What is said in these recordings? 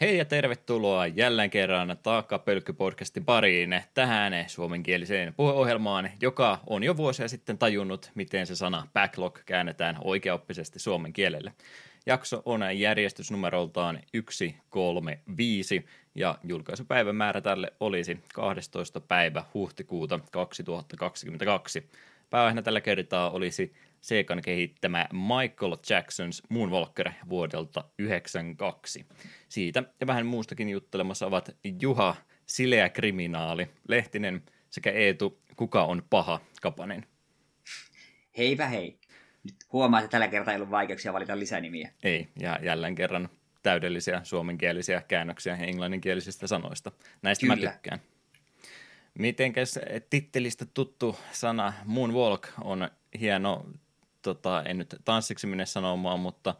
Hei ja tervetuloa jälleen kerran Taakka Pölkky-podcastin pariin tähän suomenkieliseen puheohjelmaan, joka on jo vuosia sitten tajunnut, miten se sana backlog käännetään oikeaoppisesti suomen kielelle. Jakso on järjestysnumeroltaan 135 ja julkaisupäivämäärä tälle olisi 12. päivä huhtikuuta 2022. Päivänä tällä kertaa olisi Seikan kehittämä Michael Jackson's Moonwalker vuodelta 1992. Siitä ja vähän muustakin juttelemassa ovat Juha, Sileä kriminaali, Lehtinen sekä Eetu, Kuka on paha, Kapanen. Heipä hei. Nyt huomaa, että tällä kertaa ei ollut vaikeuksia valita lisänimiä. Ei, ja jälleen kerran täydellisiä suomenkielisiä käännöksiä englanninkielisistä sanoista. Näistä Kyllä. mä tykkään. Mitenkäs tittelistä tuttu sana Moonwalk on hieno tota, en nyt tanssiksi mene sanomaan, mutta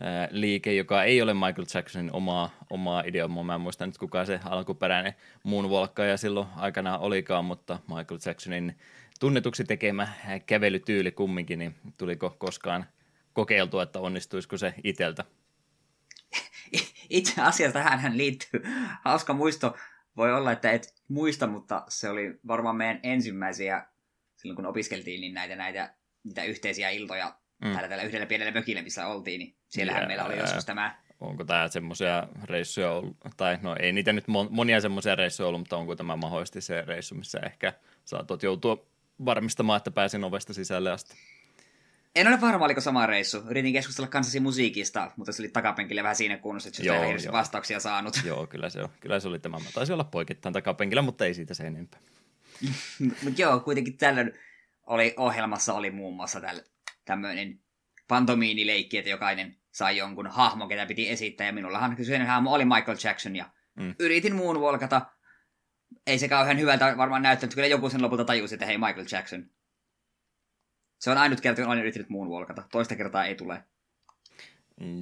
ää, liike, joka ei ole Michael Jacksonin omaa, omaa ideoimaa. Mä en muista nyt kuka se alkuperäinen ja silloin aikana olikaan, mutta Michael Jacksonin tunnetuksi tekemä kävelytyyli kumminkin, niin tuliko koskaan kokeiltua, että onnistuisiko se iteltä? Itse asiassa tähän liittyy hauska muisto. Voi olla, että et muista, mutta se oli varmaan meidän ensimmäisiä, silloin kun opiskeltiin, niin näitä, näitä niitä yhteisiä iltoja mm. täällä, täällä yhdellä pienellä mökillä, missä oltiin, niin siellähän yeah, meillä oli joskus tämä... Onko tämä semmoisia reissuja ollut, tai no ei niitä nyt monia semmoisia reissuja ollut, mutta onko tämä mahdollisesti se reissu, missä ehkä saatot joutua varmistamaan, että pääsin ovesta sisälle asti? En ole varma, oliko sama reissu. Yritin keskustella kanssasi musiikista, mutta se oli takapenkillä vähän siinä kunnossa, että joo, ei vastauksia saanut. Joo, kyllä se, on. kyllä se oli tämä. Mä taisin olla poikittain takapenkillä, mutta ei siitä se enempää. mutta joo, kuitenkin tällöin oli, ohjelmassa oli muun muassa tämmöinen pantomiinileikki, että jokainen sai jonkun hahmo, ketä piti esittää, ja minullahan kyseinen hahmo oli Michael Jackson, ja mm. yritin muun volkata. Ei se kauhean hyvältä varmaan näyttänyt, kyllä joku sen lopulta tajusi, että hei Michael Jackson. Se on ainut kerta, kun olen yrittänyt muun volkata. Toista kertaa ei tule.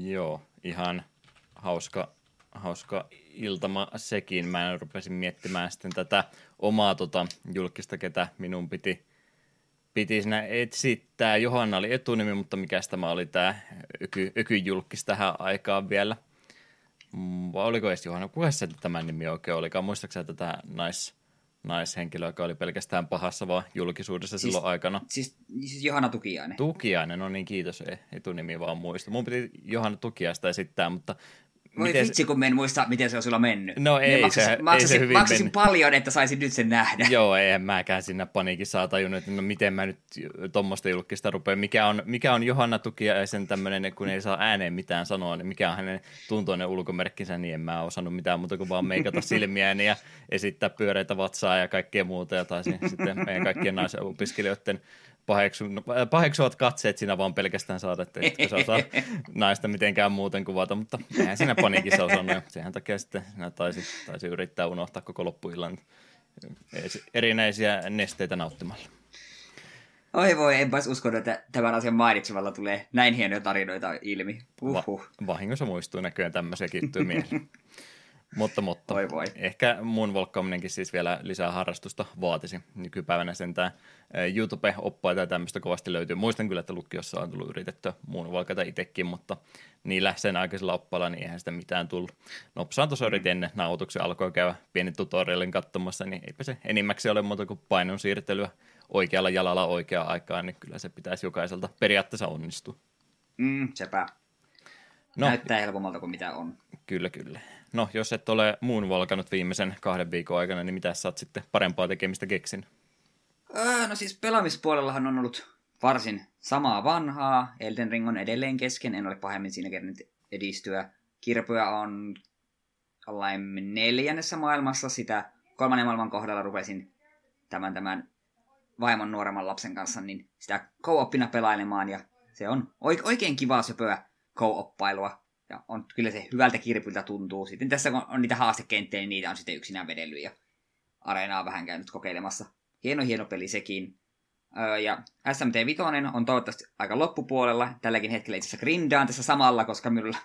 Joo, ihan hauska, hauska iltama sekin. Mä rupesin miettimään sitten tätä omaa tota, julkista, ketä minun piti piti siinä etsittää. Johanna oli etunimi, mutta mikä tämä oli tämä öky, ökyjulkis tähän aikaan vielä. Mm, vai oliko edes Johanna? Kuka se tämän nimi oikein olikaan? Muistaakseni tätä nais, naishenkilöä, joka oli pelkästään pahassa vaan julkisuudessa siis, silloin aikana? Siis, siis Johanna Tukiainen. Tukiainen, no niin kiitos, etunimi vaan muista. Mun piti Johanna Tukiaista esittää, mutta voi miten... vitsi, kun en muista, miten se on sulla mennyt. No ei maksasin, se, maksasin, ei se hyvin maksasin paljon, että saisin nyt sen nähdä. Joo, en mäkään siinä paniikissa tajunnut, että no miten mä nyt tuommoista julkista rupean. Mikä on, mikä on Johanna Tukia ja sen tämmöinen, kun ei saa ääneen mitään sanoa, niin mikä on hänen tuntoinen ulkomerkkinsä, niin en mä osannut mitään muuta kuin vaan meikata silmiäni ja esittää pyöreitä vatsaa ja kaikkea muuta. Ja taisin sitten meidän kaikkien naisen opiskelijoiden paheksuvat katseet siinä vaan pelkästään saada, että etkö sä osaa naista mitenkään muuten kuvata, mutta eihän siinä paniikissa osannut. Sehän takia sitten sinä taisi, taisi yrittää unohtaa koko loppuillan erinäisiä nesteitä nauttimalla. Oi voi, enpäs usko, että tämän asian mainitsemalla tulee näin hienoja tarinoita ilmi. Uhuh. Va- vahingossa muistuu näköjään tämmöisiäkin mieleen. Mutta, mutta voi voi. ehkä mun volkkaaminenkin siis vielä lisää harrastusta vaatisi. Nykypäivänä sentään YouTube-oppaita ja tämmöistä kovasti löytyy. Muistan kyllä, että lukiossa on tullut yritettyä muun volkata itsekin, mutta niillä sen aikaisilla oppailla niin eihän sitä mitään tullut. Nopsaan tuossa yritin ennen nauhoituksen alkoi käydä pieni tutorialin katsomassa, niin eipä se enimmäkseen ole muuta kuin painon siirtelyä oikealla jalalla oikeaan aikaan, niin kyllä se pitäisi jokaiselta periaatteessa onnistua. Mm, sepä. No, Näyttää helpommalta kuin mitä on. Kyllä, kyllä. No, jos et ole muun valkanut viimeisen kahden viikon aikana, niin mitä sä oot sitten parempaa tekemistä keksin? Öö, no siis pelaamispuolellahan on ollut varsin samaa vanhaa. Elden Ring on edelleen kesken, en ole pahemmin siinä kerran edistyä. Kirpyä on ollain neljännessä maailmassa. Sitä kolmannen maailman kohdalla rupesin tämän, tämän vaimon nuoremman lapsen kanssa niin sitä co-oppina pelailemaan. Ja se on oikein kivaa söpöä co-oppailua. Ja on, kyllä se hyvältä kirpyltä tuntuu. Sitten tässä kun on niitä haastekenttiä, niin niitä on sitten yksinään vedellyt ja areenaa vähän käynyt kokeilemassa. Hieno hieno peli sekin. Öö, ja SMT 5 on toivottavasti aika loppupuolella. Tälläkin hetkellä itse asiassa grindaan tässä samalla, koska minulla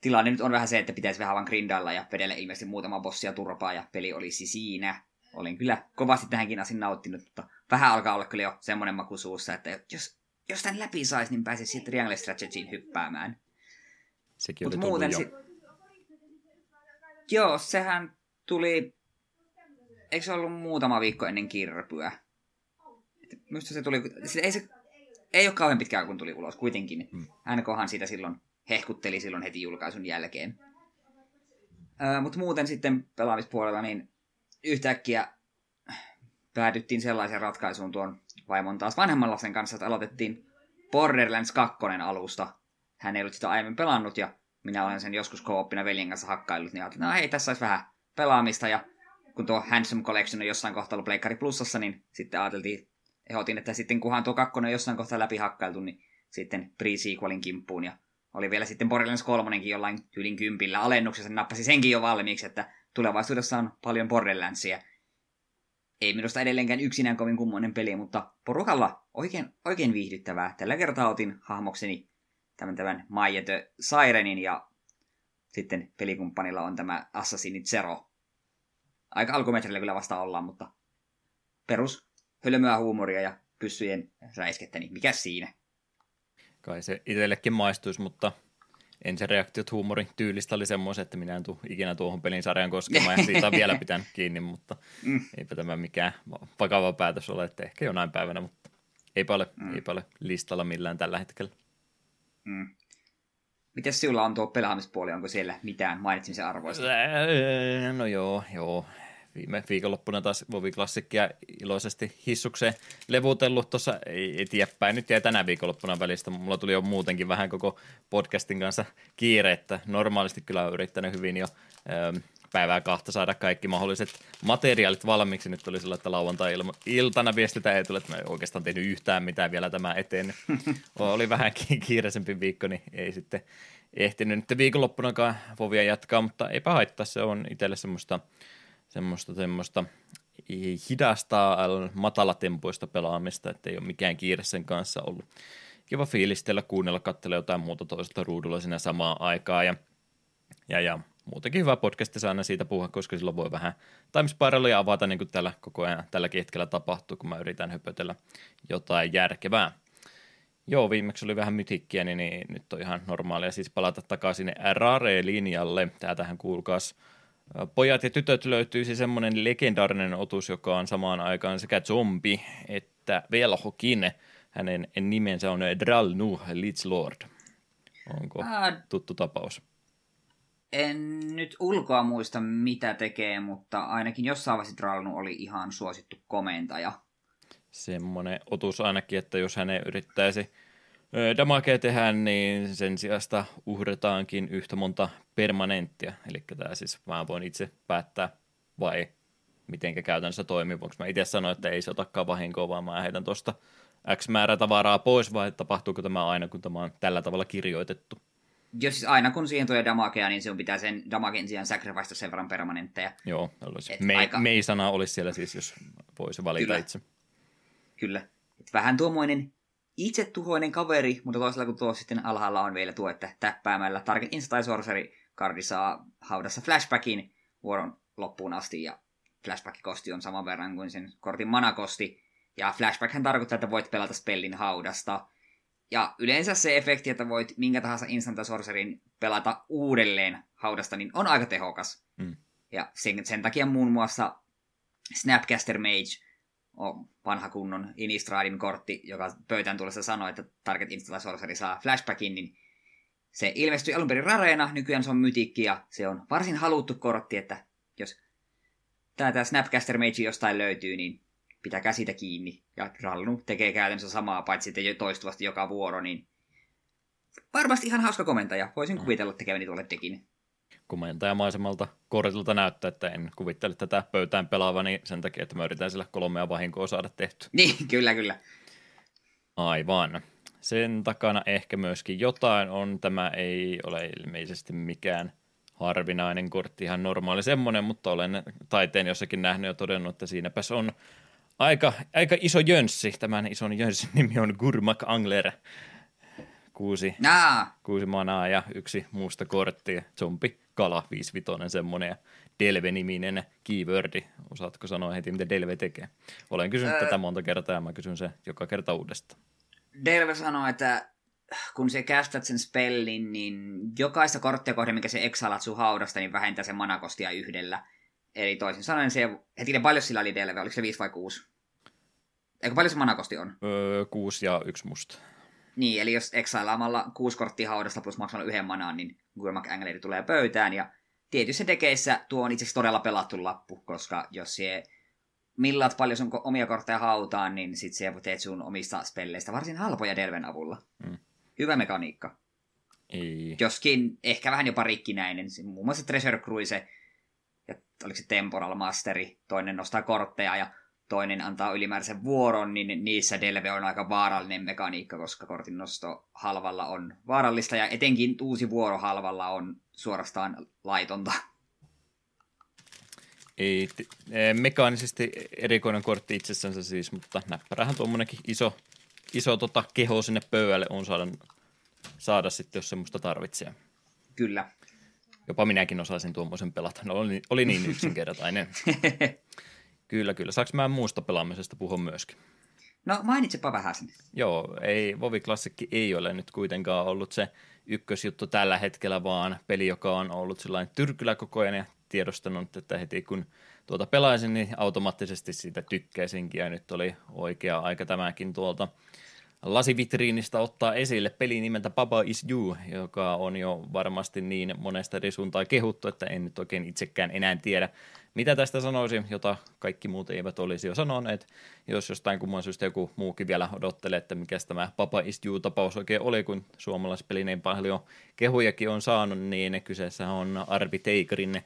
tilanne nyt on vähän se, että pitäisi vähän vaan grindailla ja vedellä ilmeisesti muutama bossia turpaa ja peli olisi siinä. Olin kyllä kovasti tähänkin asiin nauttinut, mutta vähän alkaa olla kyllä jo semmoinen maku suussa, että jos, jos tämän läpi saisi, niin pääsisi sitten Triangle Strategyin hyppäämään. Sekin oli muuten si- Joo, sehän tuli, eikö se ollut muutama viikko ennen kirpyä? Minusta se tuli, se, ei se, ei ole kauhean pitkään kun tuli ulos kuitenkin. Mm. NKhan siitä silloin hehkutteli silloin heti julkaisun jälkeen. Öö, Mutta muuten sitten pelaamispuolella niin yhtäkkiä päädyttiin sellaiseen ratkaisuun tuon vaimon taas vanhemman lapsen kanssa, että aloitettiin Borderlands 2 alusta. Hän ei ollut sitä aiemmin pelannut ja minä olen sen joskus kooppina veljen kanssa hakkaillut, niin ajattelin, no hei, tässä olisi vähän pelaamista ja kun tuo Handsome Collection on jossain kohtaa ollut Pleikkari Plusassa, niin sitten ajateltiin, ehdotin, että sitten kunhan tuo kakkonen on jossain kohtaa läpi hakkailtu, niin sitten pre-sequelin kimppuun ja oli vielä sitten Borderlands 3 jollain tyylin kympillä alennuksessa, nappasi senkin jo valmiiksi, että tulevaisuudessa on paljon Borderlandsia. Ei minusta edelleenkään yksinään kovin kummoinen peli, mutta porukalla oikein, oikein viihdyttävää. Tällä kertaa otin hahmokseni tämän, tämän Maijetö Sirenin ja sitten pelikumppanilla on tämä Assassinit Zero. Aika alkumetrillä kyllä vasta ollaan, mutta perus hölmöä huumoria ja pyssyjen räiskettä, niin mikä siinä? Kai se itsellekin maistuisi, mutta ensireaktiot huumorin tyylistä oli semmoiset, että minä en tule ikinä tuohon pelin sarjan koskemaan ja siitä on vielä pitänyt kiinni, mutta mm. eipä tämä mikään vakava päätös ole, että ehkä jonain päivänä, mutta eipä ole, mm. eipä ole listalla millään tällä hetkellä. Mm. Miten sinulla on tuo pelaamispuoli, onko siellä mitään mainitsemisen arvoista? No joo, joo. Viime viikonloppuna taas Vovi Klassikkia iloisesti hissukseen levutellut tuossa eteenpäin. Nyt jäi tänä viikonloppuna välistä. Mulla tuli jo muutenkin vähän koko podcastin kanssa kiire, että normaalisti kyllä olen yrittänyt hyvin jo ähm, päivää kahta saada kaikki mahdolliset materiaalit valmiiksi. Nyt tuli sillä, että lauantai-iltana viestitä ei tule, että mä en oikeastaan tehnyt yhtään mitään vielä tämä eteen. Oli vähän kiireisempi viikko, niin ei sitten ehtinyt nyt viikonloppunakaan Vovia jatkaa, mutta eipä haittaa. Se on itselle semmoista, semmoista, semmoista hidasta, matalatempoista pelaamista, että ei ole mikään kiire sen kanssa ollut. Kiva fiilistellä, kuunnella, katsella jotain muuta toiselta ruudulla siinä samaan aikaan ja, ja, ja muutenkin hyvä podcasti saada siitä puhua, koska silloin voi vähän timespirallia avata, niin kuin tällä koko ajan tälläkin hetkellä tapahtuu, kun mä yritän höpötellä jotain järkevää. Joo, viimeksi oli vähän mytikkiä, niin, niin nyt on ihan normaalia siis palata takaisin Rare-linjalle. Täältähän kuulkaas Pojat ja tytöt löytyisi semmoinen legendaarinen otus, joka on samaan aikaan sekä zombi että velhokin. Hänen nimensä on Dralnu Lord. Onko tuttu tapaus? En nyt ulkoa muista, mitä tekee, mutta ainakin jossain vaiheessa Dralnu oli ihan suosittu komentaja. Semmoinen otus ainakin, että jos hän yrittäisi damakea tehdä, niin sen sijasta uhrataankin yhtä monta permanenttia. Eli tämä siis mä voin itse päättää, vai miten käytännössä toimii. Voinko mä itse sanoa, että ei se otakaan vahinkoa, vaan mä heitän tuosta X määrä tavaraa pois, vai tapahtuuko tämä aina, kun tämä on tällä tavalla kirjoitettu? Jos siis aina kun siihen tulee damakea, niin sinun pitää sen damagen sijaan sacrifice sen verran permanentteja. Joo, olisi. Me, aika... mei-sana olisi siellä siis, jos voisi valita Kyllä. itse. Kyllä. Et vähän tuommoinen itsetuhoinen kaveri, mutta toisella kun tuo sitten alhaalla on vielä tuo, että täppäämällä Target Insta tai Sorcery kardi saa haudassa flashbackin vuoron loppuun asti, ja flashback-kosti on saman verran kuin sen kortin manakosti, ja flashback tarkoittaa, että voit pelata spellin haudasta, ja yleensä se efekti, että voit minkä tahansa Instant Sorcerin pelata uudelleen haudasta, niin on aika tehokas. Mm. Ja sen, sen takia muun muassa Snapcaster Mage on vanha kunnon Inistradin kortti, joka pöytään tullessa sanoi, että Target Instant Sorcery saa flashbackin, niin se ilmestyi alun perin rareena, nykyään se on mytikki ja se on varsin haluttu kortti, että jos tämä Snapcaster Mage jostain löytyy, niin pitäkää siitä kiinni. Ja Ralnu tekee käytännössä samaa, paitsi sitten toistuvasti joka vuoro, niin varmasti ihan hauska komentaja. Voisin mm. kuvitella tekeväni tuolle dekin. Komentajamaisemalta kortilta näyttää, että en kuvittele tätä pöytään pelaavani sen takia, että mä yritän sillä kolmea vahinkoa saada tehty. Niin, kyllä, kyllä. Aivan. Sen takana ehkä myöskin jotain on. Tämä ei ole ilmeisesti mikään harvinainen kortti, ihan normaali semmoinen, mutta olen taiteen jossakin nähnyt ja todennut, että siinäpäs on aika, aika iso jönssi. Tämän ison jönssin nimi on Gurmak Angler. Kuusi, Jaa. kuusi manaa ja yksi muusta korttia. Zombi, kala, viisivitonen semmoinen ja Delve-niminen keywordi. Osaatko sanoa heti, mitä Delve tekee? Olen kysynyt öö, tätä monta kertaa ja mä kysyn se joka kerta uudestaan. Delve sanoo, että kun se kästät sen spellin, niin jokaista korttia kohden, mikä se exalat sun haudasta, niin vähentää sen manakostia yhdellä. Eli toisin sanoen se, hetkinen paljon sillä oli DLV, oliko se 5 vai 6? Eikö paljon se manakosti on? Öö, kuusi ja yksi musta. Niin, eli jos exailaamalla kuusi korttia haudasta plus maksamalla yhden manaan, niin Gurmak Angleri tulee pöytään. Ja tietyissä dekeissä tuo on itse asiassa todella pelattu lappu, koska jos se millat paljon sun omia kortteja hautaan, niin sit se teet sun omista spelleistä varsin halpoja Delven avulla. Mm. Hyvä mekaniikka. Ei. Joskin ehkä vähän jopa rikkinäinen. Muun muassa Treasure Cruise ja oliko se Temporal Masteri, toinen nostaa kortteja ja toinen antaa ylimääräisen vuoron, niin niissä Delve on aika vaarallinen mekaniikka, koska kortin nosto halvalla on vaarallista, ja etenkin uusi vuoro halvalla on suorastaan laitonta. Ei, e, mekaanisesti erikoinen kortti itsessänsä siis, mutta näppärähän tuommoinenkin iso, iso tota, keho sinne pöydälle on saada, saada sitten, jos semmoista tarvitsee. Kyllä. Jopa minäkin osaisin tuommoisen pelata. No, oli, oli niin yksinkertainen. Kyllä, kyllä. Saanko mä muusta pelaamisesta puhua myöskin? No mainitsepa vähän sen. Joo, ei, Vovi Klassikki ei ole nyt kuitenkaan ollut se ykkösjuttu tällä hetkellä, vaan peli, joka on ollut sellainen tyrkylä koko ajan ja tiedostanut, että heti kun tuota pelaisin, niin automaattisesti siitä tykkäisinkin ja nyt oli oikea aika tämäkin tuolta lasivitriinistä ottaa esille peli nimeltä Baba is You, joka on jo varmasti niin monesta eri suuntaan kehuttu, että en nyt oikein itsekään enää tiedä, mitä tästä sanoisin, jota kaikki muut eivät olisi jo sanoneet. Jos jostain kumman syystä joku muukin vielä odottelee, että mikä tämä Papa is You-tapaus oikein oli, kun suomalaispelin niin paljon kehujakin on saanut, niin kyseessä on Arvi Teikerin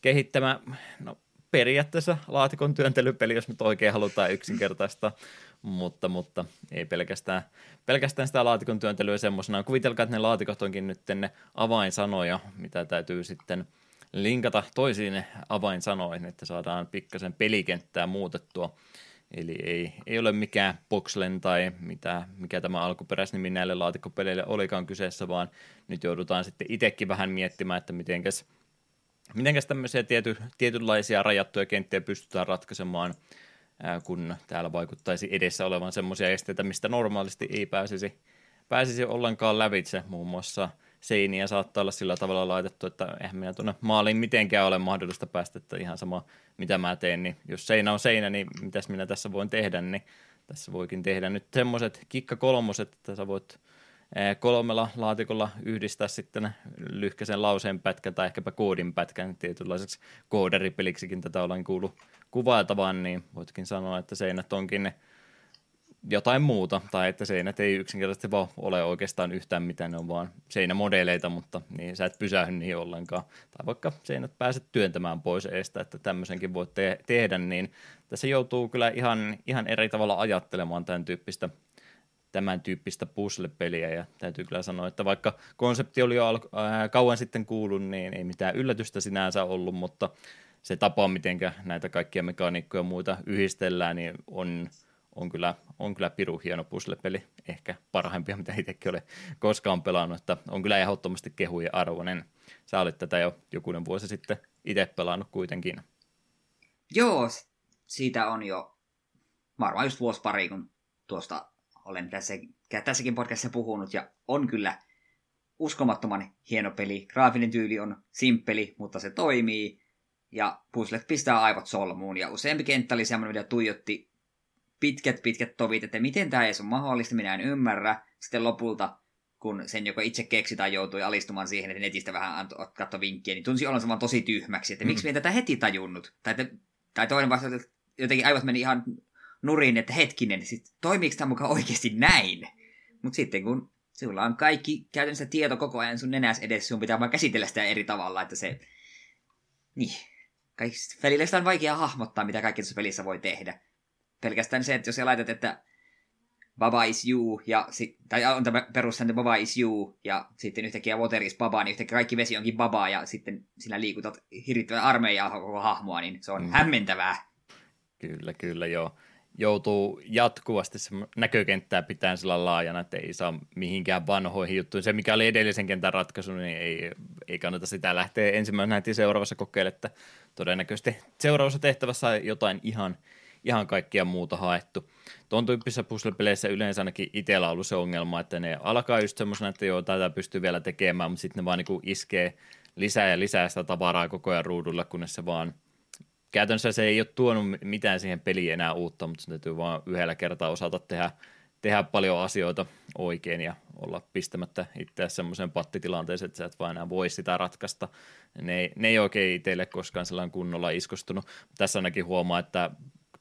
kehittämä, no periaatteessa laatikon työntelypeli, jos nyt oikein halutaan yksinkertaista, mutta, mutta ei pelkästään, pelkästään sitä laatikon työntelyä semmoisena. Kuvitelkaa, että ne laatikot onkin nyt ne avainsanoja, mitä täytyy sitten – linkata toisiin avainsanoihin, että saadaan pikkasen pelikenttää muutettua. Eli ei, ei ole mikään Boxlen tai mitä, mikä tämä alkuperäisnimi näille laatikkopeleille olikaan kyseessä, vaan nyt joudutaan sitten itsekin vähän miettimään, että mitenkäs, mitenkäs tämmöisiä tiety, tietynlaisia rajattuja kenttiä pystytään ratkaisemaan, kun täällä vaikuttaisi edessä olevan semmoisia esteitä, mistä normaalisti ei pääsisi, pääsisi ollenkaan lävitse, muun muassa – seiniä saattaa olla sillä tavalla laitettu, että eihän minä tuonne maaliin mitenkään ole mahdollista päästä, että ihan sama mitä mä teen, niin jos seinä on seinä, niin mitäs minä tässä voin tehdä, niin tässä voikin tehdä nyt semmoiset kikka kolmoset, että sä voit kolmella laatikolla yhdistää sitten lyhkäisen lauseen pätkän tai ehkäpä koodin pätkän. Tietynlaiseksi kooderipeliksikin tätä olen kuullut kuvailtavan, niin voitkin sanoa, että seinät onkin ne jotain muuta, tai että seinät ei yksinkertaisesti vaan ole oikeastaan yhtään mitään, ne on vaan seinämodeleita, mutta niin sä et pysähdy niihin ollenkaan. Tai vaikka seinät pääset työntämään pois eestä, että tämmöisenkin voit te- tehdä, niin tässä joutuu kyllä ihan, ihan eri tavalla ajattelemaan tämän tyyppistä tämän tyyppistä puzzle-peliä, ja täytyy kyllä sanoa, että vaikka konsepti oli jo al- ää, kauan sitten kuullut, niin ei mitään yllätystä sinänsä ollut, mutta se tapa, miten näitä kaikkia mekaniikkoja ja muita yhdistellään, niin on – on kyllä, on kyllä piru hieno puzzle-peli, ehkä parhaimpia, mitä itsekin olen koskaan pelannut, että on kyllä ehdottomasti kehujen arvoinen. Sä olit tätä jo jokunen vuosi sitten itse pelannut kuitenkin. Joo, siitä on jo varmaan just vuosi pari, kun tuosta olen tässä, tässäkin podcastissa puhunut, ja on kyllä uskomattoman hieno peli. Graafinen tyyli on simppeli, mutta se toimii, ja puzzlet pistää aivot solmuun, ja useampi kenttä oli semmoinen, mitä tuijotti pitkät pitkät tovit, että miten tämä edes on mahdollista, minä en ymmärrä. Sitten lopulta, kun sen joko itse keksi tai joutui alistumaan siihen, että netistä vähän katso vinkkiä, niin tunsi olla vaan tosi tyhmäksi, että mm. miksi minä tätä heti tajunnut. Tai, että, tai toinen vasta, että jotenkin aivot meni ihan nurin, että hetkinen, sit, toimiiko tämä mukaan oikeasti näin? Mutta sitten kun sulla on kaikki käytännössä tieto koko ajan sun nenäs edessä, sun pitää vaan käsitellä sitä eri tavalla, että se... Niin. Kaikista välillä sitä on vaikea hahmottaa, mitä kaikki tässä pelissä voi tehdä pelkästään se, että jos sä laitat, että Baba is you, ja sit, tai on tämä perussääntö Baba is you, ja sitten yhtäkkiä Water is Baba, niin yhtäkkiä kaikki vesi onkin Baba, ja sitten sinä liikutat hirvittävän armeijaa koko hahmoa, niin se on mm. hämmentävää. Kyllä, kyllä, joo. Joutuu jatkuvasti se näkökenttää pitää sillä laajana, että ei saa mihinkään vanhoihin juttuihin. Se, mikä oli edellisen kentän ratkaisu, niin ei, ei kannata sitä lähteä ensimmäisenä seuraavassa kokeilemaan, että todennäköisesti seuraavassa tehtävässä jotain ihan – ihan kaikkia muuta haettu. Tuon tyyppisissä puzzle-peleissä yleensä ainakin itsellä on ollut se ongelma, että ne alkaa just semmoisena, että joo, tätä pystyy vielä tekemään, mutta sitten ne vaan niin iskee lisää ja lisää sitä tavaraa koko ajan ruudulla, kunnes se vaan käytännössä se ei ole tuonut mitään siihen peliin enää uutta, mutta se täytyy vaan yhdellä kertaa osata tehdä, tehdä paljon asioita oikein ja olla pistämättä itseä semmoiseen pattitilanteeseen, että sä et vaan enää voi sitä ratkaista. Ne ne ei oikein itselle koskaan sellainen kunnolla iskostunut. Tässä ainakin huomaa, että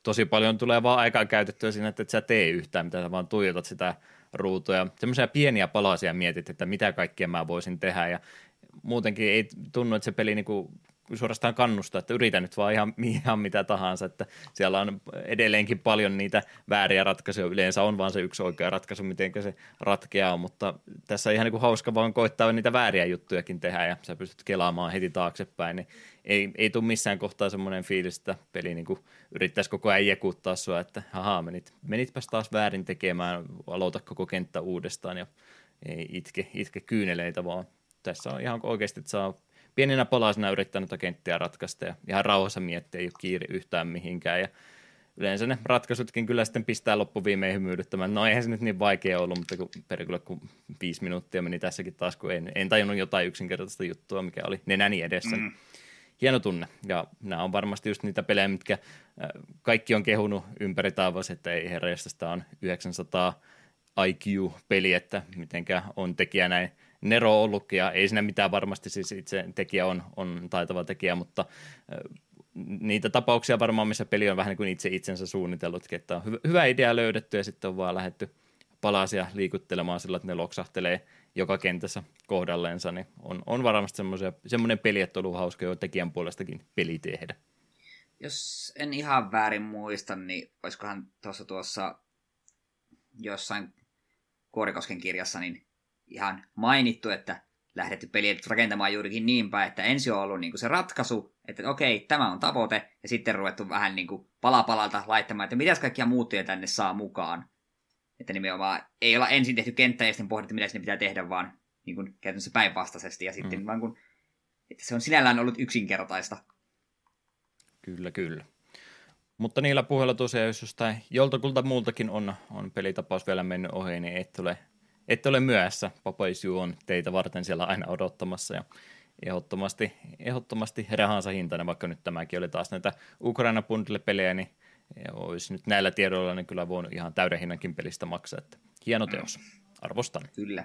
tosi paljon tulee vaan aikaa käytettyä siinä, että et sä tee yhtään, mitä sä vaan tuijotat sitä ruutua. Semmoisia pieniä palasia mietit, että mitä kaikkea mä voisin tehdä ja muutenkin ei tunnu, että se peli niinku suorastaan kannustaa, että yritä nyt vaan ihan, ihan mitä tahansa, että siellä on edelleenkin paljon niitä vääriä ratkaisuja, yleensä on vaan se yksi oikea ratkaisu, miten se ratkeaa, mutta tässä ihan niin kuin hauska vaan koittaa niitä vääriä juttujakin tehdä ja sä pystyt kelaamaan heti taaksepäin, niin ei, ei tule missään kohtaa semmoinen fiilis, että peli niin kuin yrittäisi koko ajan jekuttaa sua, että haha, menit, menitpäs taas väärin tekemään, aloita koko kenttä uudestaan ja ei itke, itke kyyneleitä, vaan tässä on ihan oikeasti, että saa pieninä palasina yrittänyt kenttiä ratkaista ja ihan rauhassa miettiä, ei ole kiire yhtään mihinkään ja yleensä ne ratkaisutkin kyllä sitten pistää loppuviimeen hymyilyttämään. No eihän se nyt niin vaikea ollut, mutta kun perkele kun viisi minuuttia meni tässäkin taas, kun en, en tajunnut jotain yksinkertaista juttua, mikä oli nenäni edessä. Mm. Hieno tunne. Ja nämä on varmasti just niitä pelejä, mitkä kaikki on kehunut ympäri taivas, että ei herra, sitä on 900 IQ-peli, että mitenkä on tekijä näin Nero ollutkin, ja ei siinä mitään varmasti, siis itse tekijä on, on taitava tekijä, mutta niitä tapauksia varmaan, missä peli on vähän niin kuin itse itsensä suunnitellutkin, että on hyvä idea löydetty ja sitten on vaan lähetty palasia liikuttelemaan sillä, että ne loksahtelee joka kentässä kohdalleensa, niin on, on varmasti semmoinen peli, että on ollut hauska jo tekijän puolestakin peli tehdä. Jos en ihan väärin muista, niin olisikohan tuossa tuossa jossain Kuorikosken kirjassa, niin ihan mainittu, että lähdetty peliä rakentamaan juurikin niin päin, että ensin on ollut niin se ratkaisu, että okei, tämä on tavoite, ja sitten ruvettu vähän niin kuin palapalalta laittamaan, että mitäs kaikkia muuttuja tänne saa mukaan. Että nimenomaan ei olla ensin tehty kenttää ja sitten pohdittu, mitä sinne pitää tehdä, vaan niin kuin käytännössä päinvastaisesti, ja sitten mm. vaan kun, että se on sinällään ollut yksinkertaista. Kyllä, kyllä. Mutta niillä puheilla tosiaan, jos jostain joltakulta muultakin on, on pelitapaus vielä mennyt ohi, niin et ole ette ole myöhässä. Papaisu on teitä varten siellä aina odottamassa ja ehdottomasti, ehdottomasti rahansa hintainen, vaikka nyt tämäkin oli taas näitä Ukraina pelejä, niin olisi nyt näillä tiedoilla niin kyllä voinut ihan täyden hinnankin pelistä maksaa. Että hieno teos. Arvostan. Kyllä.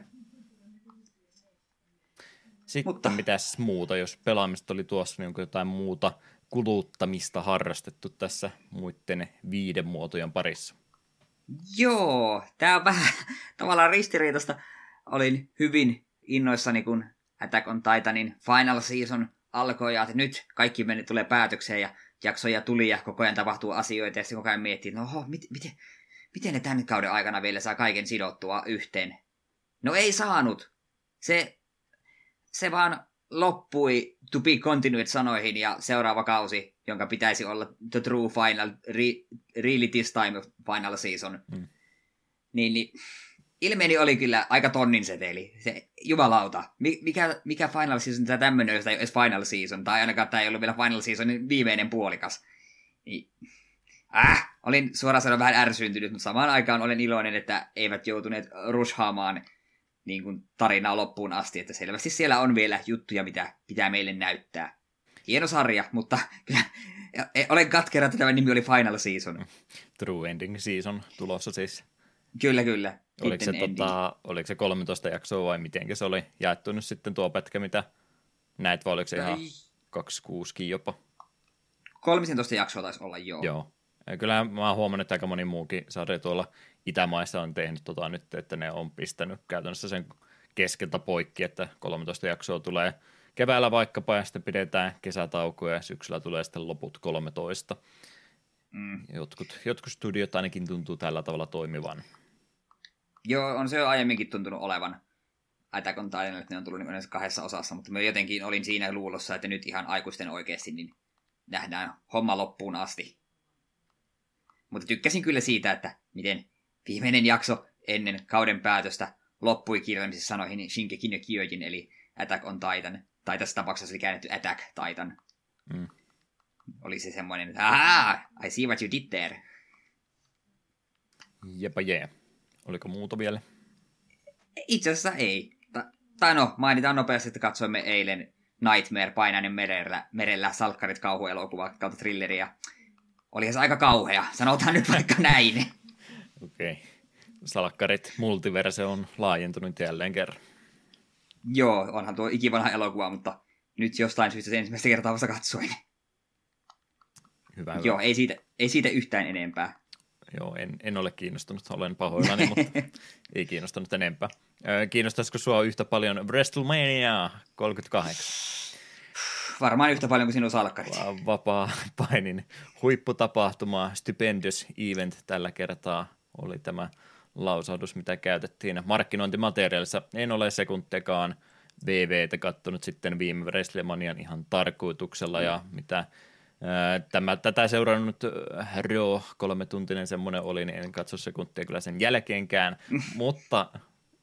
Sitten Mutta... mitäs muuta, jos pelaamista oli tuossa, niin onko jotain muuta kuluttamista harrastettu tässä muiden viiden muotojen parissa? Joo, tää on vähän tavallaan ristiriitasta. Olin hyvin innoissani, kun Attack on Titanin Final Season alkoi ja että nyt kaikki meni tulee päätökseen ja jaksoja tuli ja koko ajan tapahtuu asioita ja sitten koko ajan miettii, no oho, mit, miten, miten ne tämän kauden aikana vielä saa kaiken sidottua yhteen. No ei saanut. Se, se vaan loppui to be continued sanoihin ja seuraava kausi, jonka pitäisi olla the true final, re, really this time final season. Mm. Niin, niin ilmeeni oli kyllä aika tonnin seteli. Se, jumalauta, mikä, mikä final season tämä tämmöinen, jos ei edes final season, tai ainakaan tämä ei ollut vielä final season viimeinen puolikas. Niin, äh, olin suoraan sanoen vähän ärsyyntynyt, mutta samaan aikaan olen iloinen, että eivät joutuneet rushaamaan niin kuin tarinaa loppuun asti, että selvästi siellä on vielä juttuja, mitä pitää meille näyttää. Hieno sarja, mutta kyllä olen katkera, että tämä nimi oli Final Season. True Ending Season tulossa siis. Kyllä, kyllä. Oliko se, tota, oliko se 13 jaksoa vai miten se oli jaettu nyt sitten tuo pätkä, mitä näet, vai oliko se ihan 26 jopa? 13 jaksoa taisi olla, joo. Joo. Kyllä mä oon huomannut, että aika moni muukin sarja tuolla Itämaissa on tehnyt tota nyt, että ne on pistänyt käytännössä sen keskeltä poikki, että 13 jaksoa tulee keväällä vaikkapa ja sitten pidetään kesätaukoja ja syksyllä tulee sitten loput 13. Mm. Jotkut, jotkut studiot ainakin tuntuu tällä tavalla toimivan. Joo, on se jo aiemminkin tuntunut olevan. Attack on Titan, että ne on tullut niin kahdessa osassa, mutta mä jotenkin olin siinä luulossa, että nyt ihan aikuisten oikeasti niin nähdään homma loppuun asti. Mutta tykkäsin kyllä siitä, että miten viimeinen jakso ennen kauden päätöstä loppui kirjallisissa sanoihin Shinkeki no Kyojin, eli Attack on Titan. Tai tässä tapauksessa oli käännetty Attack Titan. Mm. Oli se semmoinen, että aah, I see what you did there. Jepa jee. Oliko muuta vielä? Itse asiassa ei. Ta- tai no, mainitaan nopeasti, että katsoimme eilen Nightmare Painainen merellä, merellä salkkarit kauhuelokuva kautta thrilleriä. Olihan se aika kauhea, sanotaan nyt vaikka näin. Okei. Okay. Salkkarit multiverse on laajentunut jälleen kerran. Joo, onhan tuo ikivanha elokuva, mutta nyt jostain syystä se ensimmäistä kertaa vasta katsoin. Hyvä, hyvä. Joo, ei siitä, ei siitä yhtään enempää. Joo, en, en ole kiinnostunut, olen pahoillani, mutta ei kiinnostanut enempää. Kiinnostaisiko sua yhtä paljon WrestleMania 38? Varmaan yhtä paljon kuin sinun salkkarit. Vapaa painin huipputapahtuma, stupendous event tällä kertaa oli tämä lausahdus, mitä käytettiin markkinointimateriaalissa. En ole sekuntekaan VVtä kattonut sitten viime WrestleManian ihan tarkoituksella ja mitä Tämä, tätä seurannut Raw kolme tuntinen semmoinen oli, niin en katso sekuntia kyllä sen jälkeenkään, mutta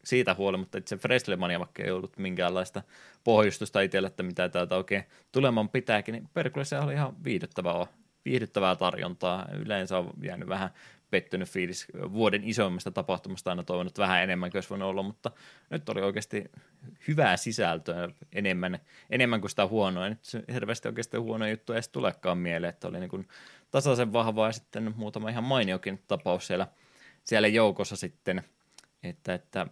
siitä huolimatta itse Freslemania, vaikka ei ollut minkäänlaista pohjustusta itselle, että mitä täältä oikein tuleman pitääkin, niin perkele se oli ihan viihdyttävää, viihdyttävää tarjontaa. Yleensä on jäänyt vähän pettynyt fiilis vuoden isoimmasta tapahtumasta, aina toivonut vähän enemmän kuin olisi voinut olla, mutta nyt oli oikeasti hyvää sisältöä enemmän, enemmän kuin sitä huonoa. Nyt hirveästi oikeasti huono juttu ei edes tulekaan mieleen, että oli niin kuin tasaisen vahvaa ja sitten muutama ihan mainiokin tapaus siellä, siellä joukossa sitten, että, että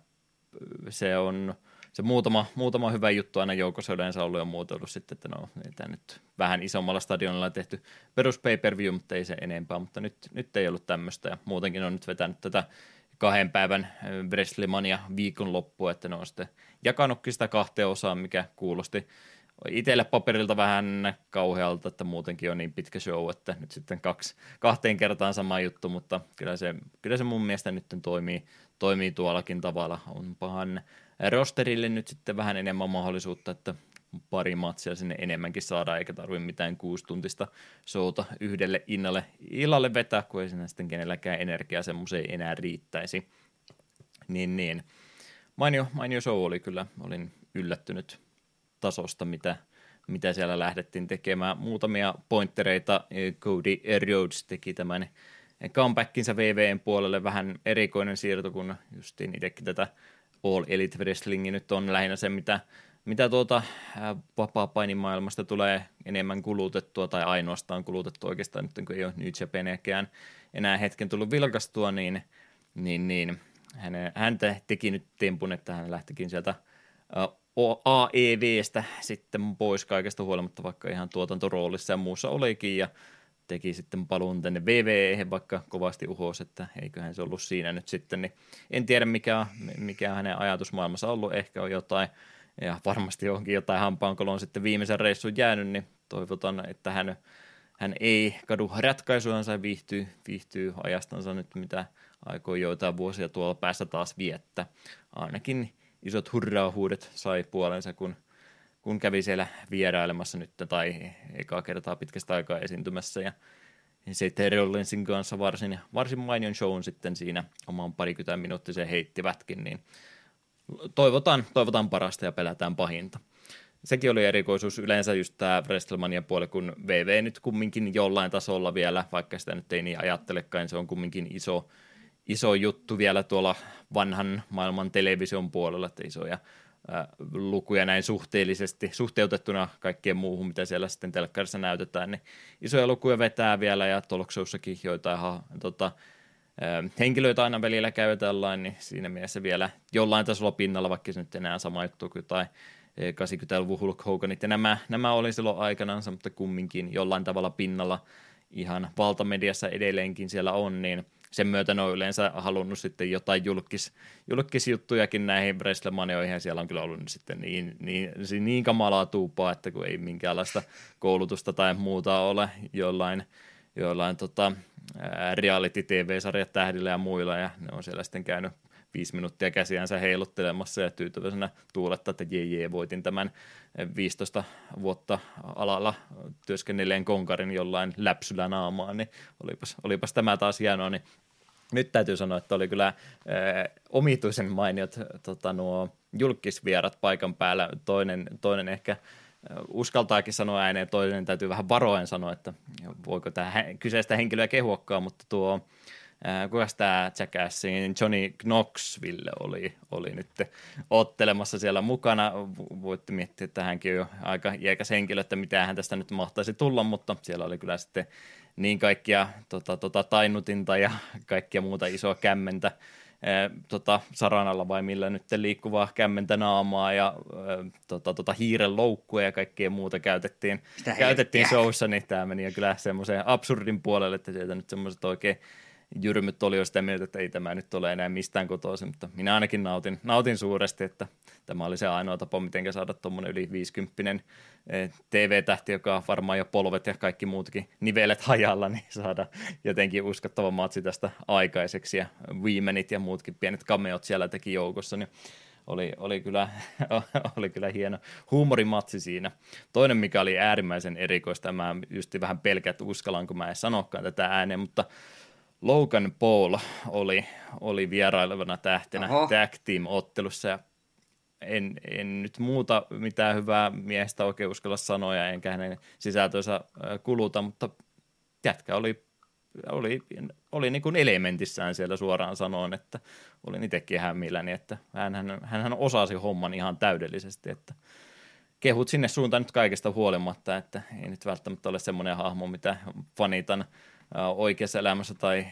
se on se muutama, muutama hyvä juttu aina joukossa yleensä ollut ja muotoillut sitten, että no, tämä nyt vähän isommalla stadionilla tehty perus pay per view, mutta ei se enempää, mutta nyt, nyt ei ollut tämmöistä ja muutenkin on nyt vetänyt tätä kahden päivän Wrestlemania viikonloppua, että ne on sitten jakanutkin sitä kahteen osaan, mikä kuulosti itselle paperilta vähän kauhealta, että muutenkin on niin pitkä show, että nyt sitten kaksi, kahteen kertaan sama juttu, mutta kyllä se, kyllä se mun mielestä nyt toimii, toimii tuollakin tavalla. Onpahan rosterille nyt sitten vähän enemmän mahdollisuutta, että pari matsia sinne enemmänkin saadaan, eikä tarvi mitään kuustuntista showta yhdelle innalle, illalle vetää, kun ei sinne sitten kenelläkään energiaa semmoiseen enää riittäisi. Niin, niin. Mainio, mainio show oli kyllä, olin yllättynyt tasosta, mitä, mitä siellä lähdettiin tekemään. Muutamia pointtereita Cody Rhodes teki tämän comebackinsa VVn puolelle, vähän erikoinen siirto, kun justiin itsekin tätä All Elite Wrestlingi nyt on lähinnä se, mitä, mitä tuota vapaa-painimaailmasta tulee enemmän kulutettua tai ainoastaan kulutettua oikeastaan nyt kun ei ole New Japaniakään enää hetken tullut vilkastua, niin, niin, niin hän, hän teki nyt tempun, että hän lähtikin sieltä AEVstä sitten pois kaikesta huolimatta, vaikka ihan tuotantoroolissa ja muussa olikin, ja teki sitten paluun tänne VVE, vaikka kovasti uhos, että eiköhän se ollut siinä nyt sitten, niin en tiedä mikä, mikä hänen ajatusmaailmassa ollut, ehkä on jotain, ja varmasti onkin jotain hampaankolon sitten viimeisen reissun jäänyt, niin toivotan, että hän, hän ei kadu ratkaisuansa ja viihtyy, viihtyy ajastansa nyt, mitä aikoo joitain vuosia tuolla päästä taas viettää. Ainakin isot hurraahuudet sai puolensa, kun kun kävi siellä vierailemassa nyt tai ekaa kertaa pitkästä aikaa esiintymässä ja se Rollinsin kanssa varsin, varsin mainion shown sitten siinä oman parikymmentä minuuttisen heittivätkin, niin toivotaan, toivotaan parasta ja pelätään pahinta. Sekin oli erikoisuus yleensä just tämä WrestleMania puoli, kun VV nyt kumminkin jollain tasolla vielä, vaikka sitä nyt ei niin ajattelekaan, se on kumminkin iso, iso juttu vielä tuolla vanhan maailman television puolella, että isoja lukuja näin suhteellisesti, suhteutettuna kaikkeen muuhun, mitä siellä sitten telkkarissa näytetään, niin isoja lukuja vetää vielä ja Tolkshowssakin joitain ha, tota, henkilöitä aina välillä käytetään, niin siinä mielessä vielä jollain tasolla pinnalla, vaikka se nyt enää sama juttu kuin tai 80-luvun Hulk Hoganit. Ja nämä, nämä oli silloin aikanaan, mutta kumminkin jollain tavalla pinnalla ihan valtamediassa edelleenkin siellä on, niin sen myötä ne on yleensä halunnut sitten jotain julkis, julkisjuttujakin näihin Wrestlemanioihin, siellä on kyllä ollut sitten niin, niin, niin kamalaa tuupaa, että kun ei minkäänlaista koulutusta tai muuta ole jollain, jollain tota, reality-tv-sarjat tähdillä ja muilla, ja ne on siellä sitten käynyt viisi minuuttia käsiänsä heiluttelemassa ja tyytyväisenä tuuletta, että jee, jee voitin tämän 15 vuotta alalla työskennelleen konkarin jollain läpsyllä naamaan, niin olipas, olipas tämä taas hienoa, niin nyt täytyy sanoa, että oli kyllä äh, omituisen mainiot tota, nuo julkisvierat paikan päällä. Toinen, toinen ehkä uskaltaakin sanoa ääneen, toinen täytyy vähän varoen sanoa, että voiko tämä kyseistä henkilöä kehuokkaa, mutta tuo kuka tämä Jackassin Johnny Knoxville oli, oli nyt ottelemassa siellä mukana. Voitte miettiä, että hänkin on jo aika iäkäs henkilö, että mitä hän tästä nyt mahtaisi tulla, mutta siellä oli kyllä sitten niin kaikkia tota, tota, tainutinta ja kaikkia muuta isoa kämmentä. Tota, saranalla vai millä nyt liikkuvaa kämmentä naamaa ja tota, tota, hiiren loukkua ja kaikkea muuta käytettiin, käytettiin showssa, niin tämä meni kyllä semmoiseen absurdin puolelle, että sieltä nyt semmoiset oikein jyrmyt oli jo sitä mieltä, että ei tämä nyt ole enää mistään kotoisin, mutta minä ainakin nautin, nautin suuresti, että tämä oli se ainoa tapa, miten saada tuommoinen yli 50 eh, TV-tähti, joka on varmaan jo polvet ja kaikki muutkin nivelet hajalla, niin saada jotenkin uskottava matsi tästä aikaiseksi ja Womenit ja muutkin pienet kameot siellä teki joukossa, niin oli, oli, kyllä, oli kyllä hieno huumorimatsi siinä. Toinen, mikä oli äärimmäisen erikoista, mä just vähän pelkät uskallan, kun mä en sanokaan tätä ääneen, mutta Logan Paul oli, oli vierailevana tähtenä Oho. tag team-ottelussa ja en, en nyt muuta mitään hyvää miestä oikein uskalla sanoa ja enkä hänen sisältönsä kuluta, mutta jätkä oli, oli, oli niin kuin elementissään siellä suoraan sanoen, että olin itsekin hämmilläni, että hän, hän, hän osasi homman ihan täydellisesti, että kehut sinne suuntaan nyt kaikesta huolimatta, että ei nyt välttämättä ole semmoinen hahmo, mitä fanitan – oikeassa elämässä tai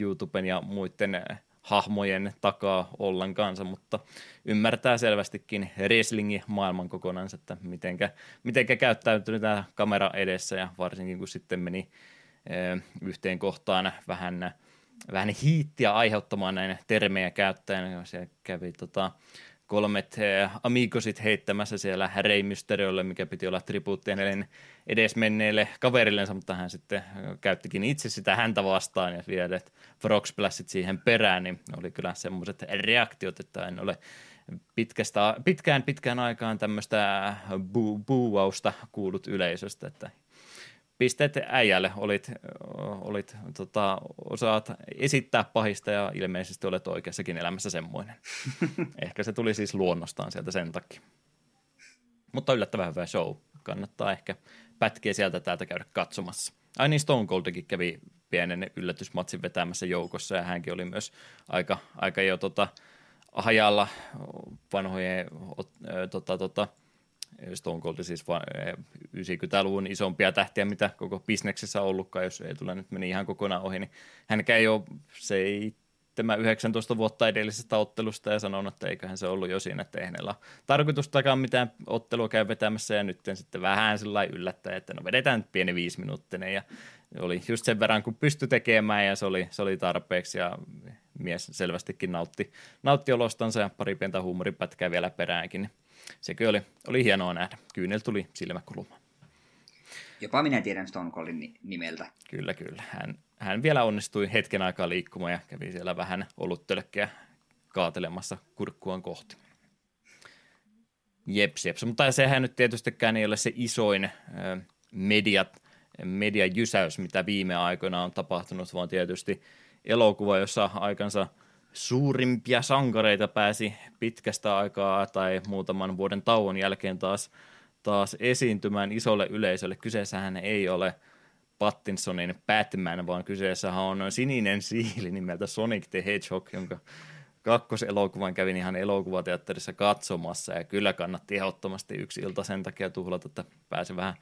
YouTuben ja muiden hahmojen takaa ollenkaan, mutta ymmärtää selvästikin wrestlingin maailman kokonaan, että mitenkä, mitenkä käyttäytynyt tämä kamera edessä ja varsinkin kun sitten meni yhteen kohtaan vähän, vähän hiittiä aiheuttamaan näin termejä käyttäen, se kävi tota, kolmet eh, amigosit heittämässä siellä Rey Mysteriolle, mikä piti olla tribuuttien edesmenneelle kaverillensa, mutta hän sitten eh, käyttikin itse sitä häntä vastaan ja vielä Frog Splashit siihen perään, niin oli kyllä semmoiset reaktiot, että en ole pitkästä, pitkään pitkään aikaan tämmöistä bu- buuausta kuullut yleisöstä, että pisteet äijälle, olit, olit tota, osaat esittää pahista ja ilmeisesti olet oikeassakin elämässä semmoinen. Ehkä se tuli siis luonnostaan sieltä sen takia. Mutta yllättävän hyvä show. Kannattaa ehkä pätkiä sieltä täältä käydä katsomassa. Ai niin, Stone Coldikin kävi pienen yllätysmatsin vetämässä joukossa ja hänkin oli myös aika, aika jo tota, hajalla vanhojen tota, tota, Stone Cold siis 90-luvun isompia tähtiä, mitä koko bisneksessä on ollutkaan, jos ei tule nyt meni ihan kokonaan ohi, niin hänkään ei ole tämä 19 vuotta edellisestä ottelusta ja sanonut, että eiköhän se ollut jo siinä, että ei hänellä tarkoitustakaan mitään ottelua käy vetämässä ja nyt sitten vähän sillä yllättäen, että no vedetään nyt pieni viisi minuuttinen ja oli just sen verran, kun pystyi tekemään ja se oli, se oli tarpeeksi ja mies selvästikin nautti, nautti olostansa ja pari pientä huumoripätkää vielä peräänkin. Sekin oli, oli hienoa nähdä. Kyynel tuli silmäkuluma. Jopa minä tiedän Stone Coldin nimeltä. Kyllä, kyllä. Hän, hän vielä onnistui hetken aikaa liikkumaan ja kävi siellä vähän oluttölkkiä kaatelemassa kurkkuaan kohti. Jeps, jeps. Mutta sehän nyt tietystikään ei ole se isoin media, mediajysäys, mitä viime aikoina on tapahtunut, vaan tietysti elokuva, jossa aikansa – suurimpia sankareita pääsi pitkästä aikaa tai muutaman vuoden tauon jälkeen taas, taas esiintymään isolle yleisölle. Kyseessähän ei ole Pattinsonin Batman, vaan kyseessä on sininen siili nimeltä Sonic the Hedgehog, jonka kakkoselokuvan kävin ihan elokuvateatterissa katsomassa ja kyllä kannatti ehdottomasti yksi ilta sen takia tuhlata, että pääsi vähän,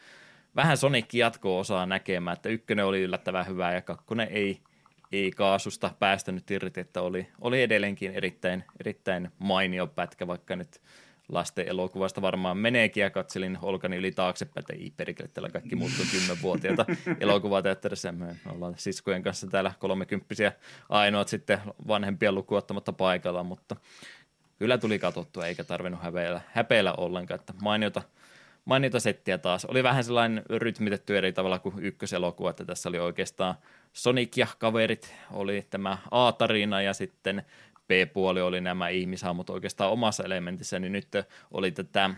vähän Sonic jatko-osaa näkemään, että ykkönen oli yllättävän hyvä ja kakkonen ei – ei kaasusta päästänyt irti, että oli, oli edelleenkin erittäin, erittäin mainio pätkä, vaikka nyt lasten elokuvasta varmaan meneekin ja katselin Olkani yli taaksepäin, että ei perkele, täällä kaikki muut on kymmenvuotiaita elokuvateatterissa. Me ollaan siskojen kanssa täällä kolmekymppisiä ainoat sitten vanhempia lukuottamatta paikalla, mutta kyllä tuli katsottua eikä tarvinnut häpeillä, häpeillä ollenkaan, että mainiota, mainiota settiä taas. Oli vähän sellainen rytmitetty eri tavalla kuin ykköselokuva, että tässä oli oikeastaan Sonic ja kaverit oli tämä A-tarina ja sitten B-puoli oli nämä ihmishahmot oikeastaan omassa elementissä, niin nyt oli tätä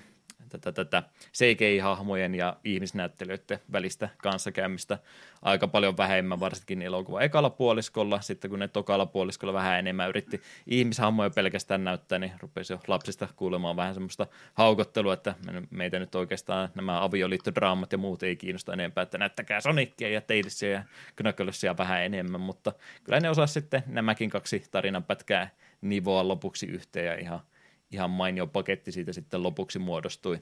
tätä, tätä CGI-hahmojen ja ihmisnäyttelijöiden välistä kanssakäymistä aika paljon vähemmän, varsinkin elokuva ekalla puoliskolla. Sitten kun ne tokalla puoliskolla vähän enemmän yritti ihmishahmoja pelkästään näyttää, niin rupesi jo lapsista kuulemaan vähän semmoista haukottelua, että meitä nyt oikeastaan nämä avioliittodraamat ja muut ei kiinnosta enempää, että näyttäkää Sonicia ja Tailsia ja Knucklesia vähän enemmän, mutta kyllä ne osaa sitten nämäkin kaksi tarinanpätkää nivoa lopuksi yhteen ja ihan – ihan mainio paketti siitä sitten lopuksi muodostui.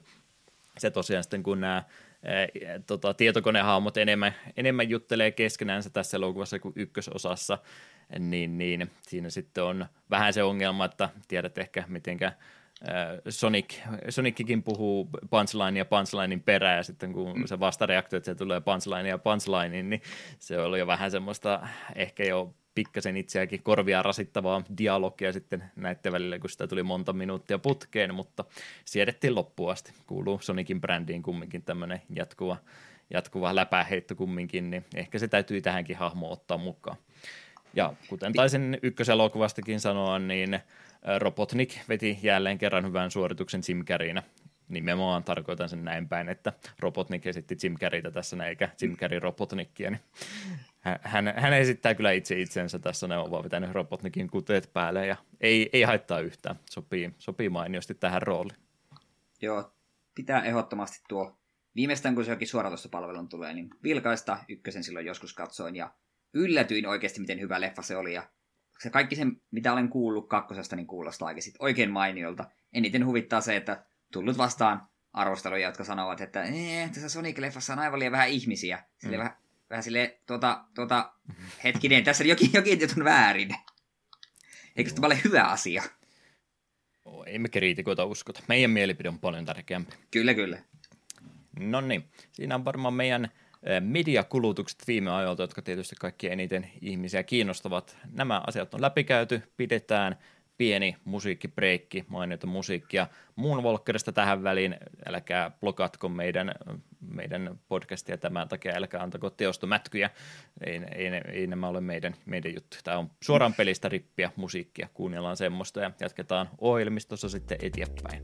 Se tosiaan sitten, kun nämä ää, tota, tietokonehahmot enemmän, enemmän juttelee keskenään tässä elokuvassa kuin ykkösosassa, niin, niin siinä sitten on vähän se ongelma, että tiedät ehkä mitenkä Sonic, Sonicikin puhuu punchline ja punchlinein perään, ja sitten kun mm. se vastareaktio, että se tulee punchline ja punchline, niin se oli jo vähän semmoista ehkä jo pikkasen itseäkin korvia rasittavaa dialogia sitten näiden välillä, kun sitä tuli monta minuuttia putkeen, mutta siedettiin loppuun asti. Kuuluu Sonicin brändiin kumminkin tämmöinen jatkuva, jatkuva läpäheitto kumminkin, niin ehkä se täytyy tähänkin hahmo ottaa mukaan. Ja kuten taisin ykköselokuvastakin sanoa, niin Robotnik veti jälleen kerran hyvän suorituksen Jim Carreynä. Nimenomaan tarkoitan sen näin päin, että Robotnik esitti Jim Carreytä tässä, eikä Jim Carrey Robotnikkia, niin hän, hän esittää kyllä itse itsensä tässä, ne on vaan vetänyt Robotnikin kuteet päälle ja ei, ei haittaa yhtään, sopii, sopii mainiosti tähän rooliin. Joo, pitää ehdottomasti tuo, viimeistään kun se jokin suoratoistopalvelun tulee, niin vilkaista ykkösen silloin joskus katsoin ja yllätyin oikeasti, miten hyvä leffa se oli ja se kaikki se, mitä olen kuullut kakkosesta, niin kuulostaa oikeasti oikein mainiolta. Eniten huvittaa se, että tullut vastaan arvosteluja, jotka sanovat, että tässä Sonic-leffassa on aivan liian vähän ihmisiä. Sille mm. vähän vähän silleen, tota, tota, hetkinen, tässä jokin, jokin on väärin. Eikö tämä ole hyvä asia? Oh, emme kriitikoita uskota. Meidän mielipide on paljon tärkeämpi. Kyllä, kyllä. No niin, siinä on varmaan meidän mediakulutukset viime ajoilta, jotka tietysti kaikki eniten ihmisiä kiinnostavat. Nämä asiat on läpikäyty, pidetään pieni musiikkibreikki, mainiota musiikkia Moonwalkerista tähän väliin. Älkää blokatko meidän, meidän podcastia tämän takia, älkää antako teostomätkyjä. Ei, ei, ei nämä ole meidän, meidän juttu. Tämä on suoraan pelistä rippiä musiikkia, kuunnellaan semmoista ja jatketaan ohjelmistossa sitten eteenpäin.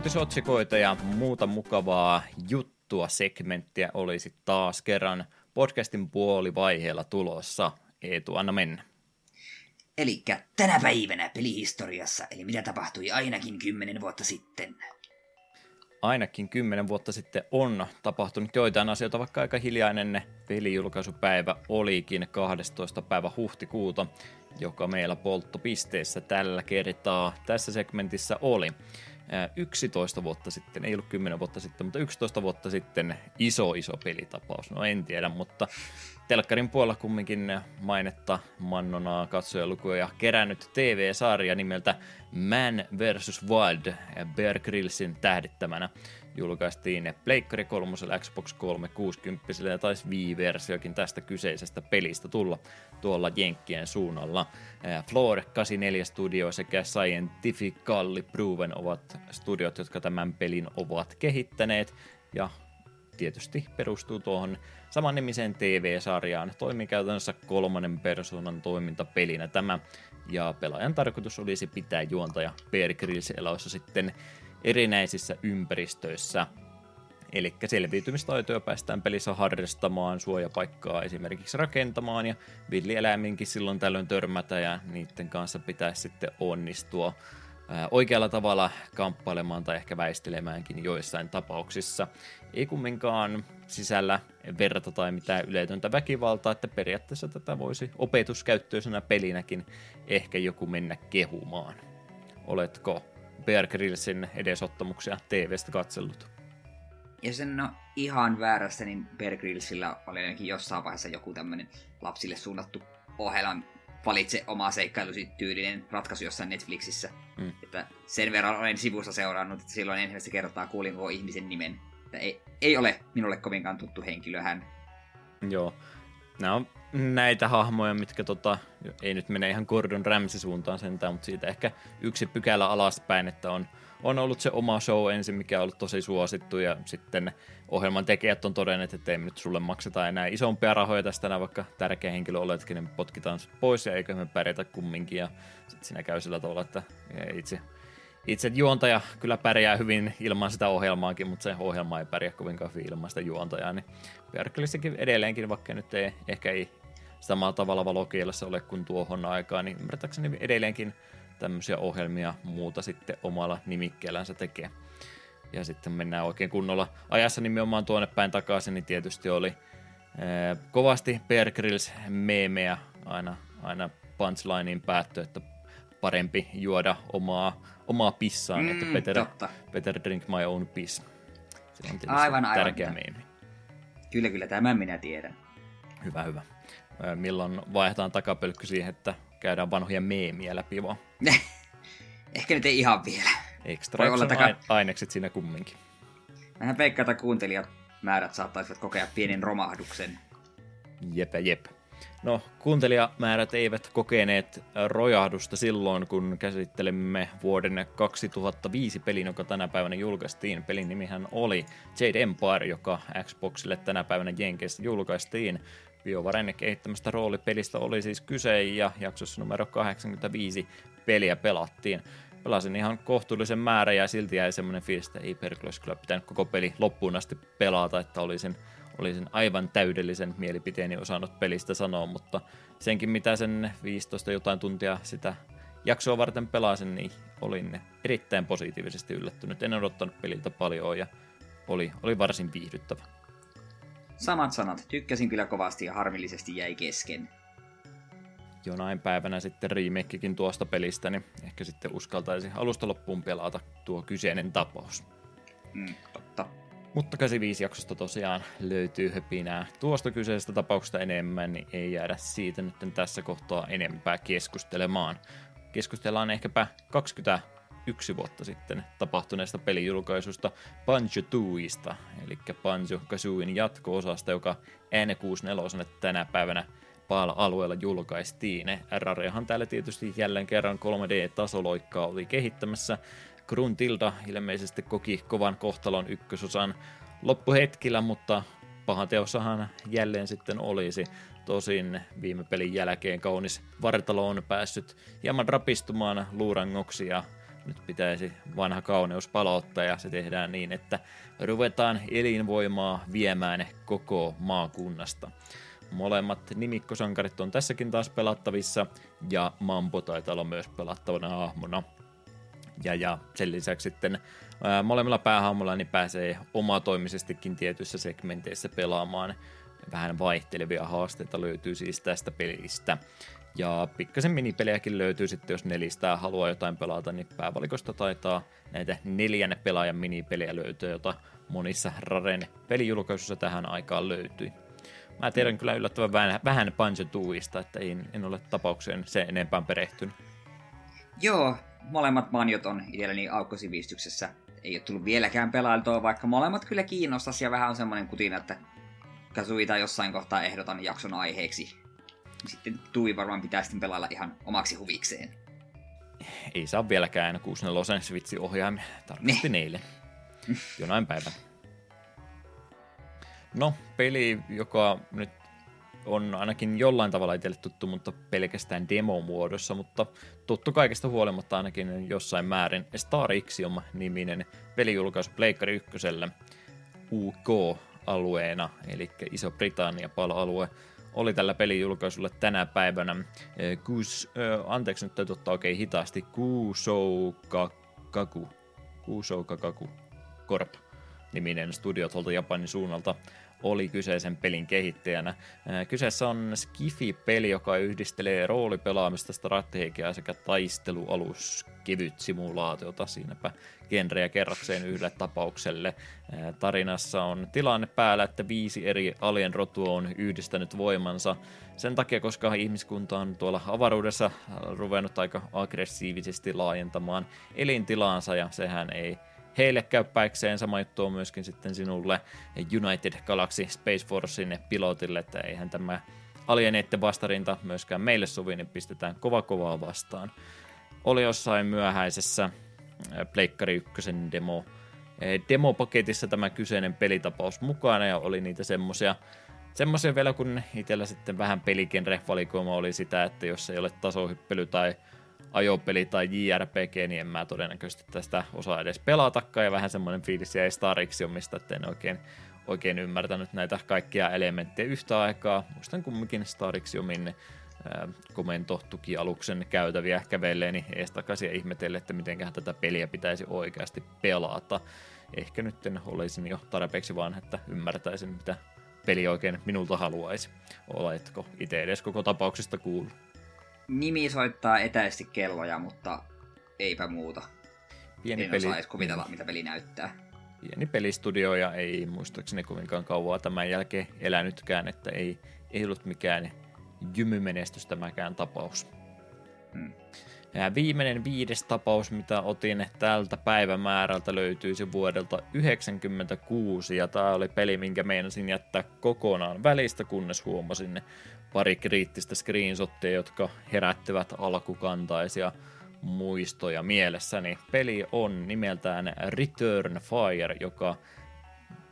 Uutisotsikoita ja muuta mukavaa juttua segmenttiä olisi taas kerran podcastin puolivaiheella tulossa. Eetu, anna mennä. Eli tänä päivänä pelihistoriassa, eli mitä tapahtui ainakin kymmenen vuotta sitten. Ainakin kymmenen vuotta sitten on tapahtunut joitain asioita, vaikka aika hiljainen pelijulkaisupäivä olikin 12. päivä huhtikuuta, joka meillä polttopisteessä tällä kertaa tässä segmentissä oli. 11 vuotta sitten, ei ollut 10 vuotta sitten, mutta 11 vuotta sitten iso iso pelitapaus. No en tiedä, mutta telkkarin puolella kumminkin mainetta mannonaa katsojalukuja kerännyt TV-sarja nimeltä Man vs. Wild Bear Grillsin tähdittämänä julkaistiin Pleikkari 3, Xbox 360 ja taisi Wii-versiokin tästä kyseisestä pelistä tulla tuolla Jenkkien suunnalla. Floor 84 Studio sekä Scientifically Proven ovat studiot, jotka tämän pelin ovat kehittäneet ja tietysti perustuu tuohon samannimiseen TV-sarjaan. Toimii käytännössä kolmannen persoonan toimintapelinä tämä, ja pelaajan tarkoitus olisi pitää juontaja Bear Grylls elossa sitten erinäisissä ympäristöissä. Eli selviytymistaitoja päästään pelissä harrastamaan, suojapaikkaa esimerkiksi rakentamaan ja villieläiminkin silloin tällöin törmätä ja niiden kanssa pitäisi sitten onnistua oikealla tavalla kamppailemaan tai ehkä väistelemäänkin joissain tapauksissa. Ei kumminkaan sisällä verta tai mitään yletöntä väkivaltaa, että periaatteessa tätä voisi opetuskäyttöisenä pelinäkin ehkä joku mennä kehumaan. Oletko Bear Grillsin edesottamuksia TV-stä katsellut. Ja sen no ihan väärässä, niin Bear Grillsillä oli ainakin jossain vaiheessa joku tämmöinen lapsille suunnattu ohjelma, valitse oma seikkailusi tyylinen ratkaisu jossain Netflixissä. Mm. Että sen verran olen sivusta seurannut, että silloin ensimmäistä kertaa kuulin koko ihmisen nimen. Että ei, ei ole minulle kovinkaan tuttu henkilö hän. Joo. Nämä on näitä hahmoja, mitkä tota, ei nyt mene ihan Gordon Ramsay suuntaan sentään, mutta siitä ehkä yksi pykälä alaspäin, että on, on ollut se oma show ensin, mikä on ollut tosi suosittu, ja sitten ohjelman tekijät on todenneet, että ei nyt sulle makseta enää isompia rahoja tästä enää, vaikka tärkeä henkilö oletkin, niin potkitaan pois, ja eikö me pärjätä kumminkin, ja sitten siinä käy sillä tavalla, että itse itse juontaja kyllä pärjää hyvin ilman sitä ohjelmaakin, mutta se ohjelma ei pärjää kovinkaan hyvin ilman sitä juontajaa, niin Björklissäkin edelleenkin, vaikka nyt ei, ehkä ei samalla tavalla valokielessä ole kuin tuohon aikaan, niin ymmärtääkseni edelleenkin tämmöisiä ohjelmia muuta sitten omalla nimikkeellänsä tekee. Ja sitten mennään oikein kunnolla ajassa nimenomaan tuonne päin takaisin, niin tietysti oli ää, kovasti Bear Grylls meemejä aina, aina punchlineen päättö, että parempi juoda omaa, omaa pissaan, mm, että better, totta. better drink my own piss. Se on aivan, aivan, tärkeä aivan. meemi. Kyllä, kyllä, tämän minä tiedän. Hyvä, hyvä milloin vaihdetaan takapölkky siihen, että käydään vanhoja meemiä läpi vaan. Ehkä nyt ei ihan vielä. Extra olla taka... ainekset siinä kumminkin. Vähän veikkaa, että kuuntelijamäärät saattaisivat kokea pienen romahduksen. Jep, jep. No, kuuntelijamäärät eivät kokeneet rojahdusta silloin, kun käsittelimme vuoden 2005 pelin, joka tänä päivänä julkaistiin. Pelin nimihän oli Jade Empire, joka Xboxille tänä päivänä Jenkeissä julkaistiin. BioVaren kehittämästä roolipelistä oli siis kyse ja jaksossa numero 85 peliä pelattiin. Pelasin ihan kohtuullisen määrän ja silti jäi semmoinen fiilis, että ei perkele kyllä pitänyt koko peli loppuun asti pelata, että olisin, olisin aivan täydellisen mielipiteeni osannut pelistä sanoa, mutta senkin mitä sen 15 jotain tuntia sitä jaksoa varten pelasin, niin olin erittäin positiivisesti yllättynyt. En odottanut peliltä paljon ja oli, oli varsin viihdyttävä. Samat sanat. Tykkäsin kyllä kovasti ja harmillisesti jäi kesken. Jonain päivänä sitten remakekin tuosta pelistä, niin ehkä sitten uskaltaisi alusta loppuun pelata tuo kyseinen tapaus. Mm, totta. Mutta 85 jaksosta tosiaan löytyy höpinää tuosta kyseisestä tapauksesta enemmän, niin ei jäädä siitä nyt tässä kohtaa enempää keskustelemaan. Keskustellaan ehkäpä 20 yksi vuotta sitten tapahtuneesta pelijulkaisusta Banjo Tooista, eli Banjo Kazooin jatko-osasta, joka N64 tänä päivänä PAL-alueella julkaistiin. Rarehan täällä tietysti jälleen kerran 3D-tasoloikkaa oli kehittämässä. Gruntilda ilmeisesti koki kovan kohtalon ykkösosan loppuhetkillä, mutta pahan teossahan jälleen sitten olisi. Tosin viime pelin jälkeen kaunis vartalo on päässyt hieman rapistumaan luurangoksi ja nyt pitäisi vanha kauneus palauttaa ja se tehdään niin, että ruvetaan elinvoimaa viemään koko maakunnasta. Molemmat nimikkosankarit on tässäkin taas pelattavissa ja Mambo taitaa olla myös pelattavana hahmona. Ja, ja sen lisäksi sitten ää, molemmilla päähahmolla niin pääsee omatoimisestikin tietyissä segmenteissä pelaamaan. Vähän vaihtelevia haasteita löytyy siis tästä pelistä. Ja pikkasen minipelejäkin löytyy sitten, jos nelistä haluaa jotain pelata, niin päävalikosta taitaa näitä neljän pelaajan minipelejä löytyä, jota monissa Raren pelijulkaisuissa tähän aikaan löytyi. Mä tiedän kyllä yllättävän vähän, vähän Banjo että en, en ole tapaukseen sen enempää perehtynyt. Joo, molemmat manjot on itselleni aukkosivistyksessä. Ei ole tullut vieläkään pelailtua, vaikka molemmat kyllä kiinnostaisi ja vähän on semmoinen kutina, että Kazuita jossain kohtaa ehdotan jakson aiheeksi. Sitten Tui varmaan pitää sitten pelailla ihan omaksi huvikseen. Ei saa vieläkään 64 Switch-ohjaimia. Tarkasti ne. neille. Jonain päivänä. No, peli, joka nyt on ainakin jollain tavalla itselle tuttu, mutta pelkästään demo-muodossa, mutta tuttu kaikesta huolimatta ainakin jossain määrin Star Ixiom-niminen pelijulkaisu Pleikkari 1 UK-alueena, eli Iso-Britannia paloalue, oli tällä pelijulkaisulla tänä päivänä. Kus, äh, anteeksi nyt täytyy ottaa oikein hitaasti. Kusoukakaku. Kusoukakaku. Corp niminen studio tuolta Japanin suunnalta oli kyseisen pelin kehittäjänä. Kyseessä on Skifi-peli, joka yhdistelee roolipelaamista, strategiaa sekä taistelualus kevyt simulaatiota siinäpä genreä kerrakseen yhdelle tapaukselle. Tarinassa on tilanne päällä, että viisi eri alien rotua on yhdistänyt voimansa sen takia, koska ihmiskunta on tuolla avaruudessa ruvennut aika aggressiivisesti laajentamaan elintilaansa ja sehän ei heille käy päikseen. Sama juttu on myöskin sitten sinulle United Galaxy Space Forcein pilotille, että eihän tämä alieneiden vastarinta myöskään meille sovi, niin pistetään kova kovaa vastaan. Oli jossain myöhäisessä äh, Pleikkari 1 demo, äh, demopaketissa tämä kyseinen pelitapaus mukana ja oli niitä semmosia semmoisia vielä, kun itsellä sitten vähän pelikenre valikoima oli sitä, että jos ei ole tasohyppely tai ajopeli tai JRPG, niin en mä todennäköisesti tästä osaa edes pelatakaan, ja vähän semmoinen fiilis jäi Starixiumista, että en oikein, oikein ymmärtänyt näitä kaikkia elementtejä yhtä aikaa. Muistan kumminkin Starixiumin komentotukialuksen käytäviä kävelleeni ees takaisin ja ihmetelle, että mitenköhän tätä peliä pitäisi oikeasti pelata. Ehkä nyt olisin jo tarpeeksi vaan, että ymmärtäisin, mitä peli oikein minulta haluaisi. Oletko itse edes koko tapauksesta kuullut? Nimi soittaa etäisesti kelloja, mutta eipä muuta. Pieni en peli... osaa edes kuvitella, mitä peli näyttää. Pieni pelistudio ja ei muistaakseni kovinkaan kauaa tämän jälkeen elänytkään, että ei, ei ollut mikään jymymenestys tämäkään tapaus. Hmm. Ja viimeinen viides tapaus, mitä otin tältä päivämäärältä, löytyisi vuodelta 1996, ja tämä oli peli, minkä meinasin jättää kokonaan välistä, kunnes huomasin pari kriittistä screenshottia, jotka herättävät alkukantaisia muistoja mielessäni. Peli on nimeltään Return Fire, joka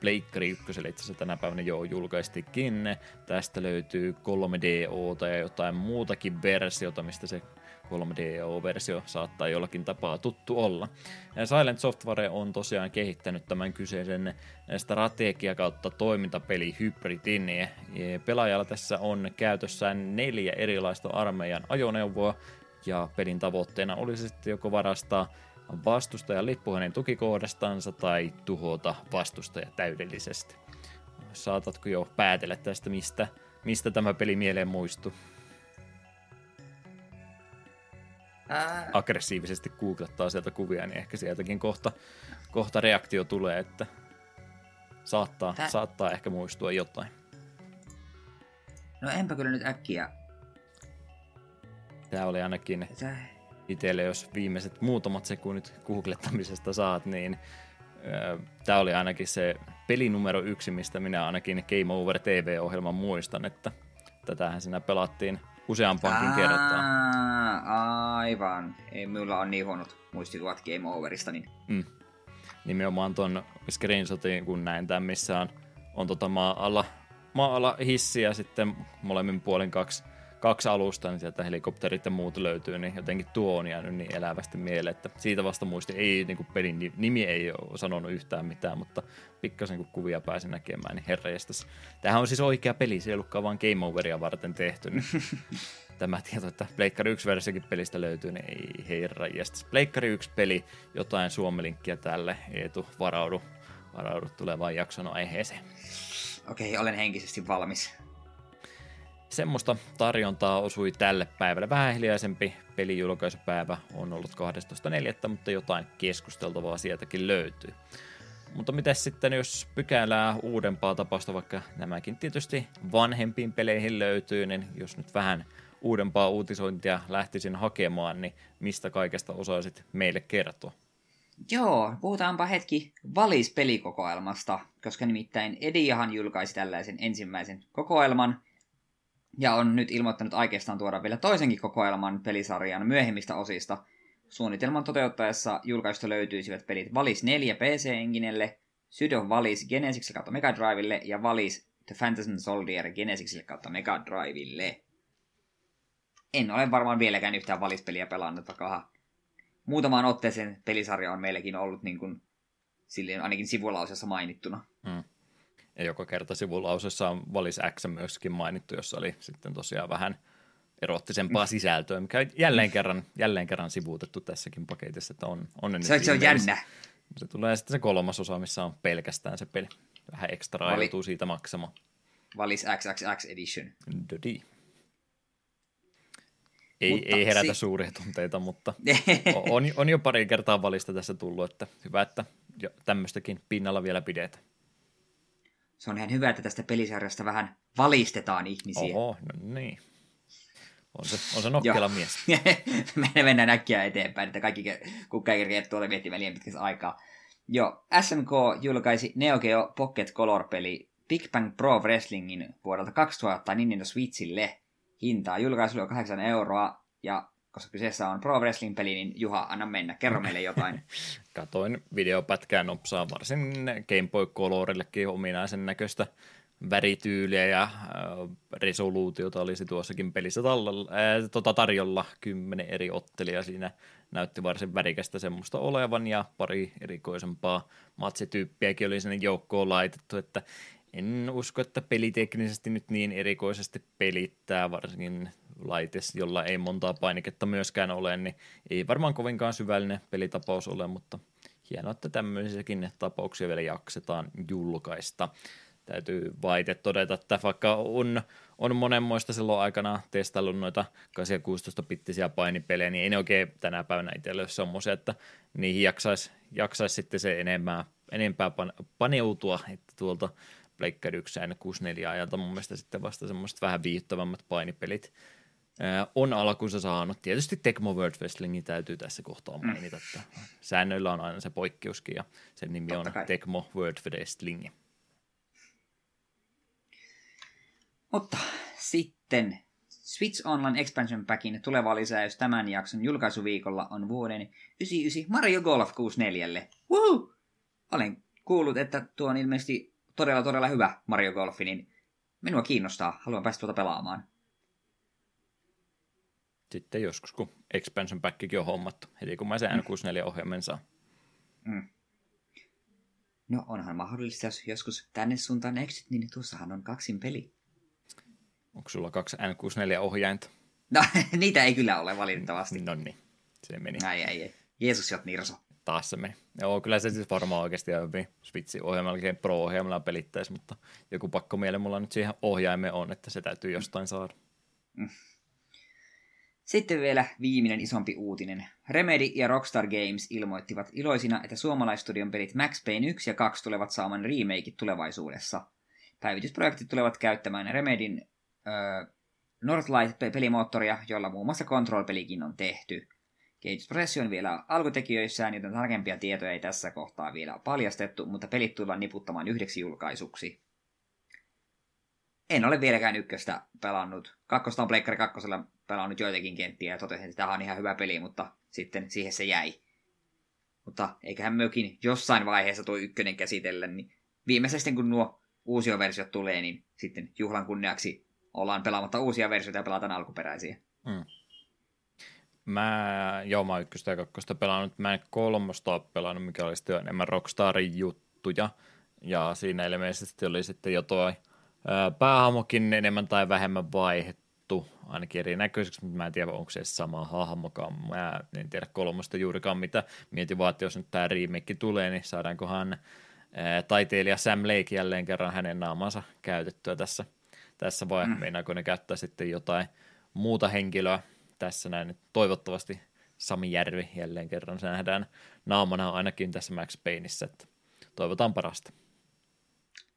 Pleikkari 1 itse asiassa tänä päivänä jo julkaistikin. Tästä löytyy 3DO ja jotain muutakin versiota, mistä se 3DO-versio saattaa jollakin tapaa tuttu olla. Silent Software on tosiaan kehittänyt tämän kyseisen strategia kautta toimintapeli hybridin. Pelaajalla tässä on käytössään neljä erilaista armeijan ajoneuvoa, ja pelin tavoitteena olisi sitten joko varastaa vastustajan lippu hänen tukikohdastansa tai tuhota vastustaja täydellisesti. Saatatko jo päätellä tästä, mistä, mistä tämä peli mieleen muistuu? Ää... aggressiivisesti googlettaa sieltä kuvia, niin ehkä sieltäkin kohta, kohta reaktio tulee, että saattaa, Tää... saattaa ehkä muistua jotain. No enpä kyllä nyt äkkiä. Tämä oli ainakin Tää... itselle, jos viimeiset muutamat sekunnit googlettamisesta saat, niin tämä oli ainakin se peli numero yksi, mistä minä ainakin Game Over TV-ohjelman muistan, että tätähän siinä pelattiin useampaankin kertaan. Aivan. Ei minulla on niin huonot muistikuvat Game Overista. Niin... Mm. Nimenomaan ton screenshotin, kun näin tämän, missä on, on tota maa alla, maa hissi ja sitten molemmin puolin kaksi kaksi alusta, niin sieltä helikopterit ja muut löytyy, niin jotenkin tuo on jäänyt niin elävästi mieleen, että siitä vasta muisti, ei niin kuin pelin nimi ei ole sanonut yhtään mitään, mutta pikkasen kun kuvia pääsin näkemään, niin herra Tämähän on siis oikea peli, se ei ollutkaan vaan Game Overia varten tehty, niin tämä tieto, että Pleikkari 1 versiokin pelistä löytyy, niin ei herra jästäs. Pleikkari 1 peli, jotain suomelinkkiä tälle, Eetu, varaudu, varaudu tulevaan jakson aiheeseen. Okei, olen henkisesti valmis. semmoista tarjontaa osui tälle päivälle. Vähän hiljaisempi pelijulkaisupäivä on ollut 12.4., mutta jotain keskusteltavaa sieltäkin löytyy. Mutta mitä sitten, jos pykälää uudempaa tapausta, vaikka nämäkin tietysti vanhempiin peleihin löytyy, niin jos nyt vähän uudempaa uutisointia lähtisin hakemaan, niin mistä kaikesta osaisit meille kertoa? Joo, puhutaanpa hetki Valis-pelikokoelmasta, koska nimittäin Ediahan julkaisi tällaisen ensimmäisen kokoelman, ja on nyt ilmoittanut aikeistaan tuoda vielä toisenkin kokoelman pelisarjan myöhemmistä osista. Suunnitelman toteuttaessa julkaista löytyisivät pelit Valis 4 PC-enginelle, Sydo Valis Genesikselle kautta Mega Drivelle ja Valis The Phantasm Soldier Genesikselle kautta Mega Drivelle. En ole varmaan vieläkään yhtään Valis-peliä pelannut, vaikka muutamaan otteeseen pelisarja on meilläkin ollut niin kuin, silleen ainakin sivulausessa mainittuna. Hmm. Ja joka kerta sivulausessa on Valis X myöskin mainittu, jossa oli sitten tosiaan vähän erottisempaa mm. sisältöä, mikä on jälleen kerran, jälleen kerran sivuutettu tässäkin paketissa, että on, on se, se on jännä. Se tulee sitten se kolmas osa, missä on pelkästään se peli. Vähän ekstraa Vali... joutuu siitä maksamaan. Valis XXX Edition. Dodi. Ei, mutta ei herätä si- suuria tunteita, mutta on, on jo pari kertaa valista tässä tullut, että hyvä, että tämmöistäkin pinnalla vielä pidetään se on ihan hyvä, että tästä pelisarjasta vähän valistetaan ihmisiä. Oho, no niin. On se, on se nokkela mies. Me mennään äkkiä eteenpäin, että kaikki kukaan ei kerkeä tuolla miettimään liian pitkässä aikaa. Joo, SMK julkaisi Neo Geo Pocket Color-peli Big Bang Pro Wrestlingin vuodelta 2000 Nintendo Switchille. Hintaa julkaisulle on 8 euroa ja koska kyseessä on Pro Wrestling-peli, niin Juha, anna mennä, kerro meille jotain. Katoin videopätkää nopsaa varsin Game Boy Colorillekin ominaisen näköistä värityyliä ja äh, resoluutiota olisi tuossakin pelissä tallalla, äh, tota tarjolla. Kymmenen eri ottelia siinä näytti varsin värikästä semmoista olevan ja pari erikoisempaa matsityyppiäkin oli sinne joukkoon laitettu, että en usko, että peliteknisesti nyt niin erikoisesti pelittää, varsinkin laites, jolla ei montaa painiketta myöskään ole, niin ei varmaan kovinkaan syvällinen pelitapaus ole, mutta hienoa, että tämmöisiäkin tapauksia vielä jaksetaan julkaista. Täytyy vaite todeta, että vaikka on, on monenmoista silloin aikana testaillut noita 16-pittisiä painipelejä, niin ei ne oikein tänä päivänä itselle ole semmoisia, että niihin jaksaisi jaksais sitten se enemmän, enempää paneutua, että tuolta Pleikkari 1 64 ajalta mun mielestä sitten vasta semmoiset vähän viittävämmät painipelit on alkunsa saanut. Tietysti Tecmo World Wrestlingin täytyy tässä kohtaa mm. mainita, että säännöillä on aina se poikkeuskin ja sen nimi Totta on kai. Tecmo World Wrestling. Mutta sitten Switch Online Expansion Packin tuleva lisäys tämän jakson julkaisuviikolla on vuoden 99 Mario Golf 64. Woohoo! Olen kuullut, että tuo on ilmeisesti todella todella hyvä Mario Golf, niin minua kiinnostaa. Haluan päästä tuota pelaamaan sitten joskus, kun expansion packikin on hommattu, heti kun mä sen N64-ohjelmen saan. Mm. No onhan mahdollista, jos joskus tänne suuntaan eksyt, niin tuossahan on kaksin peli. Onko sulla kaksi N64-ohjainta? No, niitä ei kyllä ole valitettavasti. No niin, se meni. Ai, ai, ai. Jeesus jot nirso. Taas se meni. Joo, kyllä se siis varmaan oikeasti hyvin Switchin ohjelmalla, Pro-ohjelmalla pelittäisi, mutta joku pakko mieleen mulla nyt siihen ohjaimeen on, että se täytyy jostain saada. Mm. Sitten vielä viimeinen isompi uutinen. Remedy ja Rockstar Games ilmoittivat iloisina, että suomalaistudion pelit Max Payne 1 ja 2 tulevat saamaan remakeit tulevaisuudessa. Päivitysprojektit tulevat käyttämään Remedin Northlight-pelimoottoria, jolla muun muassa Control-pelikin on tehty. Kehitysprosessi on vielä alkutekijöissään, joten tarkempia tietoja ei tässä kohtaa vielä paljastettu, mutta pelit tullaan niputtamaan yhdeksi julkaisuksi. En ole vieläkään ykköstä pelannut. Kakkosta on Pleikkari kakkosella pelannut joitakin kenttiä ja totesin, että tämä on ihan hyvä peli, mutta sitten siihen se jäi. Mutta eiköhän mökin jossain vaiheessa tuo ykkönen käsitellä, niin viimeisesti kun nuo uusia versiot tulee, niin sitten juhlan kunniaksi ollaan pelaamatta uusia versioita ja pelataan alkuperäisiä. Hmm. Mä, joo, mä ykköstä ja kakkosta pelannut. Mä en kolmosta ole pelannut, mikä oli sitten enemmän Rockstarin juttuja. Ja siinä ilmeisesti oli sitten jo tuo päähahmokin enemmän tai vähemmän vaihettu, ainakin erinäköiseksi, mutta mä en tiedä, onko se sama hahmokaan. Mä en tiedä kolmosta juurikaan, mitä mietin vaan, että jos nyt tämä remake tulee, niin saadaankohan taiteilija Sam Lake jälleen kerran hänen naamansa käytettyä tässä, tässä vai mm. meinaako ne käyttää sitten jotain muuta henkilöä tässä näin. Toivottavasti Sami Järvi jälleen kerran se nähdään naamana ainakin tässä Max Payneissa, että toivotaan parasta.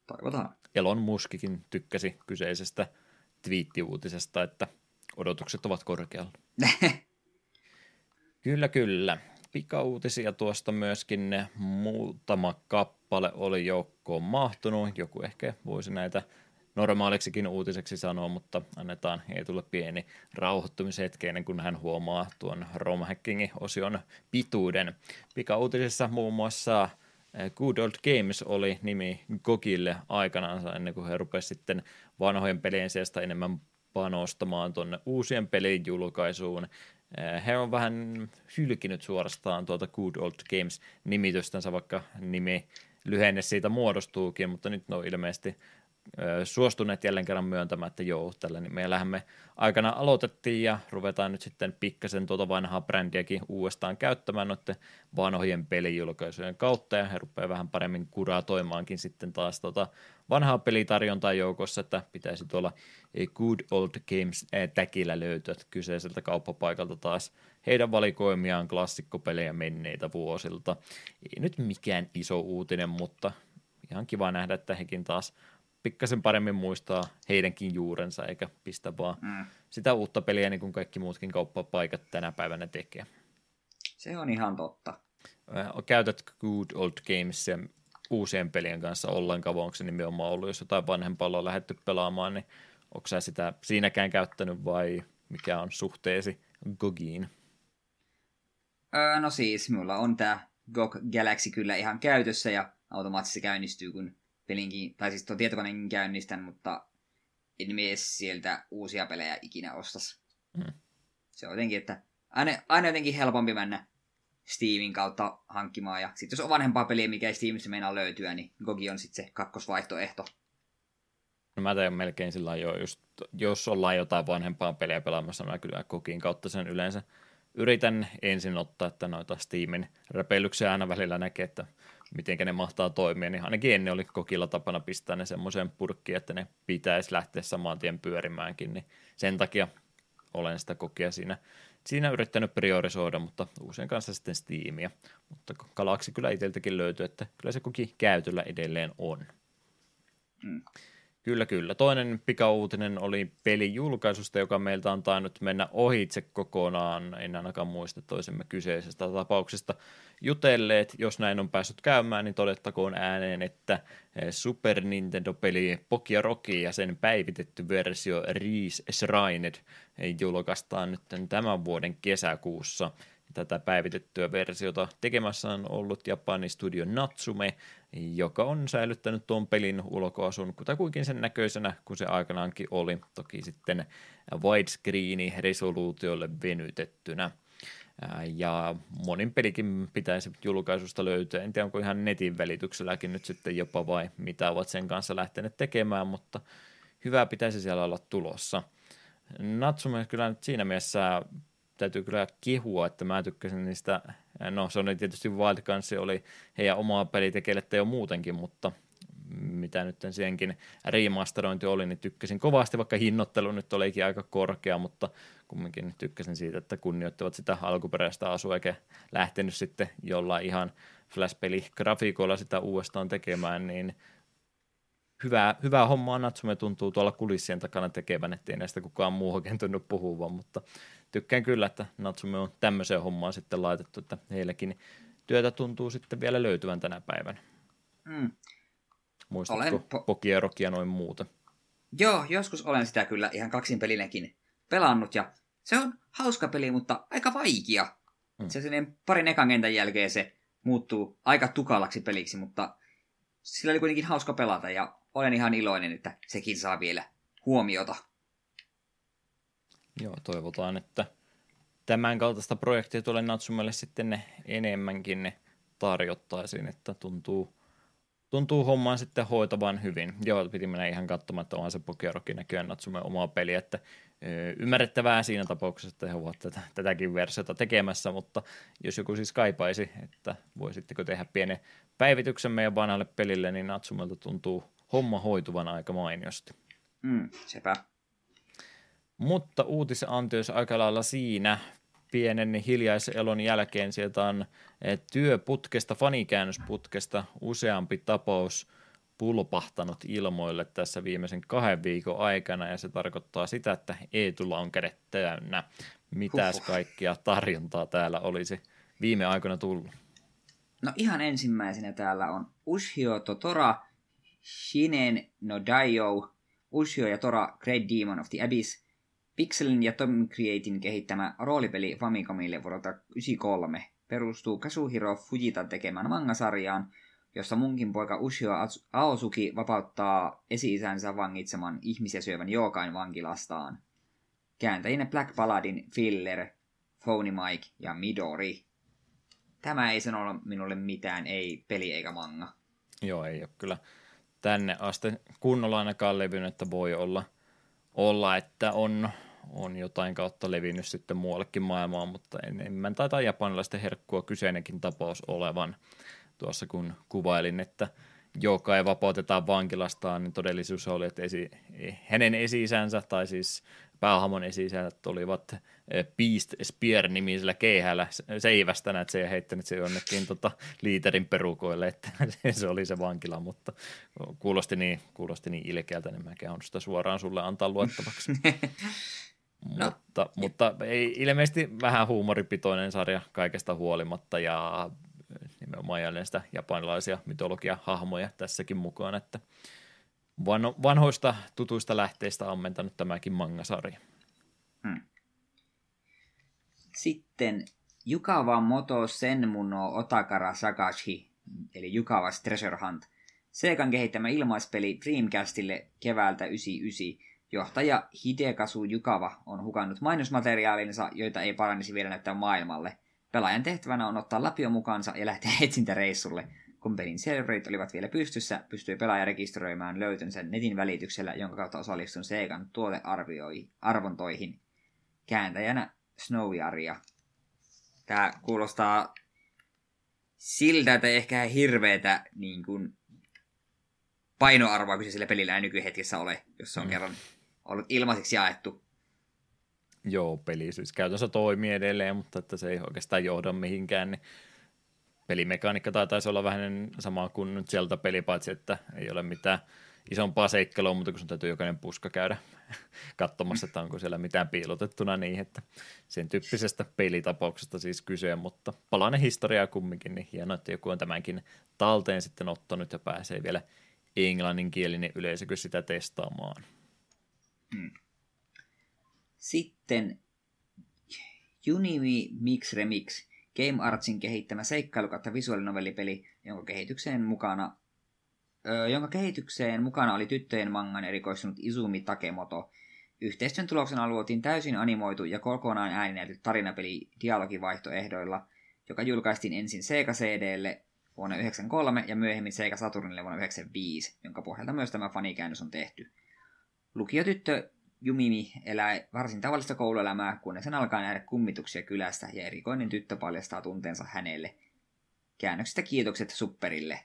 Toivotaan. Elon Muskikin tykkäsi kyseisestä twiittiuutisesta, että odotukset ovat korkealla. kyllä, kyllä. Pikauutisia tuosta myöskin ne muutama kappale oli joukkoon mahtunut. Joku ehkä voisi näitä normaaliksikin uutiseksi sanoa, mutta annetaan Eetulle pieni rauhoittumishetki ennen kuin hän huomaa tuon romhackingin osion pituuden. Pikauutisissa muun muassa eh, Good Old Games oli nimi Gogille aikanaan ennen kuin he rupesivat sitten vanhojen pelien sijasta enemmän panostamaan tuonne uusien pelin julkaisuun. Eh, he on vähän hylkinyt suorastaan tuota Good Old Games-nimitystänsä, vaikka nimi lyhenne siitä muodostuukin, mutta nyt ne on ilmeisesti suostuneet jälleen kerran myöntämään, että joo, tällä niin me aikana aloitettiin ja ruvetaan nyt sitten pikkasen tuota vanhaa brändiäkin uudestaan käyttämään noiden vanhojen pelijulkaisujen kautta ja he rupeaa vähän paremmin kuratoimaankin sitten taas tuota vanhaa pelitarjontaa joukossa, että pitäisi tuolla Good Old Games täkillä löytyä kyseiseltä kauppapaikalta taas heidän valikoimiaan klassikkopelejä menneitä vuosilta. Ei nyt mikään iso uutinen, mutta ihan kiva nähdä, että hekin taas pikkasen paremmin muistaa heidänkin juurensa, eikä pistä vaan mm. sitä uutta peliä, niin kuin kaikki muutkin kauppapaikat tänä päivänä tekee. Se on ihan totta. Käytätkö Good Old Games uusien pelien kanssa ollenkaan, vai onko se nimenomaan ollut, jos jotain vanhempaa on lähdetty pelaamaan, niin onko sä sitä siinäkään käyttänyt vai mikä on suhteesi Gogiin? Öö, no siis, mulla on tämä GOG Galaxy kyllä ihan käytössä ja automaattisesti käynnistyy, kun pelinkin, tai siis tuon tietokoneen käynnistän, mutta en mies sieltä uusia pelejä ikinä ostas. Mm. Se on jotenkin, että aina, aina jotenkin helpompi mennä Steamin kautta hankkimaan. Ja sitten jos on vanhempaa peliä, mikä ei Steamissa meinaa löytyä, niin Gogi on sitten se kakkosvaihtoehto. No mä teen melkein sillä jo, just, jos ollaan jotain vanhempaa peliä pelaamassa, mä kyllä Gogin kautta sen yleensä yritän ensin ottaa, että noita Steamin räpeilyksiä aina välillä näkee, että miten ne mahtaa toimia, niin ainakin ennen oli kokilla tapana pistää ne semmoiseen purkkiin, että ne pitäisi lähteä saman tien pyörimäänkin, niin sen takia olen sitä kokia siinä, siinä yrittänyt priorisoida, mutta uusien kanssa sitten Steamia. Mutta kalaksi kyllä itseltäkin löytyy, että kyllä se koki käytöllä edelleen on. Mm. Kyllä, kyllä. Toinen pikauutinen oli pelijulkaisusta, joka meiltä on tainnut mennä ohitse kokonaan. En ainakaan muista toisemme kyseisestä tapauksesta jutelleet. Jos näin on päässyt käymään, niin todettakoon ääneen, että eh, Super Nintendo-peli Pokia Rocky ja sen päivitetty versio Reese Shrined julkaistaan nyt tämän vuoden kesäkuussa – tätä päivitettyä versiota tekemässä on ollut Japanin studio Natsume, joka on säilyttänyt tuon pelin ulkoasun kutakuinkin sen näköisenä kuin se aikanaankin oli, toki sitten widescreeni resoluutiolle venytettynä. Ja monin pelikin pitäisi julkaisusta löytyä. En tiedä, onko ihan netin välitykselläkin nyt sitten jopa vai mitä ovat sen kanssa lähteneet tekemään, mutta hyvää pitäisi siellä olla tulossa. Natsume kyllä nyt siinä mielessä täytyy kyllä kehua, että mä tykkäsin niistä, no se oli tietysti Wild Guns, oli heidän omaa pelitekelettä jo muutenkin, mutta mitä nyt senkin remasterointi oli, niin tykkäsin kovasti, vaikka hinnoittelu nyt olikin aika korkea, mutta kumminkin tykkäsin siitä, että kunnioittavat sitä alkuperäistä asua, eikä lähtenyt sitten jollain ihan Flash-peli-grafiikoilla sitä uudestaan tekemään, niin hyvää, hyvää hommaa Natsume tuntuu tuolla kulissien takana tekevän, ettei näistä kukaan muu oikein tunnu puhuvan, mutta tykkään kyllä, että Natsume on tämmöiseen hommaan sitten laitettu, että heilläkin työtä tuntuu sitten vielä löytyvän tänä päivänä. Mm. Muistatko olen po- Pokia Rokia noin muuta? Joo, joskus olen sitä kyllä ihan kaksin pelinäkin pelannut ja se on hauska peli, mutta aika vaikea. Mm. Se parin ekan kentän jälkeen se muuttuu aika tukalaksi peliksi, mutta sillä oli kuitenkin hauska pelata ja olen ihan iloinen, että sekin saa vielä huomiota. Joo, toivotaan, että tämän kaltaista projektia tulee Natsumelle sitten ne enemmänkin ne tarjottaisiin, että tuntuu, tuntuu hommaan sitten hoitavan hyvin. Joo, piti mennä ihan katsomaan, että onhan se Pokerokin näköjään Natsume omaa peliä, että ymmärrettävää siinä tapauksessa, että he ovat tätä, tätäkin versiota tekemässä, mutta jos joku siis kaipaisi, että voisitteko tehdä pienen päivityksen meidän vanhalle pelille, niin Natsumelta tuntuu homma hoituvan aika mainiosti. Mm, sepä. Mutta uutisantios aika lailla siinä pienen hiljaiselon jälkeen sieltä on eh, työputkesta, fanikäännösputkesta useampi tapaus pulpahtanut ilmoille tässä viimeisen kahden viikon aikana, ja se tarkoittaa sitä, että Eetulla on kädet täynnä. Mitäs Huhhuh. kaikkia tarjontaa täällä olisi viime aikoina tullut? No ihan ensimmäisenä täällä on Ushio Totora, Shinen no Daio, Ushio ja Tora Great Demon of the Abyss, Pixelin ja Tom Creatin kehittämä roolipeli Famicomille vuodelta 1993 perustuu Kazuhiro Fujita tekemään mangasarjaan, jossa munkin poika Ushio Aosuki vapauttaa esi-isänsä vangitseman ihmisiä syövän Jookain vankilastaan. Kääntäjinä Black Paladin, Filler, Phony Mike ja Midori. Tämä ei sano minulle mitään, ei peli eikä manga. Joo, ei ole kyllä tänne asti kunnolla ainakaan levynyt, että voi olla, olla että on, on jotain kautta levinnyt sitten muuallekin maailmaan, mutta enemmän taitaa japanilaisten herkkua kyseinenkin tapaus olevan. Tuossa kun kuvailin, että joka ei vapautetaan vankilastaan, niin todellisuus oli, että esi, hänen esi-isänsä, tai siis päähamon esi olivat eh, Beast Spear-nimisellä keihällä seivästä, että se ei heittänyt se jonnekin tota, liiterin perukoille, että se oli se vankila, mutta kuulosti niin, kuulosti niin ilkeältä, niin mä kehon sitä suoraan sulle antaa luettavaksi. no. mutta, mutta ei, ilmeisesti vähän huumoripitoinen sarja kaikesta huolimatta ja nimenomaan jälleen sitä japanilaisia mytologia-hahmoja tässäkin mukaan, että vanhoista tutuista lähteistä ammentanut tämäkin mangasarja. Hmm. Sitten Jukawa Moto Senmuno Otakara Sagashi, eli Jukawa's Treasure Hunt. Seikan kehittämä ilmaispeli Dreamcastille keväältä 99. Johtaja Hidekasu Jukawa on hukannut mainosmateriaalinsa, joita ei parannisi vielä näyttää maailmalle. Pelaajan tehtävänä on ottaa lapio mukaansa ja lähteä etsintäreissulle – kun pelin serverit olivat vielä pystyssä, pystyi pelaaja rekisteröimään löytönsä netin välityksellä, jonka kautta osallistun Segan tuotearvontoihin. Kääntäjänä Snowyaria. Tämä kuulostaa siltä, että ehkä hirveetä niin kuin, painoarvoa kyseisellä pelillä ei nykyhetkessä ole, jos se on mm. kerran ollut ilmaiseksi jaettu. Joo, peli siis käytännössä toimii edelleen, mutta että se ei oikeastaan johda mihinkään, niin pelimekaniikka taisi olla vähän sama kuin sieltä peli, paitsi että ei ole mitään isompaa seikkelua, mutta kun sun täytyy jokainen puska käydä katsomassa, että onko siellä mitään piilotettuna niin, että sen tyyppisestä pelitapauksesta siis kyse, mutta palainen historiaa kumminkin, niin hienoa, että joku on tämänkin talteen sitten ottanut ja pääsee vielä englanninkielinen yleisö sitä testaamaan. Hmm. Sitten Unimi Mix Remix Game Artsin kehittämä seikkailu kautta visuaalinovellipeli, jonka kehitykseen mukana öö, jonka kehitykseen mukana oli tyttöjen mangan erikoistunut Izumi Takemoto. Yhteistyön tuloksena luotiin täysin animoitu ja kokonaan ääninäytetty tarinapeli dialogivaihtoehdoilla, joka julkaistiin ensin Sega CDlle vuonna 1993 ja myöhemmin Sega Saturnille vuonna 1995, jonka pohjalta myös tämä fanikäännös on tehty. Lukiotyttö Jumimi elää varsin tavallista kouluelämää, kunnes hän alkaa nähdä kummituksia kylästä ja erikoinen tyttö paljastaa tunteensa hänelle. Käännöksestä kiitokset Supperille.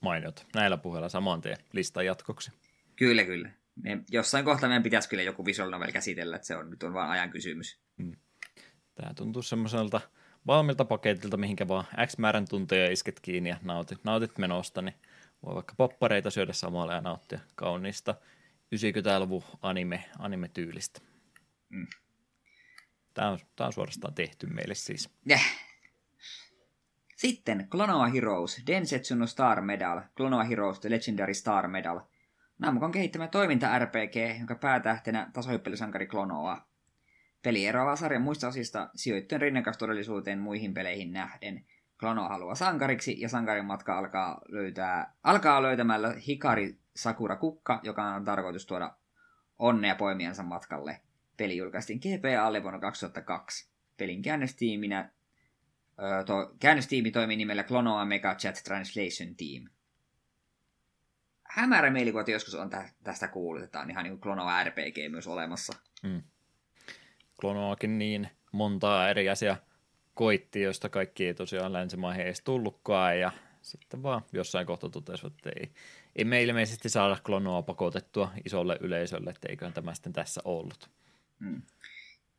Mainiot. Näillä puheilla saman tien listan jatkoksi. Kyllä, kyllä. Me, jossain kohtaa meidän pitäisi kyllä joku visual novel käsitellä, että se on nyt on vain ajan kysymys. Hmm. Tämä tuntuu semmoiselta valmiilta paketilta, mihinkä vaan X määrän tunteja isket kiinni ja nautit, nautit menosta, niin voi vaikka poppareita syödä samalla ja nauttia kauniista 90-luvun anime, anime-tyylistä. Mm. Tämä, on, tämä on suorastaan tehty meille siis. Yeah. Sitten Klonoa Heroes, Densetsu no Star Medal, Klonoa Heroes The Legendary Star Medal. Namcon kehittämä toiminta-RPG, jonka päätähtenä tasohyppelysankari Klonoa. Peli eroaa sarjan muista osista sijoittuen rinnakas-todellisuuteen muihin peleihin nähden. Klonoa haluaa sankariksi ja sankarin matka alkaa, löytää, alkaa löytämällä Hikari Sakura Kukka, joka on tarkoitus tuoda onnea poimiansa matkalle. Peli julkaistiin GPAlle vuonna 2002. Pelin käännöstiiminä to, käännöstiimi toimii nimellä Klonoa Mega Chat Translation Team. Hämärä mielikuva, joskus on tä, tästä kuullut, että on ihan niin kuin Klonoa RPG myös olemassa. Mm. Klonoakin niin montaa eri asiaa koitti, josta kaikki ei tosiaan länsimaihin edes tullutkaan, ja sitten vaan jossain kohtaa totesivat, että ei, ei me ilmeisesti saada klonoa pakotettua isolle yleisölle, että eiköhän tämä sitten tässä ollut. Hmm.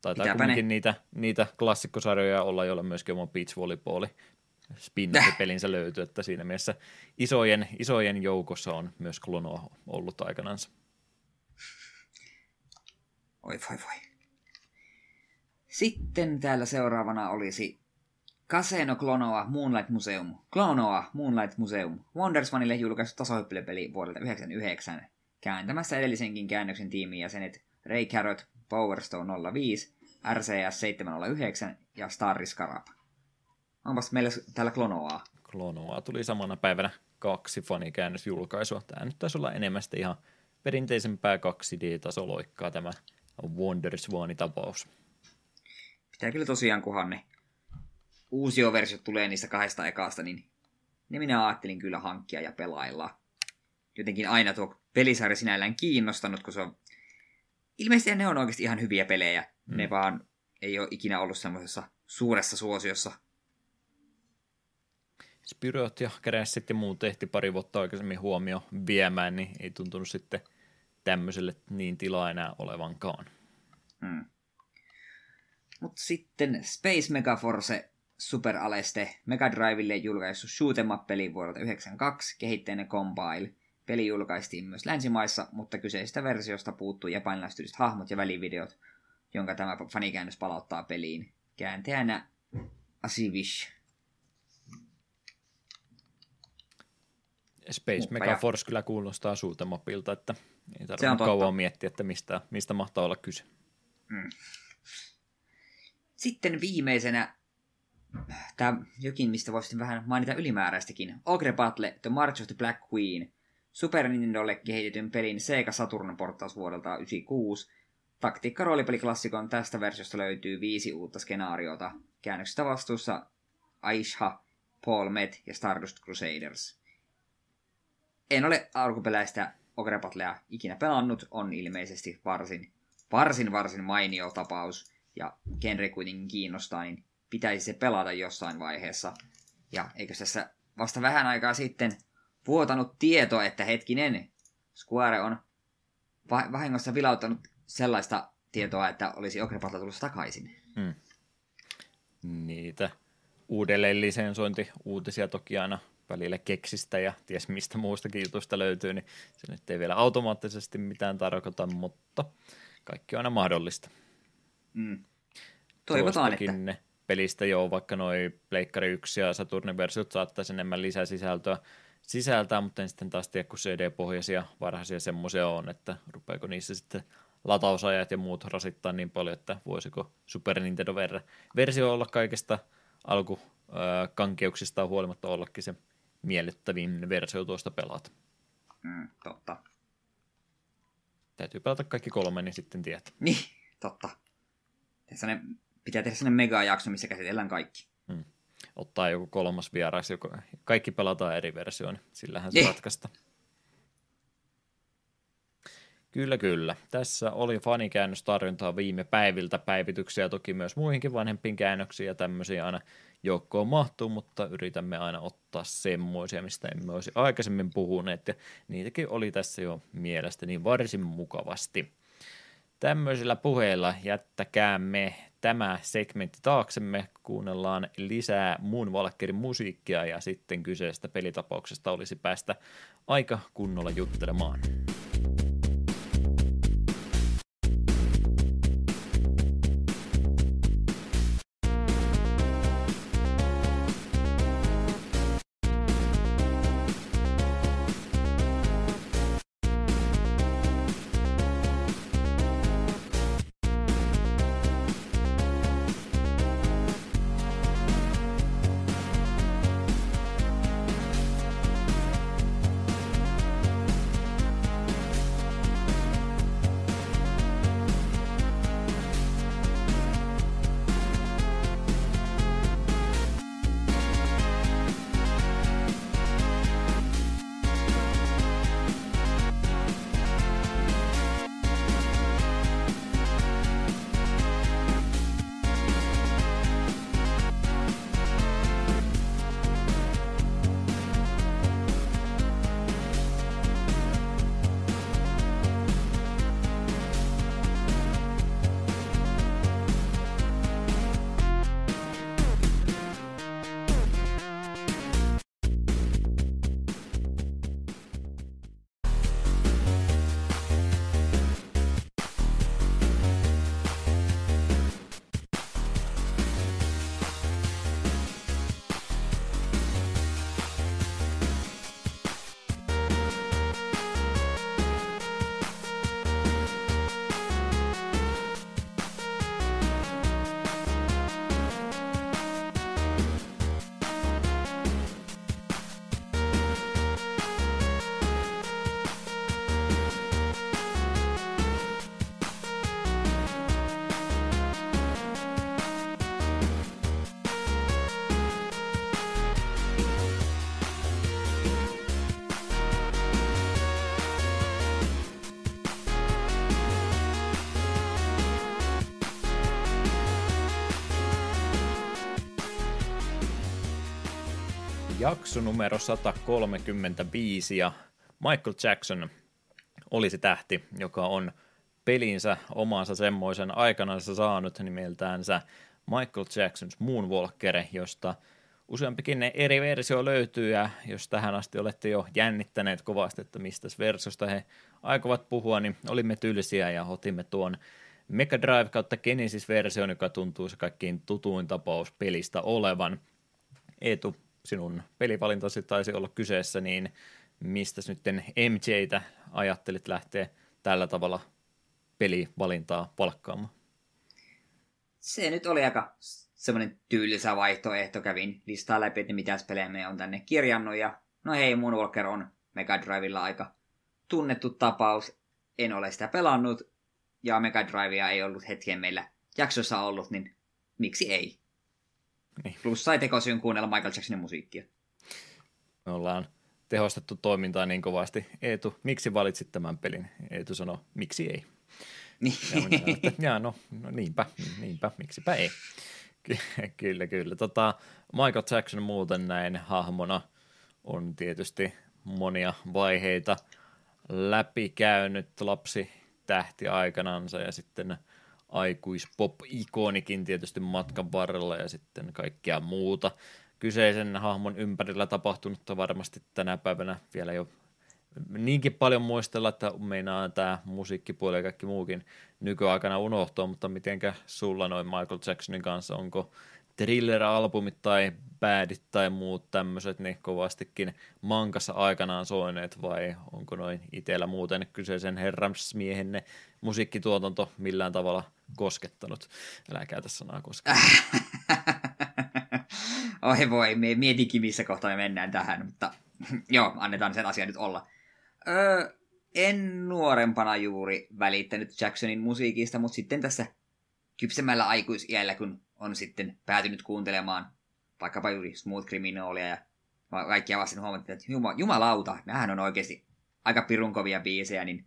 Taitaa Pitääpä kuitenkin ne... niitä, niitä klassikkosarjoja olla, joilla myöskin oma beach volleyball spin pelinsä löytyy, että siinä mielessä isojen, isojen joukossa on myös klonoa ollut aikanansa. Oi voi voi. Sitten täällä seuraavana olisi Casino Klonoa Moonlight Museum. Klonoa Moonlight Museum. Wondersmanille julkaistu tasohyppelypeli vuodelta 1999. Kääntämässä edellisenkin käännöksen tiimin jäsenet Ray Carrot, Powerstone 05, RCS 709 ja Starry Scarab. Onpas meillä täällä Klonoaa. Klonoaa tuli samana päivänä kaksi fanikäännösjulkaisua. Tämä nyt taisi olla enemmän ihan perinteisempää 2D-tasoloikkaa tämä Wonderswan-tapaus. Pitää kyllä tosiaan, kunhan ne uusioversiot tulee niistä kahdesta ekasta, niin ne minä ajattelin kyllä hankkia ja pelailla. Jotenkin aina tuo pelisarja sinällään kiinnostanut, kun se on... Ilmeisesti ne on oikeasti ihan hyviä pelejä. Mm. Ne vaan ei ole ikinä ollut semmoisessa suuressa suosiossa. Spyrot ja Crash ja muut tehti pari vuotta aikaisemmin huomio viemään, niin ei tuntunut sitten tämmöiselle niin tilaa enää olevankaan. Hmm. Mutta sitten Space Megaforce Super Aleste Mega Drivelle julkaistu shoot'em up-peli vuodelta 1992, kehitteinen Compile. Peli julkaistiin myös länsimaissa, mutta kyseisestä versiosta puuttuu japanilaistyliset hahmot ja välivideot, jonka tämä fanikäännös palauttaa peliin. Kääntäjänä Asivish. Space Megaforce kyllä kuulostaa suutemapilta, että ei tarvitse kauan miettiä, että mistä, mistä mahtaa olla kyse. Mm. Sitten viimeisenä tämä jokin, mistä voisin vähän mainita ylimääräistäkin. Ogre Battle, The March of the Black Queen. Super Nintendolle kehitetyn pelin Sega Saturn portaus vuodelta 1996. Taktiikka roolipeliklassikon tästä versiosta löytyy viisi uutta skenaariota. Käännöksestä vastuussa Aisha, Paul Met ja Stardust Crusaders. En ole alkuperäistä Ogre Battlea ikinä pelannut, on ilmeisesti varsin, varsin, varsin mainio tapaus, ja genre kuitenkin kiinnostaa, niin pitäisi se pelata jossain vaiheessa. Ja eikö tässä vasta vähän aikaa sitten vuotanut tieto, että hetkinen, Square on vahingossa vilauttanut sellaista tietoa, että olisi Ogre Battle tullut takaisin. Hmm. Niitä uudelleen lisensointi uutisia toki aina välillä keksistä ja ties mistä muustakin jutusta löytyy, niin se nyt ei vielä automaattisesti mitään tarkoita, mutta kaikki on aina mahdollista. Mm. Toivotaan, että... Ne pelistä jo, vaikka noin Pleikkari 1 ja Saturnin versiot saattaisi enemmän lisäsisältöä sisältää, mutta en sitten taas tiedä, kun CD-pohjaisia varhaisia semmoisia on, että rupeako niissä sitten latausajat ja muut rasittaa niin paljon, että voisiko Super Nintendo-versio olla kaikesta alkukankeuksista huolimatta ollakin se miellyttävin versio tuosta pelata. Mm, totta. Täytyy pelata kaikki kolme, niin sitten tiedät. Niin, totta. Sellainen, pitää tehdä sellainen mega-jakso, missä käsitellään kaikki. Hmm. Ottaa joku kolmas vieras, joka kaikki pelataan eri versioon, niin sillähän se ratkaista. Kyllä, kyllä. Tässä oli fanikäännöstarjontaa viime päiviltä, päivityksiä toki myös muihinkin vanhempiin käännöksiin ja tämmöisiä aina joukkoon mahtuu, mutta yritämme aina ottaa semmoisia, mistä emme olisi aikaisemmin puhuneet, ja niitäkin oli tässä jo mielestäni varsin mukavasti. Tämmöisillä puheilla jättäkäämme tämä segmentti taaksemme, kuunnellaan lisää muun Valkkerin musiikkia ja sitten kyseisestä pelitapauksesta olisi päästä aika kunnolla juttelemaan. Jakso numero 135 ja Michael Jackson olisi tähti, joka on pelinsä omansa semmoisen aikanansa saanut nimeltäänsä Michael Jackson's Moonwalker, josta useampikin eri versio löytyy, ja jos tähän asti olette jo jännittäneet kovasti, että mistä versiosta he aikovat puhua, niin olimme tylsiä ja otimme tuon Mega Drive kautta Genesis-version, joka tuntuu se kaikkiin tutuin tapaus pelistä olevan. Eetu, sinun pelivalintasi taisi olla kyseessä, niin mistä nyt MJtä ajattelit lähteä tällä tavalla pelivalintaa palkkaamaan? Se nyt oli aika semmoinen tylsä vaihtoehto. Kävin listaa läpi, että mitä pelejä me on tänne kirjannut. Ja no hei, Moonwalker on Mega Drivella aika tunnettu tapaus. En ole sitä pelannut. Ja Mega Drivea ei ollut hetken meillä jaksossa ollut, niin miksi ei? Niin. Plus sai tekosyyn kuunnella Michael Jacksonin musiikkia. Me ollaan tehostettu toimintaa niin kovasti. Eetu, miksi valitsit tämän pelin? Eetu sanoi, miksi ei? Niin. Ja minä, että, ja no, no niinpä, niinpä, miksipä ei. Ky- kyllä, kyllä. Tota, Michael Jackson muuten näin hahmona on tietysti monia vaiheita läpikäynyt lapsi tähti aikanansa ja sitten aikuispop-ikonikin tietysti matkan varrella ja sitten kaikkea muuta. Kyseisen hahmon ympärillä tapahtunutta varmasti tänä päivänä vielä jo niinkin paljon muistella, että meinaa tämä musiikkipuoli ja kaikki muukin nykyaikana unohtua, mutta mitenkä sulla noin Michael Jacksonin kanssa, onko thriller-albumit tai bädit tai muut tämmöiset niin kovastikin mankassa aikanaan soineet vai onko noin itsellä muuten kyseisen herramsmiehenne musiikkituotanto millään tavalla koskettanut? Älä käytä sanaa koskettanut. Oi voi, me mietinkin missä kohtaa me mennään tähän, mutta joo, annetaan sen asian nyt olla. Öö, en nuorempana juuri välittänyt Jacksonin musiikista, mutta sitten tässä kypsemmällä aikuisiällä, kun on sitten päätynyt kuuntelemaan vaikkapa juuri Smooth Criminalia ja kaikkia vasten huomattiin, että juma, jumalauta, nämähän on oikeasti aika pirun kovia biisejä, niin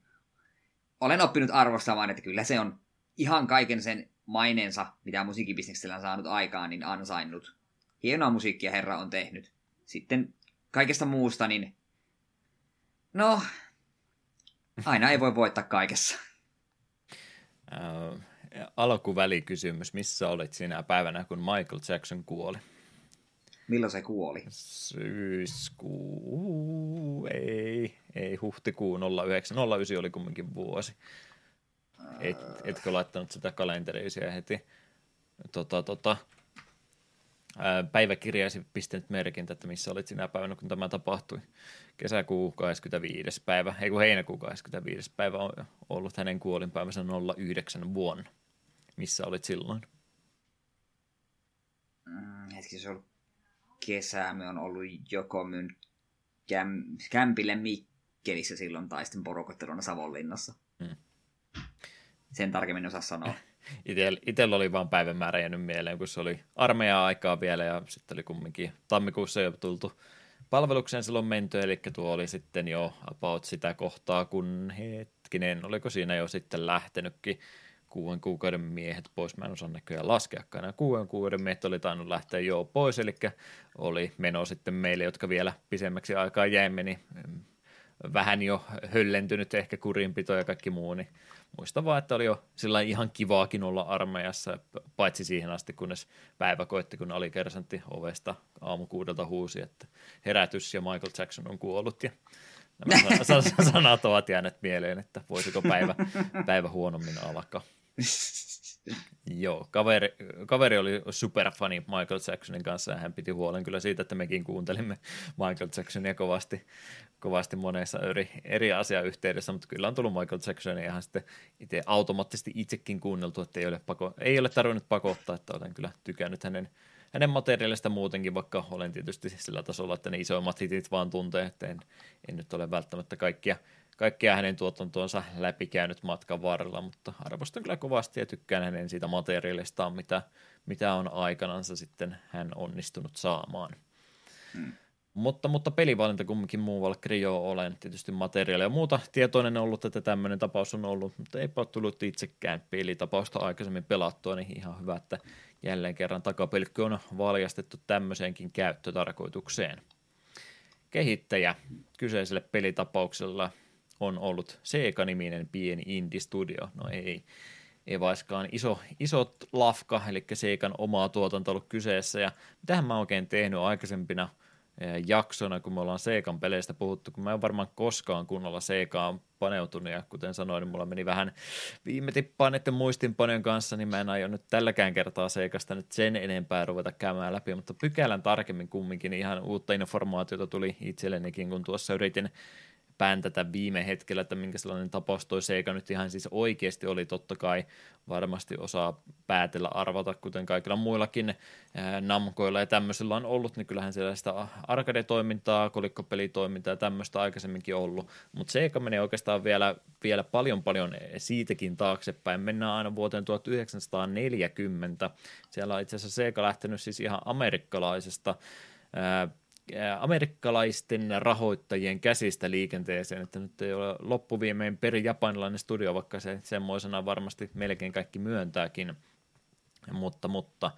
olen oppinut arvostamaan, että kyllä se on ihan kaiken sen maineensa, mitä musiikkibisneksellä on saanut aikaan, niin ansainnut. Hienoa musiikkia herra on tehnyt. Sitten kaikesta muusta, niin no, aina ei voi voittaa kaikessa. Alkuvälikysymys. Missä olit sinä päivänä, kun Michael Jackson kuoli? Milloin se kuoli? Syyskuu, ei, ei huhtikuun 09. 09 oli kumminkin vuosi. Et, etkö laittanut sitä kalenteriisia heti? Tota, tota, päiväkirjaisi pistänyt merkintä, että missä olit sinä päivänä, kun tämä tapahtui. Kesäkuu 25. päivä, ei kun heinäkuu 25. päivä on ollut hänen kuolinpäivänsä 09 vuonna. Missä olit silloin? Mm, hetki, se on ollut kesää. Me on ollut joko myyn käm, kämpille Mikkelissä silloin tai sitten porokotteluna Savonlinnassa. Mm. Sen tarkemmin osaa sanoa. Itellä oli vain päivämäärä jäänyt mieleen, kun se oli armeija aikaa vielä ja sitten oli kumminkin tammikuussa jo tultu palvelukseen silloin menty, eli tuo oli sitten jo about sitä kohtaa, kun hetkinen, oliko siinä jo sitten lähtenytkin kuuden kuukauden miehet pois, mä en osaa näköjään laskeakaan, kuuden kuukauden miehet oli tainnut lähteä jo pois, eli oli meno sitten meille, jotka vielä pisemmäksi aikaa jäimme, niin vähän jo höllentynyt ehkä kurinpito ja kaikki muu, niin muista vaan, että oli jo sillä ihan kivaakin olla armeijassa, paitsi siihen asti, kunnes päivä koitti, kun alikersantti ovesta aamu kuudelta huusi, että herätys ja Michael Jackson on kuollut ja nämä sanat ovat jääneet mieleen, että voisiko päivä, päivä huonommin alkaa. Joo, kaveri, kaveri oli superfani Michael Jacksonin kanssa ja hän piti huolen kyllä siitä, että mekin kuuntelimme Michael Jacksonia kovasti, kovasti monessa eri, eri asiayhteydessä, mutta kyllä on tullut Michael Jacksonia ihan sitten itse automaattisesti itsekin kuunneltu, että ei ole, pako, ei ole tarvinnut pakottaa, että olen kyllä tykännyt hänen, hänen materiaalista muutenkin, vaikka olen tietysti sillä tasolla, että ne isoimmat hitit vaan tuntee, että en, en nyt ole välttämättä kaikkia – kaikkea hänen tuotantoonsa läpikäynyt matkan varrella, mutta arvostan kyllä kovasti ja tykkään hänen siitä materiaalistaan, mitä, mitä on aikanansa sitten hän onnistunut saamaan. Hmm. Mutta, mutta pelivalinta kumminkin muu Valkyrie jo olen tietysti materiaalia ja muuta tietoinen ollut, että tämmöinen tapaus on ollut, mutta eipä ole tullut itsekään pelitapausta aikaisemmin pelattua, niin ihan hyvä, että jälleen kerran takapelkky on valjastettu tämmöiseenkin käyttötarkoitukseen. kehittäjä kyseiselle pelitapauksella on ollut Sega-niminen pieni indie-studio. No ei, ei vaiskaan iso, isot lafka, eli Seikan omaa tuotanto ollut kyseessä. Ja mitähän mä oikein tehnyt aikaisempina – jaksona, kun me ollaan Seikan peleistä puhuttu, kun mä en varmaan koskaan kunnolla Seikaan paneutunut, ja kuten sanoin, niin mulla meni vähän viime tippaan näiden muistinpanojen kanssa, niin mä en aio nyt tälläkään kertaa Seikasta nyt sen enempää ruveta käymään läpi, mutta pykälän tarkemmin kumminkin ihan uutta informaatiota tuli itsellenikin, kun tuossa yritin päntätä viime hetkellä, että minkä sellainen tapaus toi Seika nyt ihan siis oikeasti oli, totta kai varmasti osaa päätellä arvata, kuten kaikilla muillakin ää, namkoilla ja tämmöisillä on ollut, niin kyllähän siellä sitä arcade-toimintaa, kolikkopelitoimintaa ja tämmöistä aikaisemminkin ollut, mutta Seika menee oikeastaan vielä, vielä paljon paljon siitäkin taaksepäin, mennään aina vuoteen 1940, siellä on itse asiassa Seika lähtenyt siis ihan amerikkalaisesta ää, amerikkalaisten rahoittajien käsistä liikenteeseen, että nyt ei ole loppuviimein peri japanilainen studio, vaikka se semmoisena varmasti melkein kaikki myöntääkin, mutta, mutta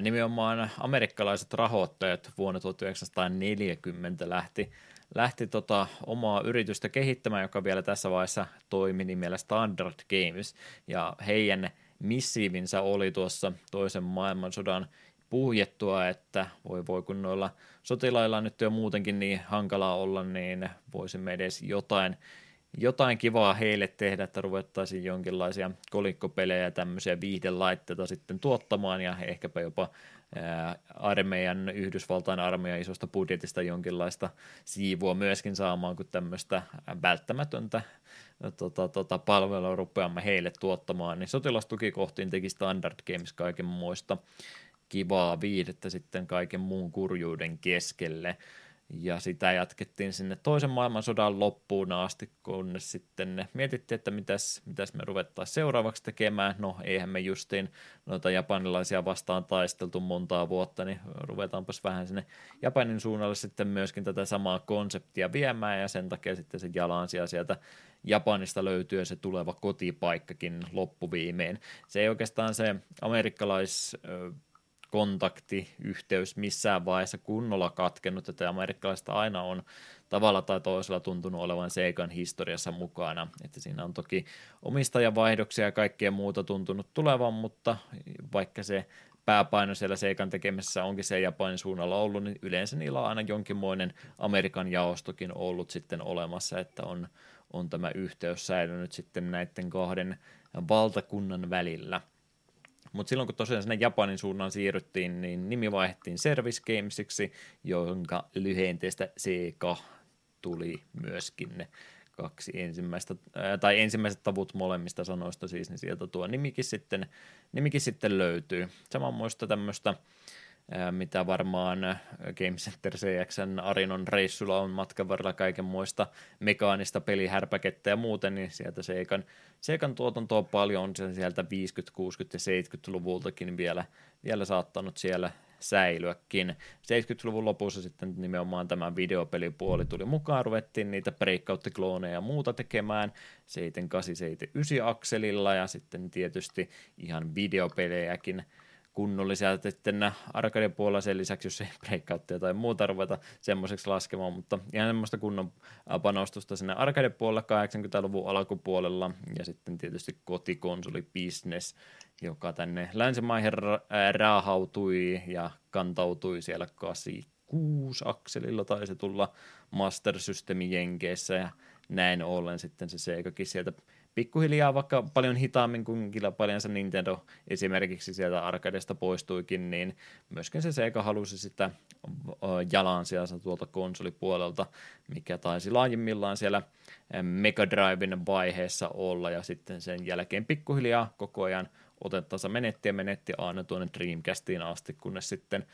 nimenomaan amerikkalaiset rahoittajat vuonna 1940 lähti, lähti tota omaa yritystä kehittämään, joka vielä tässä vaiheessa toimi nimellä Standard Games, ja heidän missiivinsä oli tuossa toisen maailmansodan puhjettua, että voi voi kun noilla sotilailla nyt jo muutenkin niin hankalaa olla, niin voisimme edes jotain, jotain kivaa heille tehdä, että ruvettaisiin jonkinlaisia kolikkopelejä ja tämmöisiä viihdelaitteita sitten tuottamaan ja ehkäpä jopa armeijan, Yhdysvaltain armeijan isosta budjetista jonkinlaista siivua myöskin saamaan, kun tämmöistä välttämätöntä tota, tota, palvelua rupeamme heille tuottamaan, niin sotilastukikohtiin teki Standard Games kaiken muista kivaa viihdettä sitten kaiken muun kurjuuden keskelle. Ja sitä jatkettiin sinne toisen maailmansodan loppuun asti, kunnes sitten mietittiin, että mitäs, mitäs me ruvettaisiin seuraavaksi tekemään. No eihän me justiin noita japanilaisia vastaan taisteltu montaa vuotta, niin ruvetaanpas vähän sinne Japanin suunnalle sitten myöskin tätä samaa konseptia viemään, ja sen takia sitten se jalansija sieltä Japanista löytyy se tuleva kotipaikkakin loppuviimeen. Se ei oikeastaan se amerikkalais kontakti, yhteys missään vaiheessa kunnolla katkennut, että amerikkalaista aina on tavalla tai toisella tuntunut olevan Seikan historiassa mukana, että siinä on toki omistajavaihdoksia ja kaikkea muuta tuntunut tulevan, mutta vaikka se pääpaino siellä Seikan tekemisessä onkin se Japanin suunnalla ollut, niin yleensä niillä on aina jonkinmoinen Amerikan jaostokin ollut sitten olemassa, että on, on tämä yhteys säilynyt sitten näiden kahden valtakunnan välillä. Mutta silloin kun tosiaan sinne Japanin suunnan siirryttiin, niin nimi vaihdettiin Service Gamesiksi, jonka lyhenteestä CK tuli myöskin ne kaksi ensimmäistä, tai ensimmäiset tavut molemmista sanoista siis, niin sieltä tuo nimikin sitten, nimikin sitten löytyy. Saman muista tämmöistä mitä varmaan Game Center CXn Arinon reissulla on matkan varrella kaiken muista mekaanista pelihärpäkettä ja muuten, niin sieltä Seikan, Seikan tuotantoa paljon. On sieltä 50-, 60- ja 70-luvultakin vielä, vielä saattanut siellä säilyäkin. 70-luvun lopussa sitten nimenomaan tämä videopelipuoli tuli mukaan, ruvettiin niitä breakout-klooneja ja muuta tekemään. 78, 79 akselilla ja sitten tietysti ihan videopelejäkin – kunnollisia sitten arcade-puolella sen lisäksi, jos ei breakouttia tai muuta ruveta semmoiseksi laskemaan, mutta ihan semmoista kunnon panostusta sinne arcade-puolella 80-luvun alkupuolella. Ja sitten tietysti kotikonsoli business, joka tänne länsimaihin raahautui ja kantautui siellä 86 akselilla taisi tulla Master Systemi Jenkeissä ja näin ollen sitten se Segakin sieltä pikkuhiljaa vaikka paljon hitaammin kuin kilpailijansa Nintendo esimerkiksi sieltä arcadesta poistuikin, niin myöskin se Sega halusi sitä jalansijansa tuolta konsolipuolelta, mikä taisi laajimmillaan siellä Mega Driven vaiheessa olla, ja sitten sen jälkeen pikkuhiljaa koko ajan otettansa menetti ja menetti aina tuonne Dreamcastiin asti, kunnes sitten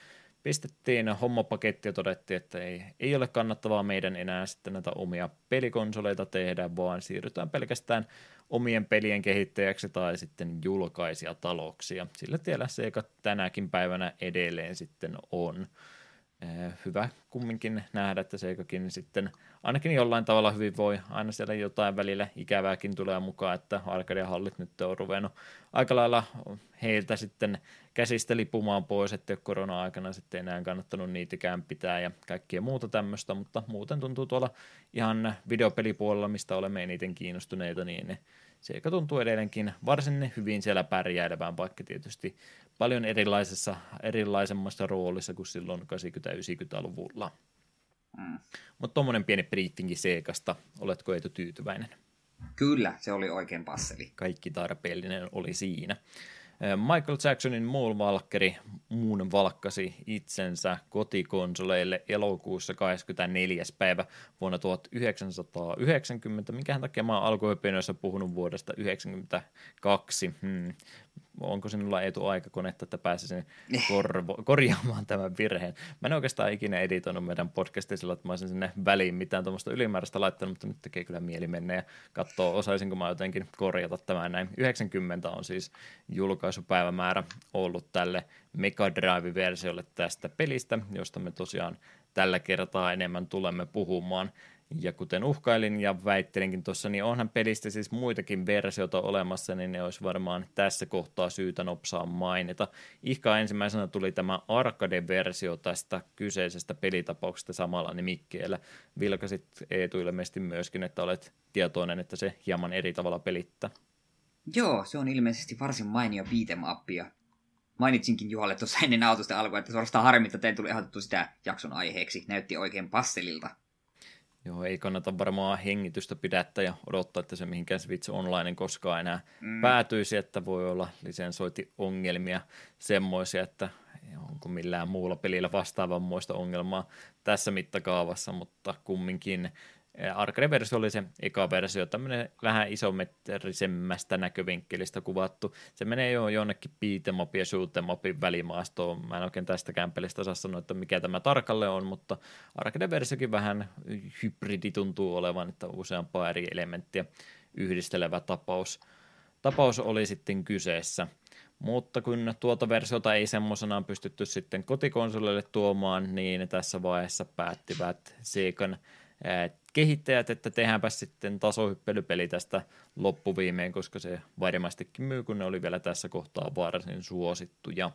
pistettiin hommapaketti ja todettiin, että ei, ei ole kannattavaa meidän enää sitten näitä omia pelikonsoleita tehdä, vaan siirrytään pelkästään omien pelien kehittäjäksi tai sitten julkaisia taloksia. Sillä tiellä Sega tänäkin päivänä edelleen sitten on. Hyvä kumminkin nähdä, että Seikakin sitten ainakin jollain tavalla hyvin voi. Aina siellä jotain välillä ikävääkin tulee mukaan, että arcade-hallit nyt on ruvennut aika lailla heiltä sitten käsistä lipumaan pois, että korona-aikana sitten enää kannattanut niitäkään pitää ja kaikkia muuta tämmöistä, mutta muuten tuntuu tuolla ihan videopelipuolella, mistä olemme eniten kiinnostuneita, niin Seika tuntuu edelleenkin varsin hyvin siellä pärjäilevään, vaikka tietysti paljon erilaisessa, erilaisemmassa roolissa kuin silloin 80-90-luvulla. Mm. Mutta tuommoinen pieni briittinkin Seekasta, oletko Eetu tyytyväinen? Kyllä, se oli oikein passeli. Kaikki tarpeellinen oli siinä. Michael Jacksonin muun valkkeri muun valkkasi itsensä kotikonsoleille elokuussa 24. päivä vuonna 1990. Minkähän takia mä oon alkuöpinöissä puhunut vuodesta 1992. Hmm onko sinulla etu aikakonetta, että pääsisin korvo- korjaamaan tämän virheen. Mä en oikeastaan ikinä editoinut meidän podcastia sillä, että mä olisin sinne väliin mitään tuommoista ylimääräistä laittanut, mutta nyt tekee kyllä mieli mennä ja katsoa, osaisinko mä jotenkin korjata tämän näin. 90 on siis julkaisupäivämäärä ollut tälle Mega Drive-versiolle tästä pelistä, josta me tosiaan tällä kertaa enemmän tulemme puhumaan. Ja kuten uhkailin ja väittelinkin tuossa, niin onhan pelistä siis muitakin versioita olemassa, niin ne olisi varmaan tässä kohtaa syytä nopsaa mainita. Ihka ensimmäisenä tuli tämä arcade-versio tästä kyseisestä pelitapauksesta samalla nimikkeellä. Vilkasit Eetu ilmeisesti myöskin, että olet tietoinen, että se hieman eri tavalla pelittää. Joo, se on ilmeisesti varsin mainio beat'em Mainitsinkin Juhalle tuossa ennen autosta alkua, että suorastaan harmi, että tuli ehdotettu sitä jakson aiheeksi. Näytti oikein passelilta. Joo, ei kannata varmaan hengitystä pidättää ja odottaa, että se mihinkään Switch Online koskaan enää mm. päätyisi, että voi olla lisensointiongelmia semmoisia, että onko millään muulla pelillä vastaavan muista ongelmaa tässä mittakaavassa, mutta kumminkin Arcade-versio oli se eka versio, tämmöinen vähän isometrisemmästä näkövinkkelistä kuvattu. Se menee jo jonnekin beat'em ja shoot'em välimaastoon. Mä en oikein tästäkään pelistä saa sanoa, että mikä tämä tarkalle on, mutta Arcade-versiokin vähän hybridi tuntuu olevan, että useampaa eri elementtiä yhdistelevä tapaus. Tapaus oli sitten kyseessä. Mutta kun tuota versiota ei semmoisenaan pystytty sitten kotikonsolille tuomaan, niin tässä vaiheessa päättivät Segan kehittäjät, että tehdäänpä sitten tasohyppelypeli tästä loppuviimeen, koska se varmastikin myy, kun ne oli vielä tässä kohtaa varsin suosittuja.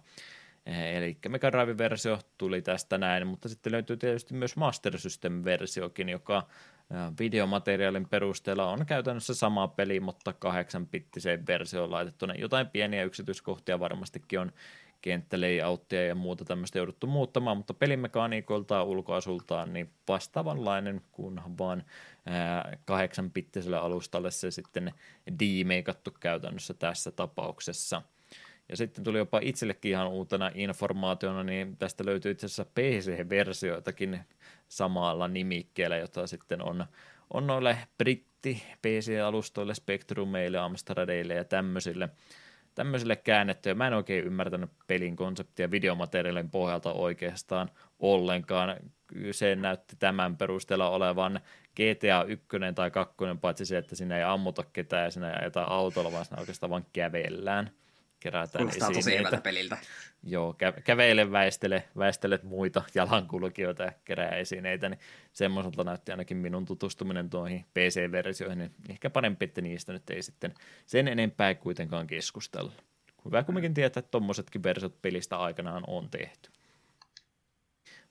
Eli Mega Drive-versio tuli tästä näin, mutta sitten löytyy tietysti myös Master System-versiokin, joka videomateriaalin perusteella on käytännössä sama peli, mutta kahdeksan pittiseen versioon laitettu. Jotain pieniä yksityiskohtia varmastikin on kenttälayouttia ja muuta tämmöistä jouduttu muuttamaan, mutta pelimekaniikoiltaan ulkoasultaan niin vastaavanlainen, kunhan vaan kahdeksan pittisellä alustalle se sitten demeikattu käytännössä tässä tapauksessa. Ja sitten tuli jopa itsellekin ihan uutena informaationa, niin tästä löytyy itse asiassa PC-versioitakin samalla nimikkeellä, jota sitten on, on noille britti PC-alustoille, Spectrumeille, Amstradeille ja tämmöisille tämmöiselle käännetty, mä en oikein ymmärtänyt pelin konseptia videomateriaalin pohjalta oikeastaan ollenkaan. Se näytti tämän perusteella olevan GTA 1 tai 2, paitsi se, että siinä ei ammuta ketään ja siinä ei ajeta autolla, vaan siinä oikeastaan vaan kävellään kerätään Kuulostaa esineitä. tosi peliltä. Joo, kä- kävele, väistele, väistelet muita jalankulkijoita ja kerää esineitä, niin semmoiselta näytti ainakin minun tutustuminen tuohon PC-versioihin, niin ehkä parempi, että niistä nyt ei sitten sen enempää kuitenkaan keskustella. Hyvä kumminkin tietää, että tuommoisetkin versiot pelistä aikanaan on tehty.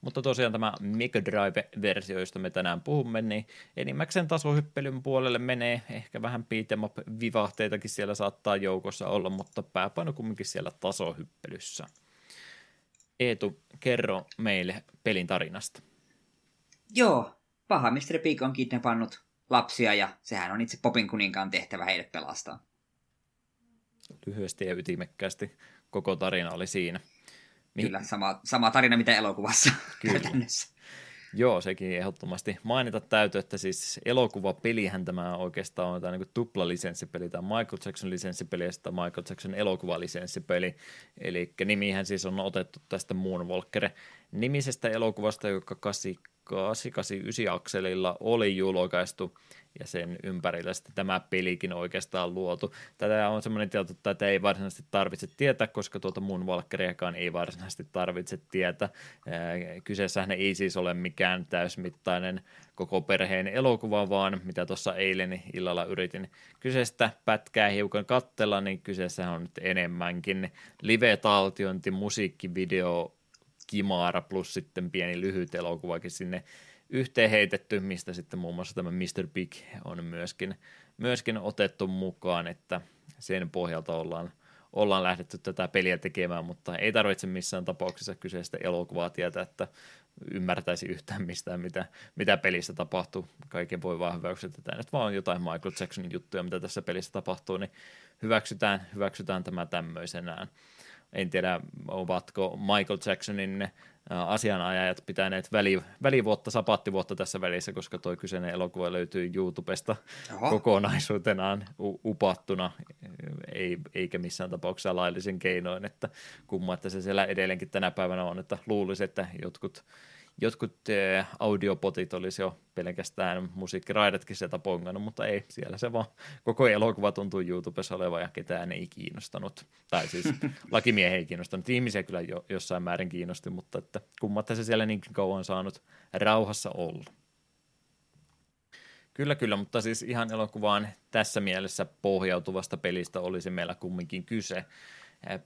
Mutta tosiaan tämä Mega Drive-versio, josta me tänään puhumme, niin enimmäkseen tasohyppelyn puolelle menee. Ehkä vähän beat'em vivahteitakin siellä saattaa joukossa olla, mutta pääpaino kumminkin siellä tasohyppelyssä. Eetu, kerro meille pelin tarinasta. Joo, paha Mr. Pig on kidnappannut lapsia ja sehän on itse Popin kuninkaan tehtävä heidät pelastaa. Lyhyesti ja ytimekkäästi koko tarina oli siinä. Kyllä, sama, sama tarina mitä elokuvassa. Kyllä. Joo, sekin ehdottomasti. Mainita täytyy, että siis elokuvapelihän tämä oikeastaan on tämä niin tupla-lisenssipeli, tämä Michael Jackson lisenssipeli ja sitten Michael Jackson elokuvalisenssipeli. Eli nimihän siis on otettu tästä Moonwalker nimisestä elokuvasta, joka 88 889 akselilla oli julkaistu ja sen ympärillä sitten tämä pelikin oikeastaan luotu. Tätä on semmoinen tieto, että ei varsinaisesti tarvitse tietää, koska tuota mun valkkeriakaan ei varsinaisesti tarvitse tietää. Kyseessähän ei siis ole mikään täysmittainen koko perheen elokuva, vaan mitä tuossa eilen illalla yritin kyseistä pätkää hiukan kattella, niin kyseessä on nyt enemmänkin live-taltiointi, musiikkivideo, kimaara plus sitten pieni lyhyt elokuvakin sinne yhteen heitetty, mistä sitten muun muassa tämä Mr. Big on myöskin, myöskin otettu mukaan, että sen pohjalta ollaan, ollaan lähdetty tätä peliä tekemään, mutta ei tarvitse missään tapauksessa kyseistä elokuvaa tietää, että ymmärtäisi yhtään mistään, mitä, mitä pelissä tapahtuu. Kaiken voi vaan hyväksyä, että tämä nyt vaan jotain Michael Jacksonin juttuja, mitä tässä pelissä tapahtuu, niin hyväksytään, hyväksytään tämä tämmöisenään. En tiedä, ovatko Michael Jacksonin asianajajat pitäneet väli, välivuotta, sapattivuotta tässä välissä, koska tuo kyseinen elokuva löytyy YouTubesta Oho. kokonaisuutenaan upattuna, ei, eikä missään tapauksessa laillisen keinoin, että kumma, että se siellä edelleenkin tänä päivänä on, että luulisi, että jotkut jotkut eh, audiopotit olisi jo pelkästään musiikkiraidatkin sieltä pongannut, mutta ei, siellä se vaan koko elokuva tuntuu YouTubessa olevan ja ketään ei kiinnostanut. Tai siis lakimiehen ei kiinnostanut, ihmisiä kyllä jo, jossain määrin kiinnosti, mutta että kummatta se siellä niinkin kauan saanut rauhassa olla. Kyllä, kyllä, mutta siis ihan elokuvaan tässä mielessä pohjautuvasta pelistä olisi meillä kumminkin kyse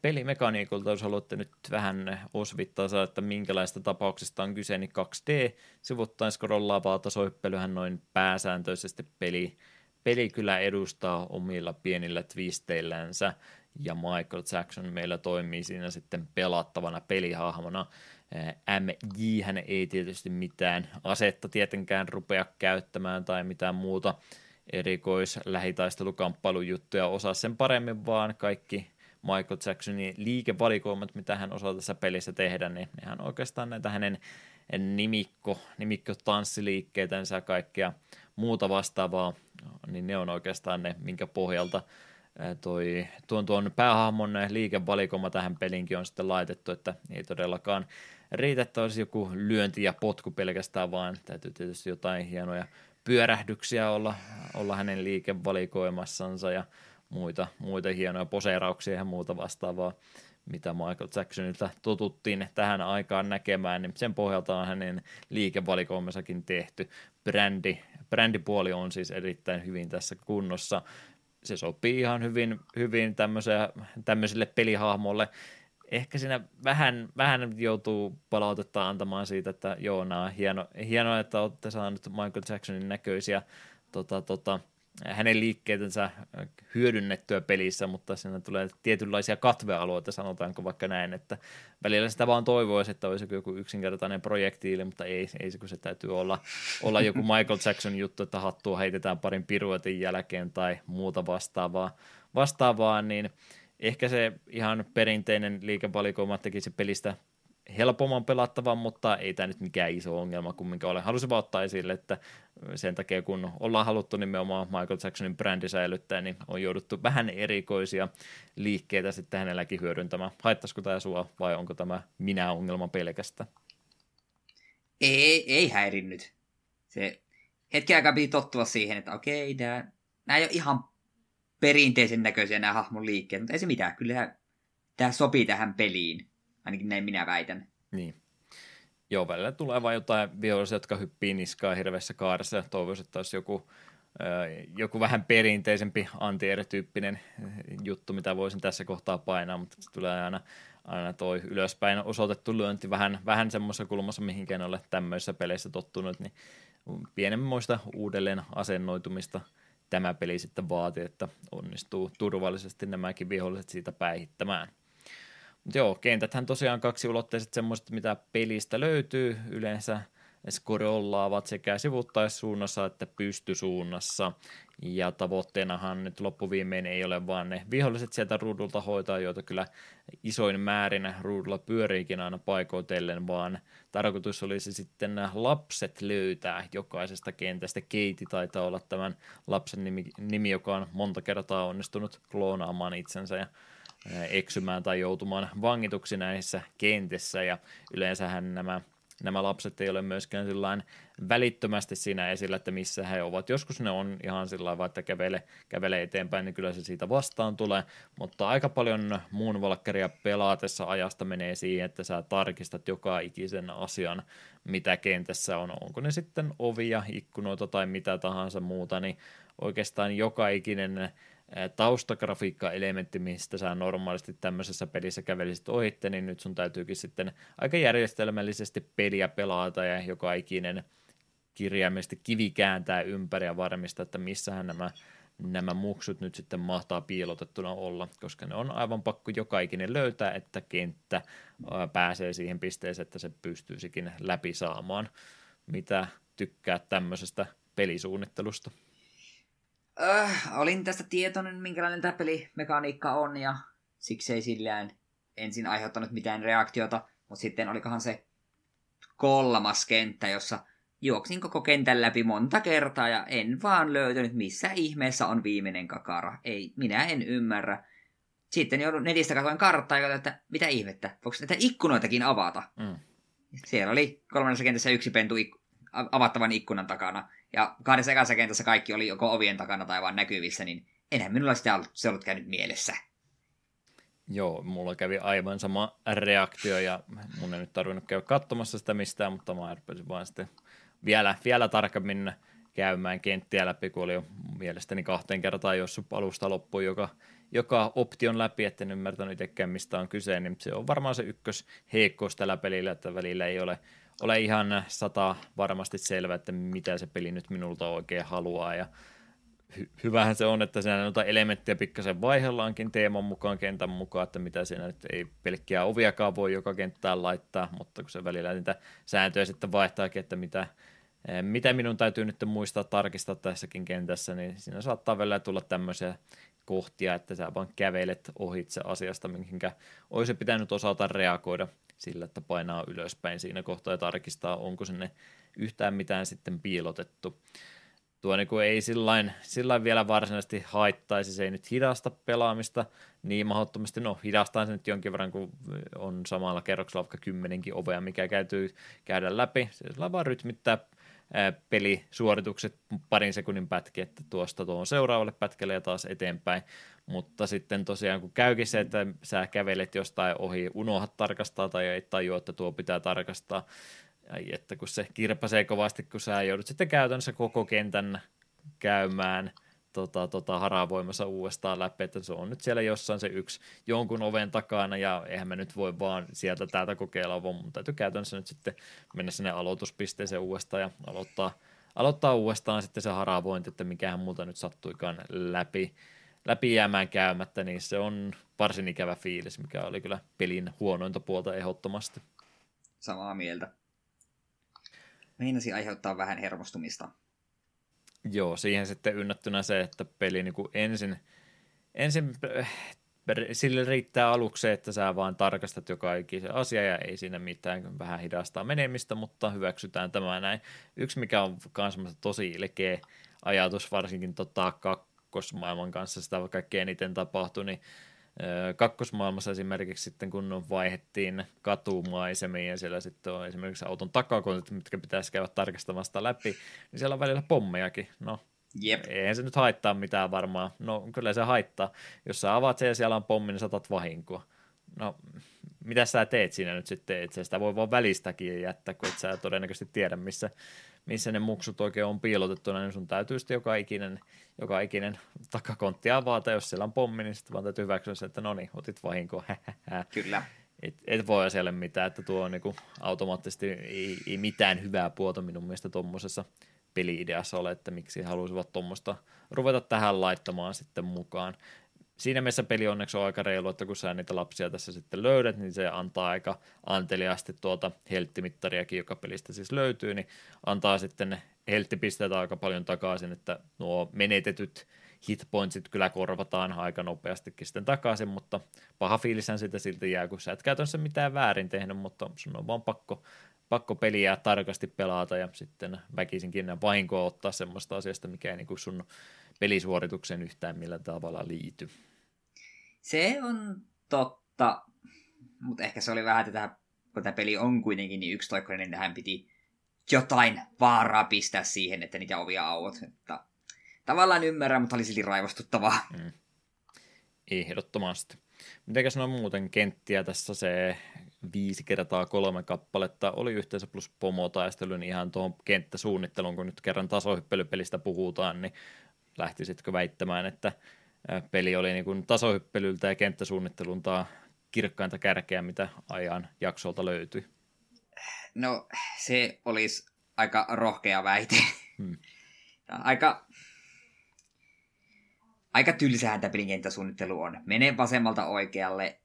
pelimekaniikolta, jos haluatte nyt vähän osvittaa, että minkälaista tapauksesta on kyse, niin 2D sivuttain scrollaavaa tasohyppelyhän noin pääsääntöisesti peli, peli kyllä edustaa omilla pienillä twisteillänsä, ja Michael Jackson meillä toimii siinä sitten pelattavana pelihahmona. MJ hän ei tietysti mitään asetta tietenkään rupea käyttämään tai mitään muuta erikois lähitaistelukamppailujuttuja osaa sen paremmin, vaan kaikki Michael Jacksonin liikevalikoimat, mitä hän osaa tässä pelissä tehdä, niin nehän oikeastaan näitä hänen nimikko, nimikko tanssiliikkeitänsä ja kaikkea muuta vastaavaa, niin ne on oikeastaan ne, minkä pohjalta toi, tuon, tuon päähahmon liikevalikoima tähän pelinkin on sitten laitettu, että ei todellakaan riitä, että olisi joku lyönti ja potku pelkästään, vaan täytyy tietysti jotain hienoja pyörähdyksiä olla, olla hänen liikevalikoimassansa ja muita, muita hienoja poseerauksia ja muuta vastaavaa, mitä Michael Jacksonilta totuttiin tähän aikaan näkemään, niin sen pohjalta on hänen liikevalikoimensakin tehty. Brändi, brändipuoli on siis erittäin hyvin tässä kunnossa. Se sopii ihan hyvin, hyvin tämmöiselle pelihahmolle. Ehkä siinä vähän, vähän joutuu palautetta antamaan siitä, että joo, nämä on hieno, hienoa, että olette saaneet Michael Jacksonin näköisiä tota, tota, hänen liikkeetensä hyödynnettyä pelissä, mutta siinä tulee tietynlaisia katvealueita, sanotaanko vaikka näin, että välillä sitä vaan toivoisi, että olisi joku yksinkertainen projektiili, mutta ei, ei se, kun se täytyy olla, olla joku Michael Jackson juttu, että hattua heitetään parin piruetin jälkeen tai muuta vastaavaa, vastaavaa niin ehkä se ihan perinteinen liikevalikoima tekisi pelistä helpomman pelattavan, mutta ei tämä nyt mikään iso ongelma kumminkaan ole. Halusin vaan ottaa esille, että sen takia kun ollaan haluttu nimenomaan Michael Jacksonin brändi säilyttää, niin on jouduttu vähän erikoisia liikkeitä sitten hänelläkin hyödyntämään. Haittaisiko tämä sua vai onko tämä minä ongelma pelkästä? Ei, ei häirinnyt. Se hetken aikaa piti tottua siihen, että okei, tämä, nämä ei ole ihan perinteisen näköisiä nämä hahmon liikkeet, mutta ei se mitään, kyllä tämä sopii tähän peliin. Ainakin näin minä väitän. Niin. Joo, välillä tulee vain jotain vihollisia, jotka hyppii niskaa hirveässä kaaressa toivoisin, että olisi joku, joku vähän perinteisempi anti-erityyppinen juttu, mitä voisin tässä kohtaa painaa, mutta se tulee aina, aina toi ylöspäin osoitettu lyönti vähän, vähän semmoisessa kulmassa, mihinkään ole tämmöisissä peleissä tottunut, niin pienemmoista uudelleen asennoitumista tämä peli sitten vaatii, että onnistuu turvallisesti nämäkin viholliset siitä päihittämään. Joo, kentäthän tosiaan kaksi ulotteiset semmoiset, mitä pelistä löytyy yleensä scrollaavat sekä sivuttaissuunnassa että pystysuunnassa. Ja tavoitteenahan nyt loppuviimein ei ole vaan ne viholliset sieltä ruudulta hoitaa, joita kyllä isoin määrin ruudulla pyöriikin aina paikoitellen, vaan tarkoitus olisi sitten lapset löytää jokaisesta kentästä. Keiti taitaa olla tämän lapsen nimi, nimi joka on monta kertaa onnistunut kloonaamaan itsensä ja eksymään tai joutumaan vangituksi näissä kentissä ja yleensähän nämä nämä lapset ei ole myöskään sillain välittömästi siinä esillä, että missä he ovat. Joskus ne on ihan sillä tavalla, että kävele, kävele eteenpäin, niin kyllä se siitä vastaan tulee, mutta aika paljon muun valkkaria pelaatessa ajasta menee siihen, että sä tarkistat joka ikisen asian, mitä kentässä on. Onko ne sitten ovia, ikkunoita tai mitä tahansa muuta, niin oikeastaan joka ikinen taustagrafiikka-elementti, mistä sä normaalisti tämmöisessä pelissä kävelisit ohitte, niin nyt sun täytyykin sitten aika järjestelmällisesti peliä pelata ja joka ikinen kirjaimellisesti kivi kääntää ympäri ja varmistaa, että missähän nämä, nämä muksut nyt sitten mahtaa piilotettuna olla, koska ne on aivan pakko joka ikinen löytää, että kenttä pääsee siihen pisteeseen, että se pystyisikin läpi saamaan. Mitä tykkää tämmöisestä pelisuunnittelusta? Öh, olin tästä tietoinen, minkälainen tämä pelimekaniikka on, ja siksi ei sillään ensin aiheuttanut mitään reaktiota, mutta sitten olikohan se kolmas kenttä, jossa juoksin koko kentän läpi monta kertaa ja en vaan löytänyt, missä ihmeessä on viimeinen kakara. Ei, minä en ymmärrä. Sitten joudun netistä katsoin karttaa ja että mitä ihmettä, voiko näitä ikkunoitakin avata? Mm. Siellä oli kolmannessa kentässä yksi pentu avattavan ikkunan takana. Ja kahdessa ekassa kentässä kaikki oli joko ovien takana tai vaan näkyvissä, niin enhän minulla sitä ollut, se ollut käynyt mielessä. Joo, mulla kävi aivan sama reaktio ja mun ei nyt tarvinnut käydä katsomassa sitä mistään, mutta mä arpesin vaan sitten vielä, vielä tarkemmin käymään kenttiä läpi, kun oli jo mielestäni kahteen kertaan jossut alusta loppuun joka, joka option läpi, etten ymmärtänyt itsekään mistä on kyse, niin se on varmaan se ykkös heikkous tällä pelillä, että välillä ei ole ole ihan sata varmasti selvä, että mitä se peli nyt minulta oikein haluaa. Ja hy- hyvähän se on, että siinä noita elementtejä pikkasen vaihellaankin teeman mukaan, kentän mukaan, että mitä siinä nyt ei pelkkiä oviakaan voi joka kenttään laittaa, mutta kun se välillä niitä sääntöjä sitten vaihtaakin, että mitä, eh, mitä minun täytyy nyt muistaa tarkistaa tässäkin kentässä, niin siinä saattaa välillä tulla tämmöisiä kohtia, että sä vaan kävelet ohitse asiasta, minkä olisi pitänyt osata reagoida – sillä, että painaa ylöspäin siinä kohtaa ja tarkistaa, onko sinne yhtään mitään sitten piilotettu. Tuo niin ei sillain, sillain vielä varsinaisesti haittaisi, se ei nyt hidasta pelaamista niin mahdottomasti, no hidastaa se nyt jonkin verran, kun on samalla kerroksella vaikka kymmenenkin ovea, mikä käytyy käydä läpi, se vaan rytmittää pelisuoritukset parin sekunnin pätki, että tuosta tuohon seuraavalle pätkälle ja taas eteenpäin. Mutta sitten tosiaan kun käykin se, että sä kävelet jostain ohi, unohat tarkastaa tai ei tajua, että tuo pitää tarkastaa. Ai että kun se kirpasee kovasti, kun sä joudut sitten käytännössä koko kentän käymään – tota, tota, haravoimassa uudestaan läpi, että se on nyt siellä jossain se yksi jonkun oven takana, ja eihän me nyt voi vaan sieltä täältä kokeilla, vaan mun täytyy käytännössä nyt sitten mennä sinne aloituspisteeseen uudestaan ja aloittaa, aloittaa uudestaan sitten se haravointi, että mikähän muuta nyt sattuikaan läpi, läpi jäämään käymättä, niin se on varsin ikävä fiilis, mikä oli kyllä pelin huonointa puolta ehdottomasti. Samaa mieltä. Meinasi aiheuttaa vähän hermostumista. Joo, siihen sitten ynnättynä se, että peli niin kuin ensin, ensin äh, sille riittää aluksi että sä vaan tarkastat joka ikisen asia ja ei siinä mitään vähän hidastaa menemistä, mutta hyväksytään tämä näin. Yksi, mikä on myös tosi ilkeä ajatus, varsinkin tota kakkosmaailman kanssa sitä kaikkein eniten tapahtui, niin kakkosmaailmassa esimerkiksi sitten kun vaihettiin katumaisemiin ja siellä sitten on esimerkiksi auton takakontit, mitkä pitäisi käydä tarkastamasta läpi, niin siellä on välillä pommejakin. No, Jep. eihän se nyt haittaa mitään varmaan. No kyllä se haittaa. Jos sä avaat sen ja siellä on pommi, niin saatat vahinkoa. No, mitä sä teet siinä nyt sitten? Itse sitä voi vaan välistäkin jättää, kun et sä todennäköisesti tiedä, missä missä ne muksut oikein on piilotettuna, niin sun täytyy sitten joka ikinen, joka ikinen takakontti avata, jos siellä on pommi, niin sitten vaan täytyy hyväksyä se, että no niin, otit vahinkoa. Kyllä. Et, et voi siellä mitään, että tuo on niinku automaattisesti ei, ei, mitään hyvää puolta minun mielestä tuommoisessa peli-ideassa ole, että miksi haluaisivat tuommoista ruveta tähän laittamaan sitten mukaan siinä mielessä peli onneksi on aika reilu, että kun sä niitä lapsia tässä sitten löydät, niin se antaa aika anteliaasti tuota helttimittariakin, joka pelistä siis löytyy, niin antaa sitten helttipisteitä aika paljon takaisin, että nuo menetetyt hitpointsit kyllä korvataan aika nopeastikin sitten takaisin, mutta paha fiilishän sitä silti jää, kun sä et käytännössä mitään väärin tehnyt, mutta sun on vaan pakko, pakko peliä tarkasti pelata ja sitten väkisinkin vahinkoa ottaa semmoista asiasta, mikä ei niin sun pelisuorituksen yhtään millä tavalla liity. Se on totta, mutta ehkä se oli vähän tätä kun tämä peli on kuitenkin niin yksitoikkoinen, niin tähän piti jotain vaaraa pistää siihen, että niitä ovia auot. Että tavallaan ymmärrän, mutta oli silti raivostuttavaa. Mm. Ehdottomasti. Mitenkäs on muuten kenttiä tässä se viisi kertaa kolme kappaletta oli yhteensä plus pomotaistelu, niin ihan tuohon kenttäsuunnitteluun, kun nyt kerran tasohyppelypelistä puhutaan, niin lähtisitkö väittämään, että peli oli niin kuin tasohyppelyltä ja kenttäsuunnittelulta kirkkainta kärkeä, mitä ajan jaksolta löytyi? No, se olisi aika rohkea väite. Hmm. aika, aika tylsähän tämä pelin kenttäsuunnittelu on. Mene vasemmalta oikealle,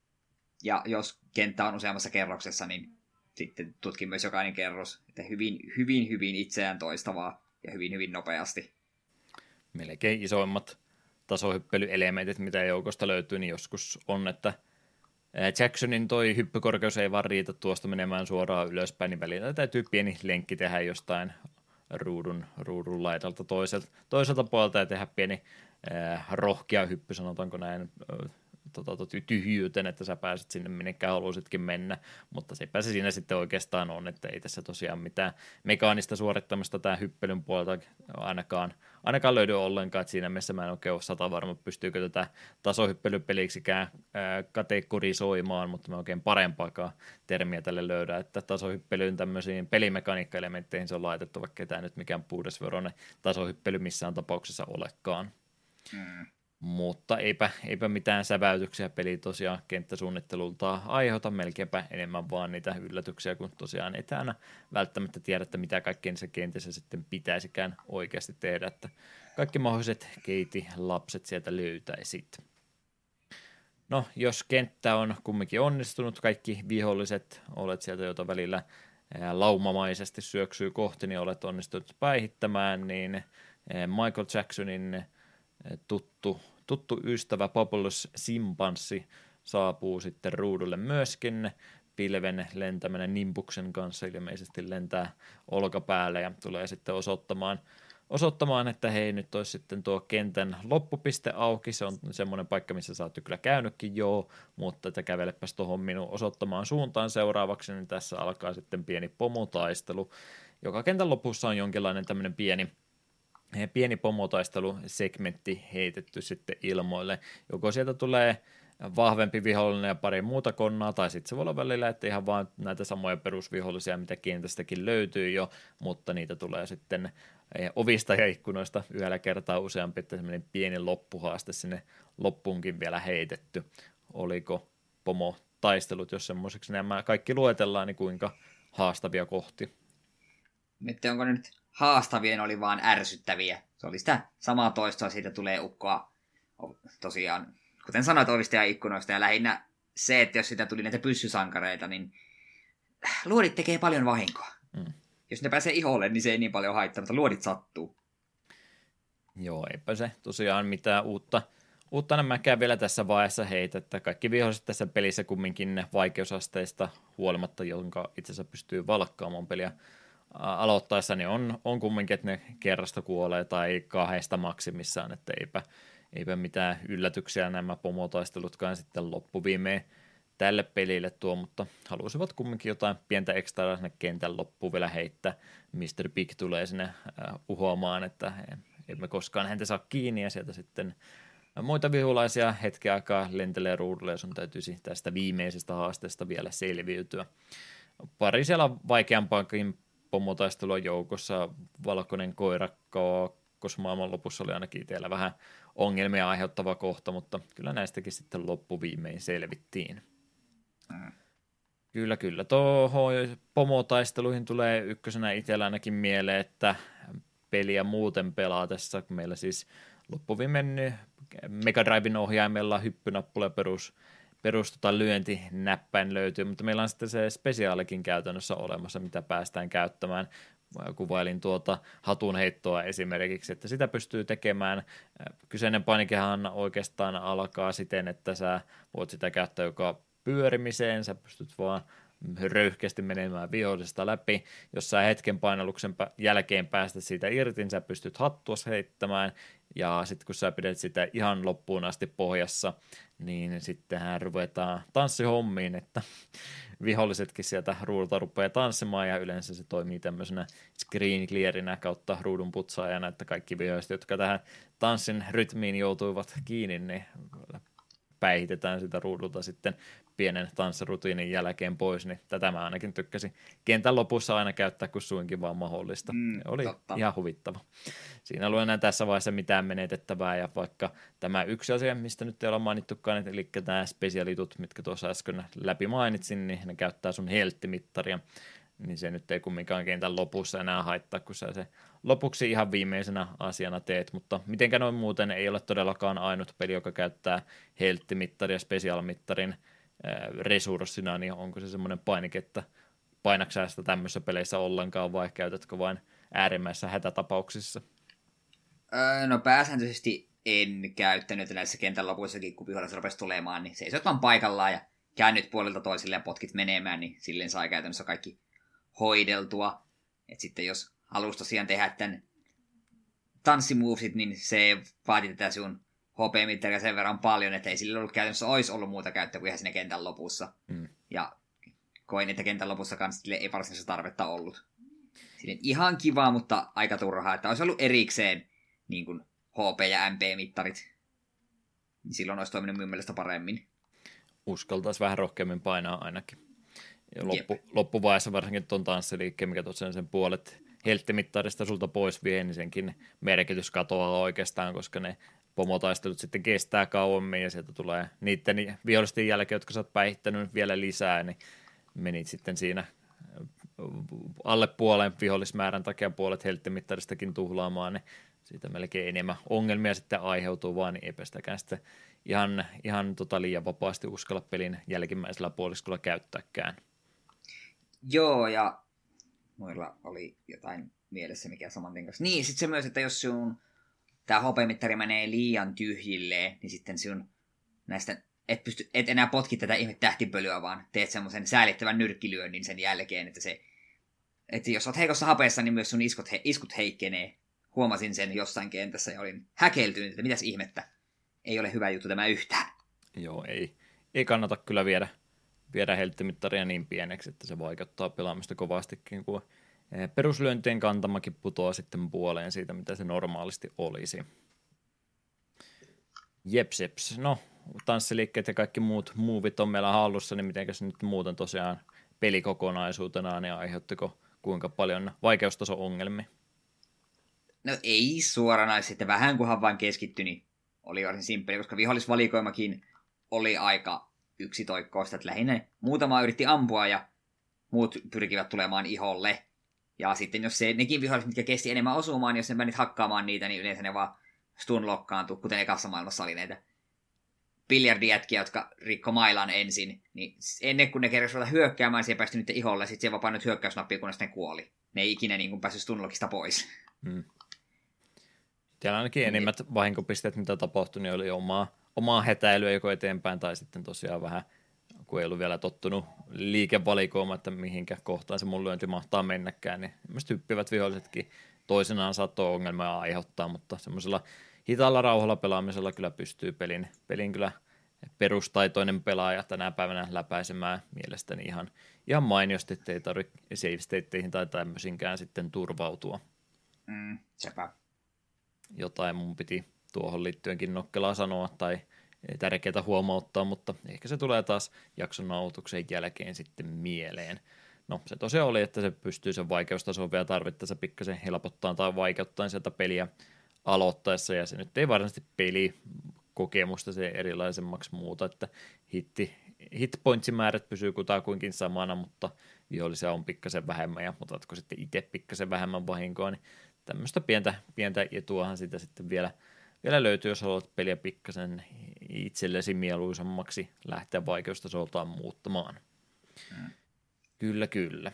ja jos kenttä on useammassa kerroksessa, niin sitten tutki myös jokainen kerros. Että hyvin, hyvin, hyvin itseään toistavaa ja hyvin, hyvin nopeasti. Melkein isoimmat tasohyppelyelementit, mitä joukosta löytyy, niin joskus on, että Jacksonin toi hyppykorkeus ei vaan riitä tuosta menemään suoraan ylöspäin, niin välillä täytyy pieni lenkki tehdä jostain ruudun, ruudun laidalta toiselta, toiselta puolelta ja tehdä pieni äh, rohkea hyppy, sanotaanko näin, tota, tyhjyyteen, että sä pääset sinne minnekään haluaisitkin mennä, mutta se se siinä sitten oikeastaan on, että ei tässä tosiaan mitään mekaanista suorittamista tämä hyppelyn puolelta ainakaan, ainakaan löydy ollenkaan, että siinä mielessä mä en oikein ole sata varma, pystyykö tätä tasohyppelypeliksikään ää, kategorisoimaan, mutta mä oikein parempaakaan termiä tälle löydä, että tasohyppelyyn tämmöisiin pelimekaniikka-elementteihin se on laitettu, vaikka tämä nyt mikään puhdasveroinen tasohyppely missään tapauksessa olekaan. Mm. Mutta eipä, eipä mitään säväytyksiä peli tosiaan kenttäsuunnittelulta aiheuta, melkeinpä enemmän vaan niitä yllätyksiä, kun tosiaan aina välttämättä tiedä, että mitä kaikkien se kentässä sitten pitäisikään oikeasti tehdä, että kaikki mahdolliset keiti lapset sieltä löytäisit. No, jos kenttä on kumminkin onnistunut, kaikki viholliset olet sieltä, jota välillä laumamaisesti syöksyy kohti, niin olet onnistunut päihittämään, niin Michael Jacksonin tuttu, tuttu ystävä Populus Simpanssi saapuu sitten ruudulle myöskin. Pilven lentäminen Nimbuksen kanssa ilmeisesti lentää olkapäälle ja tulee sitten osoittamaan, osoittamaan, että hei nyt olisi sitten tuo kentän loppupiste auki, se on semmoinen paikka, missä sä oot kyllä käynytkin joo, mutta että kävelepäs tuohon minun osoittamaan suuntaan seuraavaksi, niin tässä alkaa sitten pieni pomotaistelu, joka kentän lopussa on jonkinlainen tämmöinen pieni pieni pomotaistelusegmentti heitetty sitten ilmoille. Joko sieltä tulee vahvempi vihollinen ja pari muuta konnaa, tai sitten se voi olla välillä, että ihan vaan näitä samoja perusvihollisia, mitä kentästäkin löytyy jo, mutta niitä tulee sitten eh, ovista ja ikkunoista yhdellä kertaa useampi, että semmoinen pieni loppuhaaste sinne loppuunkin vielä heitetty. Oliko pomo taistelut, jos semmoiseksi nämä kaikki luetellaan, niin kuinka haastavia kohti? Että onko nyt haastavien oli vaan ärsyttäviä. Se oli sitä samaa toistoa, siitä tulee ukkoa tosiaan, kuten sanoit, ovista ja ikkunoista. Ja lähinnä se, että jos sitä tuli näitä pyssysankareita, niin luodit tekee paljon vahinkoa. Mm. Jos ne pääsee iholle, niin se ei niin paljon haittaa, mutta luodit sattuu. Joo, eipä se tosiaan mitään uutta, uutta nämäkään vielä tässä vaiheessa heitä, että kaikki viholliset tässä pelissä kumminkin vaikeusasteista huolimatta, jonka itse asiassa pystyy valkkaamaan peliä aloittaessa niin on, on kumminkin, että ne kerrasta kuolee tai kahdesta maksimissaan, että eipä, eipä mitään yllätyksiä nämä pomotaistelutkaan sitten loppuviimeen tälle pelille tuo, mutta halusivat kumminkin jotain pientä ekstraa sinne kentän loppuun vielä heittää. Mr. Big tulee sinne uhoamaan, että emme koskaan häntä saa kiinni ja sieltä sitten muita vihulaisia hetken aikaa lentelee ruudulle ja sun täytyisi tästä viimeisestä haasteesta vielä selviytyä. Pari siellä vaikeampaakin pomotaistelua joukossa, valkoinen koira koska maailman lopussa oli ainakin itsellä vähän ongelmia aiheuttava kohta, mutta kyllä näistäkin sitten loppuviimein selvittiin. Mm. Kyllä, kyllä. Tuohon pomotaisteluihin tulee ykkösenä itsellä ainakin mieleen, että peliä muuten pelaatessa, kun meillä siis loppuviimein Mega Driven ohjaimella hyppynappula perus perus tota lyöntinäppäin löytyy, mutta meillä on sitten se spesiaalikin käytännössä olemassa, mitä päästään käyttämään. Kuvailin tuota hatunheittoa esimerkiksi, että sitä pystyy tekemään. Kyseinen painikehan oikeastaan alkaa siten, että sä voit sitä käyttää joka pyörimiseen, sä pystyt vaan röyhkeästi menemään vihollisesta läpi. Jos sä hetken painalluksen jälkeen päästä siitä irti, niin sä pystyt hattua heittämään, ja sitten kun sä pidät sitä ihan loppuun asti pohjassa, niin sittenhän ruvetaan tanssihommiin, että vihollisetkin sieltä ruudulta rupeaa tanssimaan, ja yleensä se toimii tämmöisenä screen clearinä kautta ruudun putsaajana, että kaikki viholliset, jotka tähän tanssin rytmiin joutuivat kiinni, niin päihitetään sitä ruudulta sitten pienen tanssirutiinin jälkeen pois, niin tätä mä ainakin tykkäsin kentän lopussa aina käyttää, kun suinkin vaan mahdollista. Mm, oli totta. ihan huvittava. Siinä ei enää tässä vaiheessa mitään menetettävää, ja vaikka tämä yksi asia, mistä nyt ei olla mainittukaan, eli nämä spesialitut, mitkä tuossa äsken läpi mainitsin, niin ne käyttää sun helttimittaria, niin se nyt ei kumminkaan kentän lopussa enää haittaa, kun sä se lopuksi ihan viimeisenä asiana teet, mutta mitenkä noin muuten ei ole todellakaan ainut peli, joka käyttää helttimittaria ja special-mittarin resurssina, niin onko se semmoinen painike, että painaksää sitä tämmöisissä peleissä ollenkaan vai käytätkö vain äärimmäisissä hätätapauksissa? No pääsääntöisesti en käyttänyt näissä kentän lopuissakin, kun viholliset rupesi tulemaan, niin seisot vaan paikallaan ja käännyt puolilta toisille ja potkit menemään, niin silleen sai käytännössä kaikki hoideltua. Et sitten jos halusi tosiaan tehdä tämän tanssimuusit, niin se vaati tätä sun HP-mittaria sen verran paljon, että ei sillä ollut käytännössä olisi ollut muuta käyttöä kuin ihan sinne kentän lopussa. Mm. Ja koin, että kentän lopussa kanssa ei varsinaisessa tarvetta ollut. Sinne ihan kiva, mutta aika turhaa, että olisi ollut erikseen niin kuin HP- ja MP-mittarit. Niin silloin olisi toiminut minun mielestä paremmin. Uskaltaisi vähän rohkeammin painaa ainakin. Ja loppu, loppuvaiheessa varsinkin tuon tanssiliikkeen, mikä tosiaan sen puolet helttimittarista sulta pois vie, niin senkin merkitys katoaa oikeastaan, koska ne pomotaistelut sitten kestää kauemmin ja sieltä tulee niiden vihollisten jälkeen, jotka sä oot päihittänyt vielä lisää, niin menit sitten siinä alle puolen vihollismäärän takia puolet helttimittaristakin tuhlaamaan, niin siitä melkein enemmän ongelmia sitten aiheutuu vaan, niin eipä sitäkään sitten ihan, ihan tota liian vapaasti uskalla pelin jälkimmäisellä puoliskolla käyttääkään. Joo, ja muilla oli jotain mielessä, mikä saman kanssa. Niin, sitten se myös, että jos sun tämä HP-mittari menee liian tyhjille, niin sitten sun näistä et, pysty, et enää potki tätä ihme tähtipölyä, vaan teet semmoisen säälittävän nyrkkilyönnin sen jälkeen, että se että jos olet heikossa hapeessa, niin myös sun iskut, he, iskut heikkenee. Huomasin sen jossain kentässä ja olin häkeltynyt, että mitäs ihmettä. Ei ole hyvä juttu tämä yhtään. Joo, ei, ei kannata kyllä viedä, viedä helttimittaria niin pieneksi, että se vaikuttaa pelaamista kovastikin, kun peruslyöntien kantamakin putoaa sitten puoleen siitä, mitä se normaalisti olisi. Jeps, jeps. No, tanssiliikkeet ja kaikki muut muuvit on meillä hallussa, niin mitenkäs nyt muuten tosiaan pelikokonaisuutena, niin aiheuttiko kuinka paljon vaikeustaso-ongelmia? No ei suoranaisesti, vähän kunhan vain keskittyi, niin oli varsin simppeli, koska vihollisvalikoimakin oli aika yksitoikkoista, että lähinnä muutama yritti ampua ja muut pyrkivät tulemaan iholle. Ja sitten jos se, nekin viholliset, mitkä kesti enemmän osumaan, niin jos ne menit hakkaamaan niitä, niin yleensä ne vaan stunlokkaantuu, kuten ekassa maailmassa oli näitä biljardijätkiä, jotka rikko mailan ensin, niin ennen kuin ne kerrasivat hyökkäämään, se päästy niiden iholle, sitten se vaan hyökkäysnappia, kunnes ne kuoli. Ne ei ikinä niin kuin päässyt stunlockista pois. Hmm. Siellä ainakin niin. enimmät vahinkopisteet, mitä tapahtui, niin oli omaa, omaa hetäilyä joko eteenpäin tai sitten tosiaan vähän – kun ei ollut vielä tottunut liikevalikoimaan, että mihinkä kohtaan se mun lyönti mahtaa mennäkään, niin myös hyppivät vihollisetkin toisenaan saattoi ongelmia aiheuttaa, mutta semmoisella hitaalla rauhalla pelaamisella kyllä pystyy pelin, pelin kyllä perustaitoinen pelaaja tänä päivänä läpäisemään mielestäni ihan, ihan mainiosti, että ei tarvitse save stateihin tai tämmöisinkään sitten turvautua. Mm, sepä. Jotain mun piti tuohon liittyenkin nokkelaa sanoa tai tärkeää huomauttaa, mutta ehkä se tulee taas jakson nauhoituksen jälkeen sitten mieleen. No se tosiaan oli, että se pystyy sen vaikeustason vielä tarvittaessa pikkasen helpottaa tai vaikeuttaa sieltä peliä aloittaessa, ja se nyt ei varsinaisesti peli kokemusta se erilaisemmaksi muuta, että hitti, hitpointsimäärät pysyy kutakuinkin samana, mutta vihollisia on pikkasen vähemmän, ja otatko sitten itse pikkasen vähemmän vahinkoa, niin tämmöistä pientä, pientä etuahan sitä sitten vielä – vielä löytyy, jos haluat peliä pikkasen itsellesi mieluisammaksi lähteä vaikeustasoltaan muuttamaan. Hmm. Kyllä, kyllä.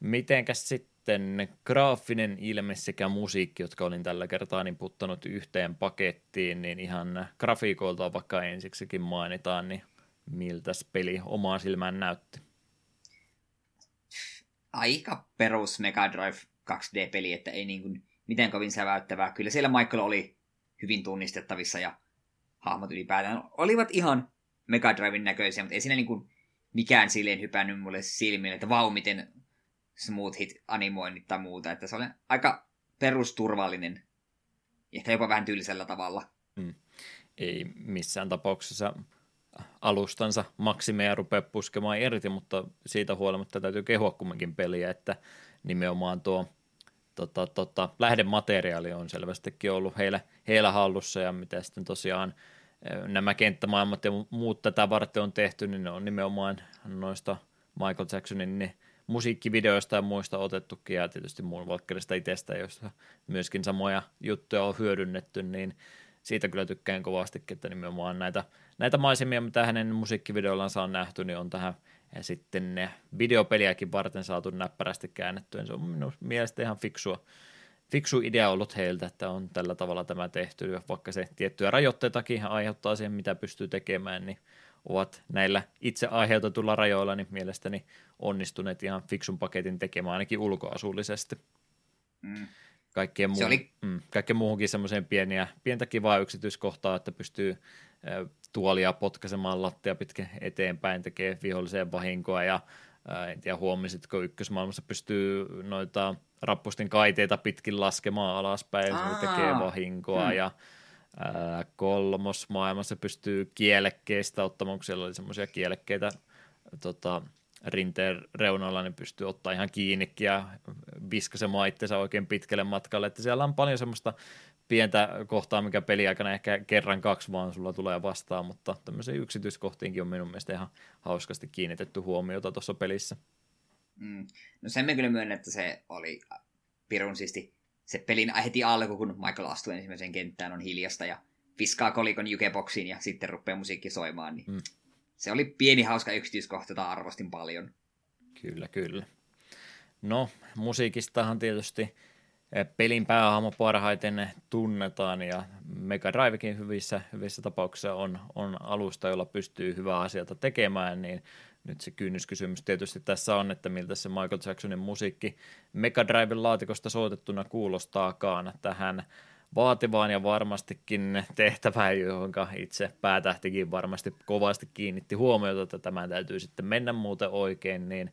Mitenkäs sitten graafinen ilme sekä musiikki, jotka olin tällä kertaa niin puttanut yhteen pakettiin, niin ihan grafiikoilta vaikka ensiksikin mainitaan, niin miltä peli omaan silmään näytti? aika perus Mega Drive 2D-peli, että ei niin kuin miten kovin säväyttävää. Kyllä siellä Michael oli hyvin tunnistettavissa ja hahmot ylipäätään olivat ihan Mega Driven näköisiä, mutta ei siinä niin kuin mikään silleen hypännyt mulle silmille, että vau, miten smooth hit animoinnit tai muuta. Että se oli aika perusturvallinen, ehkä jopa vähän tylsellä tavalla. Hmm. Ei missään tapauksessa alustansa maksimeja rupea puskemaan irti, mutta siitä huolimatta täytyy kehua kumminkin peliä, että nimenomaan tuo tota, tota, lähdemateriaali on selvästikin ollut heillä, heillä hallussa ja mitä sitten tosiaan nämä kenttämaailmat ja muut tätä varten on tehty, niin ne on nimenomaan noista Michael Jacksonin ne musiikkivideoista ja muista otettukin ja tietysti muun Valkkerista itsestä, joista myöskin samoja juttuja on hyödynnetty, niin siitä kyllä tykkään kovastikin, että nimenomaan näitä, näitä maisemia, mitä hänen musiikkivideollansa on nähty, niin on tähän ja sitten ne videopeliäkin varten saatu näppärästi käännettyä. Se on minun mielestä ihan fiksua, fiksu idea ollut heiltä, että on tällä tavalla tämä tehty, vaikka se tiettyjä rajoitteitakin aiheuttaa siihen, mitä pystyy tekemään, niin ovat näillä itse aiheutetulla rajoilla niin mielestäni onnistuneet ihan fiksun paketin tekemään ainakin ulkoasullisesti. Mm. Kaikkeen, muu- oli... mm, kaikkeen muuhunkin semmoiseen pieniä, pientä kivaa yksityiskohtaa, että pystyy tuolia potkaisemaan lattia pitkin eteenpäin, tekee viholliseen vahinkoa ja en tiedä huomasitko ykkösmaailmassa pystyy noita rappustin kaiteita pitkin laskemaan alaspäin, Aa, se tekee vahinkoa hmm. ja ää, kolmosmaailmassa pystyy kielekkeistä ottamaan, kun siellä oli semmoisia kielekkeitä tota, rinteen reunoilla, niin pystyy ottaa ihan kiinni ja viskasemaan itsensä oikein pitkälle matkalle, että siellä on paljon semmoista pientä kohtaa, mikä peliaikana ehkä kerran kaksi vaan sulla tulee vastaan, mutta tämmöisiin yksityiskohtiinkin on minun mielestä ihan hauskasti kiinnitetty huomiota tuossa pelissä. Mm. No sen me kyllä myönnän, että se oli pirun siisti se pelin heti alku, kun Michael astuu ensimmäiseen kenttään, on hiljasta ja viskaa kolikon jukeboksiin ja sitten rupeaa musiikki soimaan. Niin mm. Se oli pieni hauska yksityiskohta, jota arvostin paljon. Kyllä, kyllä. No, musiikistahan tietysti pelin päähahmo parhaiten tunnetaan ja Mega Drivekin hyvissä, hyvissä tapauksissa on, on alusta, jolla pystyy hyvää asiata tekemään, niin nyt se kynnyskysymys tietysti tässä on, että miltä se Michael Jacksonin musiikki Mega Driven laatikosta soitettuna kuulostaakaan tähän vaativaan ja varmastikin tehtävään, johon itse päätähtikin varmasti kovasti kiinnitti huomiota, että tämä täytyy sitten mennä muuten oikein, niin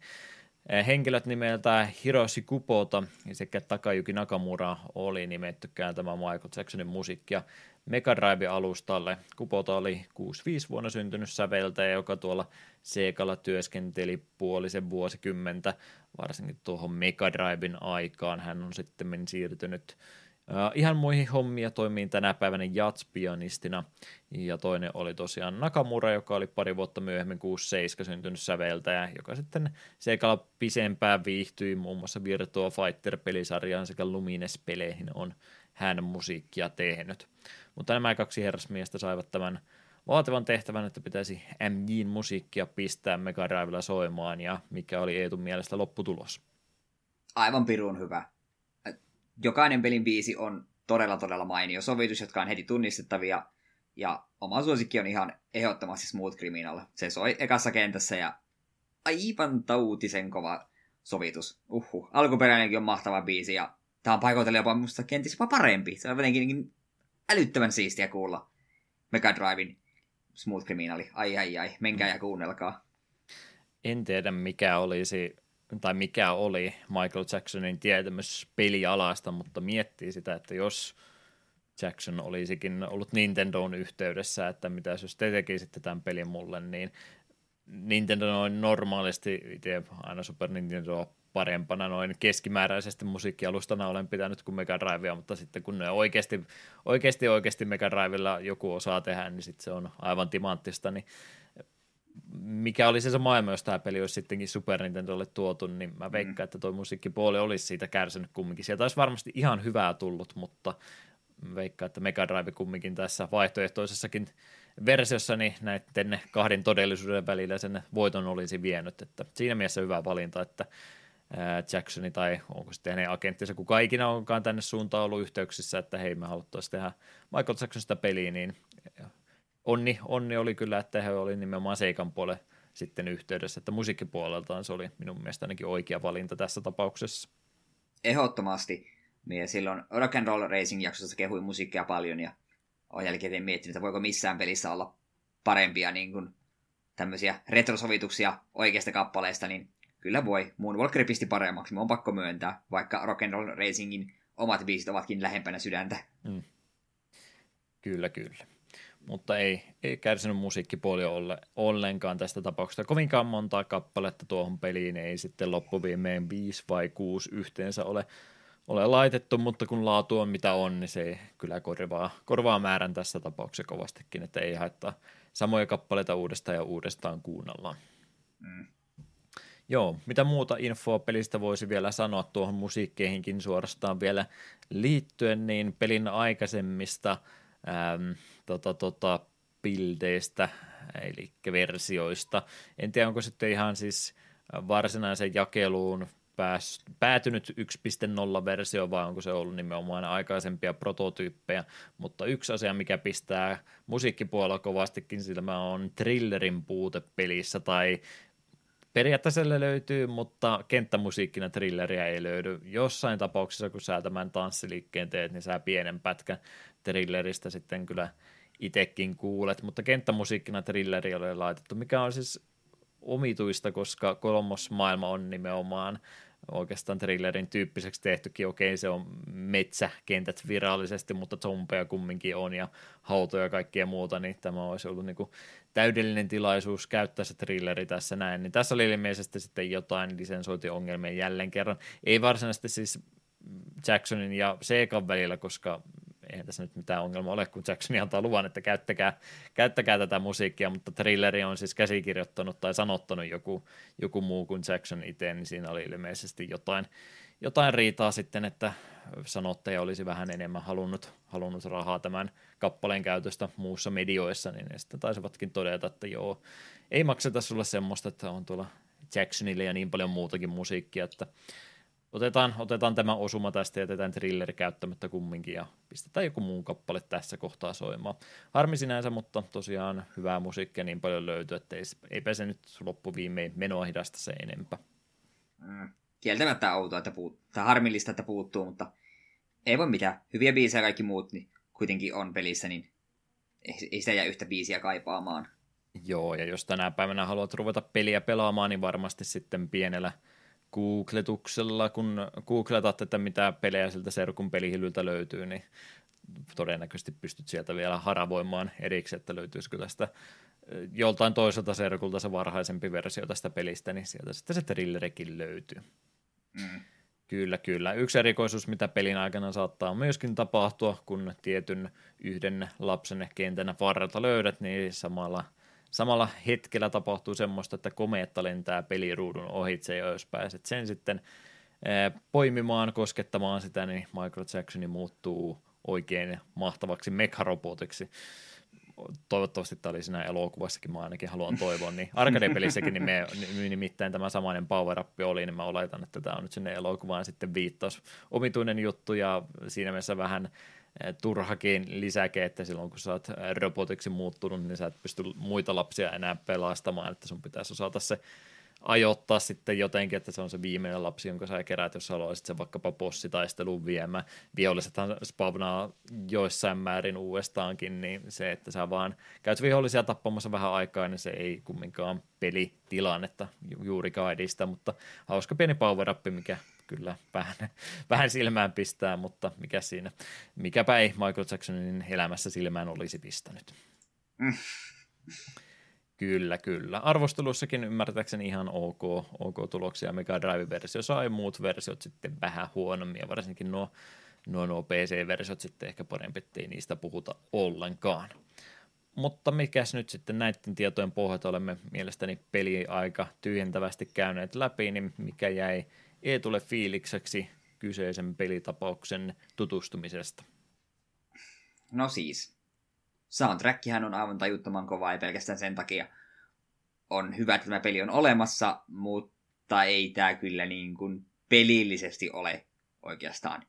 henkilöt nimeltä Hiroshi Kupota sekä Takayuki Nakamura oli nimetty kääntämään Michael Jacksonin musiikkia Mega Drive-alustalle. Kupota oli 65 vuonna syntynyt säveltäjä, joka tuolla Seekalla työskenteli puolisen vuosikymmentä, varsinkin tuohon Mega Driven aikaan. Hän on sitten siirtynyt ihan muihin hommia toimiin tänä päivänä jatspianistina, ja toinen oli tosiaan Nakamura, joka oli pari vuotta myöhemmin 6-7 syntynyt säveltäjä, joka sitten seikalla pisempään viihtyi muun muassa Virtua Fighter-pelisarjaan sekä Lumines-peleihin on hän musiikkia tehnyt. Mutta nämä kaksi herrasmiestä saivat tämän vaativan tehtävän, että pitäisi MJin musiikkia pistää Mega soimaan, ja mikä oli Eetun mielestä lopputulos? Aivan pirun hyvä jokainen pelin biisi on todella todella mainio sovitus, jotka on heti tunnistettavia. Ja oma suosikki on ihan ehdottomasti Smooth Criminal. Se soi ekassa kentässä ja aivan tautisen kova sovitus. Uhu. Alkuperäinenkin on mahtava biisi ja tämä on paikoitella jopa musta kenties jopa parempi. Se on jotenkin älyttömän siistiä kuulla Mega Drivein Smooth Criminali. Ai ai ai, menkää ja kuunnelkaa. En tiedä mikä olisi tai mikä oli Michael Jacksonin tietämys pelialasta, mutta miettii sitä, että jos Jackson olisikin ollut Nintendon yhteydessä, että mitä jos te tekisitte tämän pelin mulle, niin Nintendo noin normaalisti, itse aina Super Nintendo parempana noin keskimääräisesti musiikkialustana olen pitänyt kuin Mega Drivea, mutta sitten kun ne oikeasti, oikeasti, oikeasti Mega Drivella joku osaa tehdä, niin sitten se on aivan timanttista, niin mikä oli se, se maailma, jos tämä peli olisi sittenkin Super Nintendolle tuotu, niin mä veikkaan, mm. että toi musiikkipuoli olisi siitä kärsinyt kumminkin. Sieltä olisi varmasti ihan hyvää tullut, mutta veikkaan, että Mega Drive kumminkin tässä vaihtoehtoisessakin versiossa niin näiden kahden todellisuuden välillä sen voiton olisi vienyt. Että siinä mielessä hyvä valinta, että Jacksoni tai onko sitten hänen agenttinsa, kuka ikinä onkaan tänne suuntaan ollut yhteyksissä, että hei me haluttaisiin tehdä Michael Jacksonista peliä, niin onni, onni oli kyllä, että he oli nimenomaan seikan puolelle sitten yhteydessä, että musiikkipuoleltaan se oli minun mielestä ainakin oikea valinta tässä tapauksessa. Ehdottomasti. Minä silloin Rock and Roll Racing jaksossa kehuin musiikkia paljon ja olen jälkeen miettinyt, että voiko missään pelissä olla parempia niin kuin, tämmöisiä retrosovituksia oikeasta kappaleesta, niin kyllä voi. Moonwalker pisti paremmaksi, on pakko myöntää, vaikka Rock and Roll Racingin omat biisit ovatkin lähempänä sydäntä. Mm. Kyllä, kyllä. Mutta ei, ei kärsinyt musiikkipuoli olle, ollenkaan tästä tapauksesta. Kovinkaan montaa kappaletta tuohon peliin ei sitten loppuviimeen viisi vai kuusi yhteensä ole, ole laitettu, mutta kun laatu on mitä on, niin se kyllä korvaa, korvaa määrän tässä tapauksessa kovastikin, että ei haittaa samoja kappaleita uudestaan ja uudestaan kuunnellaan. Mm. Joo, mitä muuta infoa pelistä voisi vielä sanoa tuohon musiikkeihinkin suorastaan vielä liittyen, niin pelin aikaisemmista äm, tota, tota, bildeistä, eli versioista. En tiedä, onko sitten ihan siis varsinaisen jakeluun pääs, päätynyt 1.0-versio vai onko se ollut nimenomaan aikaisempia prototyyppejä, mutta yksi asia, mikä pistää musiikkipuolella kovastikin silmä on thrillerin puute pelissä tai Periaatteessa löytyy, mutta kenttämusiikkina thrilleriä ei löydy. Jossain tapauksessa, kun sä tämän tanssiliikkeen teet, niin sä pienen pätkän thrilleristä sitten kyllä itekin kuulet, mutta kenttämusiikkina trilleri oli laitettu, mikä on siis omituista, koska kolmosmaailma on nimenomaan oikeastaan thrillerin tyyppiseksi tehtykin. Okei, se on metsäkentät virallisesti, mutta zombeja kumminkin on ja hautoja ja kaikkea muuta, niin tämä olisi ollut niin täydellinen tilaisuus käyttää se thrilleri tässä näin. Niin tässä oli ilmeisesti sitten jotain lisensointiongelmia jälleen kerran. Ei varsinaisesti siis Jacksonin ja Seekan välillä, koska eihän tässä nyt mitään ongelmaa ole, kun Jackson antaa luvan, että käyttäkää, käyttäkää tätä musiikkia, mutta Trilleri on siis käsikirjoittanut tai sanottanut joku, joku muu kuin Jackson itse, niin siinä oli ilmeisesti jotain, jotain riitaa sitten, että sanottaja olisi vähän enemmän halunnut, halunnut rahaa tämän kappaleen käytöstä muussa medioissa, niin ne sitten taisivatkin todeta, että joo, ei makseta sulle semmoista, että on tuolla Jacksonille ja niin paljon muutakin musiikkia, että otetaan, otetaan tämä osuma tästä ja jätetään trilleri käyttämättä kumminkin ja pistetään joku muu kappale tässä kohtaa soimaan. Harmi sinänsä, mutta tosiaan hyvää musiikkia niin paljon löytyy, että ei, eipä se nyt loppuviimein menoa hidasta se enempää. Mm. Kieltämättä outoa, että puut, tai harmillista, että puuttuu, mutta ei voi mitään. Hyviä biisejä kaikki muut niin kuitenkin on pelissä, niin ei, ei sitä jää yhtä biisiä kaipaamaan. Joo, ja jos tänä päivänä haluat ruveta peliä pelaamaan, niin varmasti sitten pienellä – googletuksella, kun googletat, että mitä pelejä siltä serkun pelihylyltä löytyy, niin todennäköisesti pystyt sieltä vielä haravoimaan erikseen, että löytyisikö tästä joltain toiselta serkulta se varhaisempi versio tästä pelistä, niin sieltä sitten se thrillerikin löytyy. Mm. Kyllä, kyllä. Yksi erikoisuus, mitä pelin aikana saattaa myöskin tapahtua, kun tietyn yhden lapsen kentän varrelta löydät, niin samalla – samalla hetkellä tapahtuu semmoista, että komeetta lentää peliruudun ohitse, ja jos pääset sen sitten poimimaan, koskettamaan sitä, niin Michael Jacksoni muuttuu oikein mahtavaksi mekharobotiksi. Toivottavasti tämä oli siinä elokuvassakin, mä ainakin haluan toivoa, niin arcade-pelissäkin niin me, nimittäin tämä samainen power up oli, niin mä oletan, että tämä on nyt sinne elokuvaan sitten viittaus. Omituinen juttu ja siinä mielessä vähän turhakin lisäke, että silloin kun sä oot robotiksi muuttunut, niin sä et pysty muita lapsia enää pelastamaan, että sun pitäisi osata se ajoittaa sitten jotenkin, että se on se viimeinen lapsi, jonka sä keräät, jos haluaisit se vaikkapa bossitaistelun viemään. Vihollisethan spavnaa joissain määrin uudestaankin, niin se, että sä vaan käyt vihollisia tappamassa vähän aikaa, niin se ei kumminkaan pelitilannetta juurikaan edistä, mutta hauska pieni power up, mikä kyllä vähän, vähän silmään pistää, mutta mikä siinä, mikäpä ei Michael Jacksonin elämässä silmään olisi pistänyt. Mm. Kyllä, kyllä. Arvostelussakin ymmärtääkseni ihan ok, ok tuloksia. Mega Drive-versio sai muut versiot sitten vähän huonommin, varsinkin nuo, nuo, nuo PC-versiot sitten ehkä parempi, ettei niistä puhuta ollenkaan. Mutta mikäs nyt sitten näiden tietojen pohjalta olemme mielestäni peli aika tyhjentävästi käyneet läpi, niin mikä jäi ei tule fiilikseksi kyseisen pelitapauksen tutustumisesta? No siis, soundtrackihän on aivan tajuttoman kova, ei pelkästään sen takia on hyvä, että tämä peli on olemassa, mutta ei tämä kyllä niin kuin pelillisesti ole oikeastaan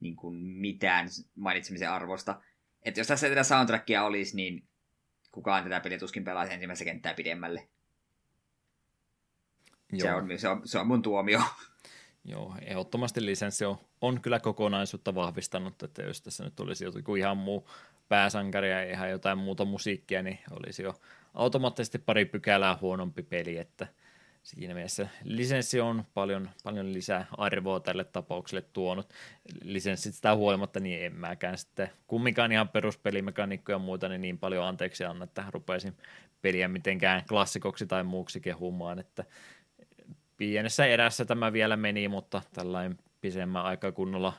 niin kuin mitään mainitsemisen arvosta. Että jos tässä tätä soundtrackia olisi, niin kukaan tätä peliä tuskin pelaisi ensimmäistä kenttää pidemmälle. Se on, se, on, se on mun tuomio. Joo, ehdottomasti lisenssi on, on kyllä kokonaisuutta vahvistanut, että jos tässä nyt olisi joku ihan muu pääsankari ja ihan jotain muuta musiikkia, niin olisi jo automaattisesti pari pykälää huonompi peli, että siinä mielessä lisenssi on paljon, paljon lisää arvoa tälle tapaukselle tuonut. Lisenssit sitä huolimatta, niin en mäkään sitten kumminkaan ihan peruspelimekaniikkoja ja muuta, niin niin paljon anteeksi anna, että rupeisin peliä mitenkään klassikoksi tai muuksi kehumaan, että pienessä erässä tämä vielä meni, mutta tällainen pisemmän aika kunnolla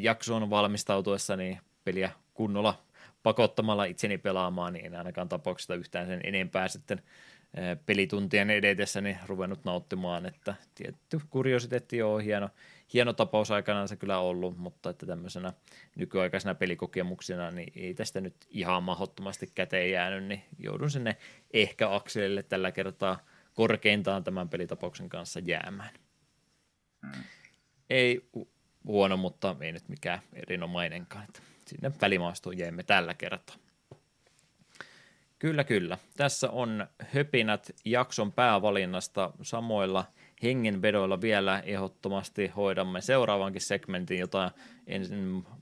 jaksoon valmistautuessa, niin peliä kunnolla pakottamalla itseni pelaamaan, niin en ainakaan tapauksesta yhtään sen enempää sitten pelituntien edetessä niin ruvennut nauttimaan, että tietty kuriositeetti on hieno, hieno tapaus aikanaan se kyllä ollut, mutta että tämmöisenä nykyaikaisena pelikokemuksena niin ei tästä nyt ihan mahdottomasti käteen jäänyt, niin joudun sinne ehkä akselille tällä kertaa korkeintaan tämän pelitapauksen kanssa jäämään. Mm. Ei huono, mutta ei nyt mikään erinomainenkaan. Että sinne välimaastoon jäimme tällä kertaa. Kyllä, kyllä. Tässä on höpinät jakson päävalinnasta samoilla hengenvedoilla vielä ehdottomasti hoidamme seuraavankin segmentin, jota en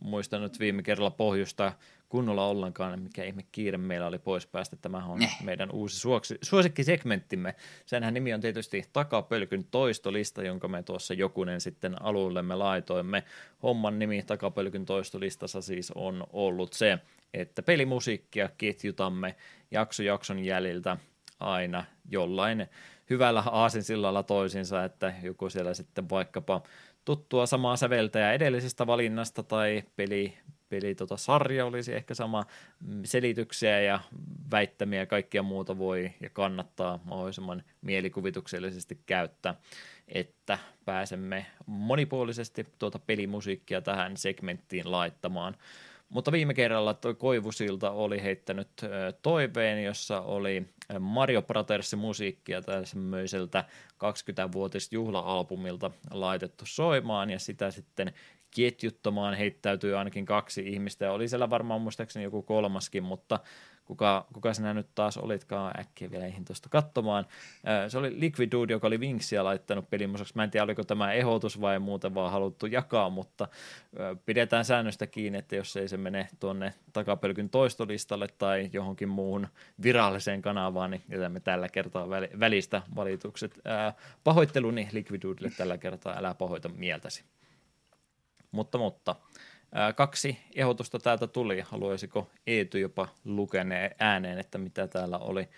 muistanut viime kerralla pohjusta kunnolla ollenkaan, mikä ihme kiire meillä oli pois päästä. Tämä on eh. meidän uusi suoksi, suosikkisegmenttimme. Senhän nimi on tietysti Takapölkyn toistolista, jonka me tuossa jokunen sitten alullemme laitoimme. Homman nimi Takapölkyn toistolistassa siis on ollut se, että pelimusiikkia ketjutamme jakso jakson jäljiltä aina jollain hyvällä aasinsillalla toisinsa, että joku siellä sitten vaikkapa tuttua samaa säveltäjää edellisestä valinnasta tai peli, peli tota, sarja olisi ehkä sama mm, selityksiä ja väittämiä ja kaikkia muuta voi ja kannattaa mahdollisimman mielikuvituksellisesti käyttää, että pääsemme monipuolisesti tuota pelimusiikkia tähän segmenttiin laittamaan. Mutta viime kerralla tuo Koivusilta oli heittänyt toiveen, jossa oli Mario Brothersin musiikkia tämmöiseltä 20-vuotisjuhla-albumilta laitettu soimaan ja sitä sitten ketjuttamaan heittäytyy ainakin kaksi ihmistä ja oli siellä varmaan muistaakseni joku kolmaskin, mutta kuka, kuka sinä nyt taas olitkaan äkkiä vielä eihin tuosta katsomaan. Se oli Liquid Dude, joka oli Vinksia laittanut pelimusaksi. Mä en tiedä, oliko tämä ehdotus vai muuten vaan haluttu jakaa, mutta pidetään säännöstä kiinni, että jos ei se mene tuonne takapelkyn toistolistalle tai johonkin muuhun viralliseen kanavaan, niin jätämme tällä kertaa välistä valitukset. Pahoitteluni Liquid Dudelle tällä kertaa, älä pahoita mieltäsi. Mutta, mutta kaksi ehdotusta täältä tuli. Haluaisiko Eetu jopa lukeneen ääneen, että mitä täällä oli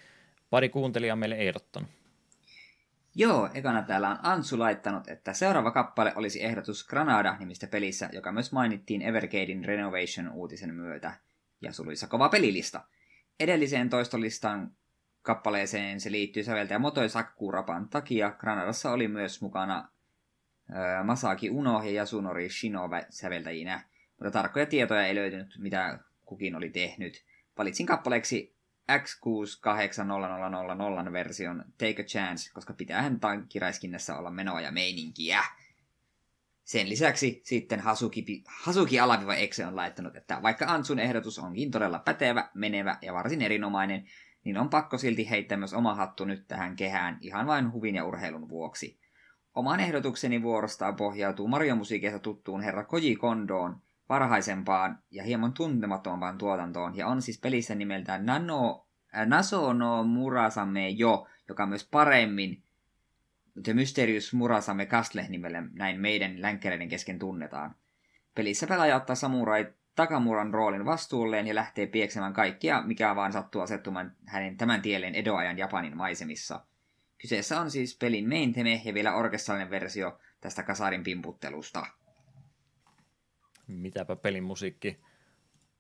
pari kuuntelijaa meille ehdottanut? Joo, ekana täällä on Ansu laittanut, että seuraava kappale olisi ehdotus Granada-nimistä pelissä, joka myös mainittiin Evergadein Renovation-uutisen myötä, ja suluissa kova pelilista. Edelliseen toistolistan kappaleeseen se liittyy säveltäjä Motoi Sakurapan takia. Granadassa oli myös mukana Masaki Uno ja Yasunori Shino säveltäjinä mutta tarkkoja tietoja ei löytynyt, mitä kukin oli tehnyt. Valitsin kappaleeksi X68000 version Take a Chance, koska pitäähän tankkiräiskinnässä olla menoa ja meininkiä. Sen lisäksi sitten Hasuki, Hasuki alaviva Exe on laittanut, että vaikka Antsun ehdotus onkin todella pätevä, menevä ja varsin erinomainen, niin on pakko silti heittää myös oma hattu nyt tähän kehään ihan vain huvin ja urheilun vuoksi. Oman ehdotukseni vuorostaan pohjautuu Mario-musiikista tuttuun herra Koji Kondoon, varhaisempaan ja hieman tuntematonpaan tuotantoon, ja on siis pelissä nimeltään Nano, äh, Naso no Murasame Jo, joka myös paremmin The Mysterious Murasame Castle nimellä näin meidän länkkäreiden kesken tunnetaan. Pelissä pelaaja ottaa samurai Takamuran roolin vastuulleen ja lähtee pieksemään kaikkia, mikä vaan sattuu asettumaan hänen tämän tielleen edoajan Japanin maisemissa. Kyseessä on siis pelin main theme ja vielä orkestraalinen versio tästä kasarin pimputtelusta mitäpä pelin musiikki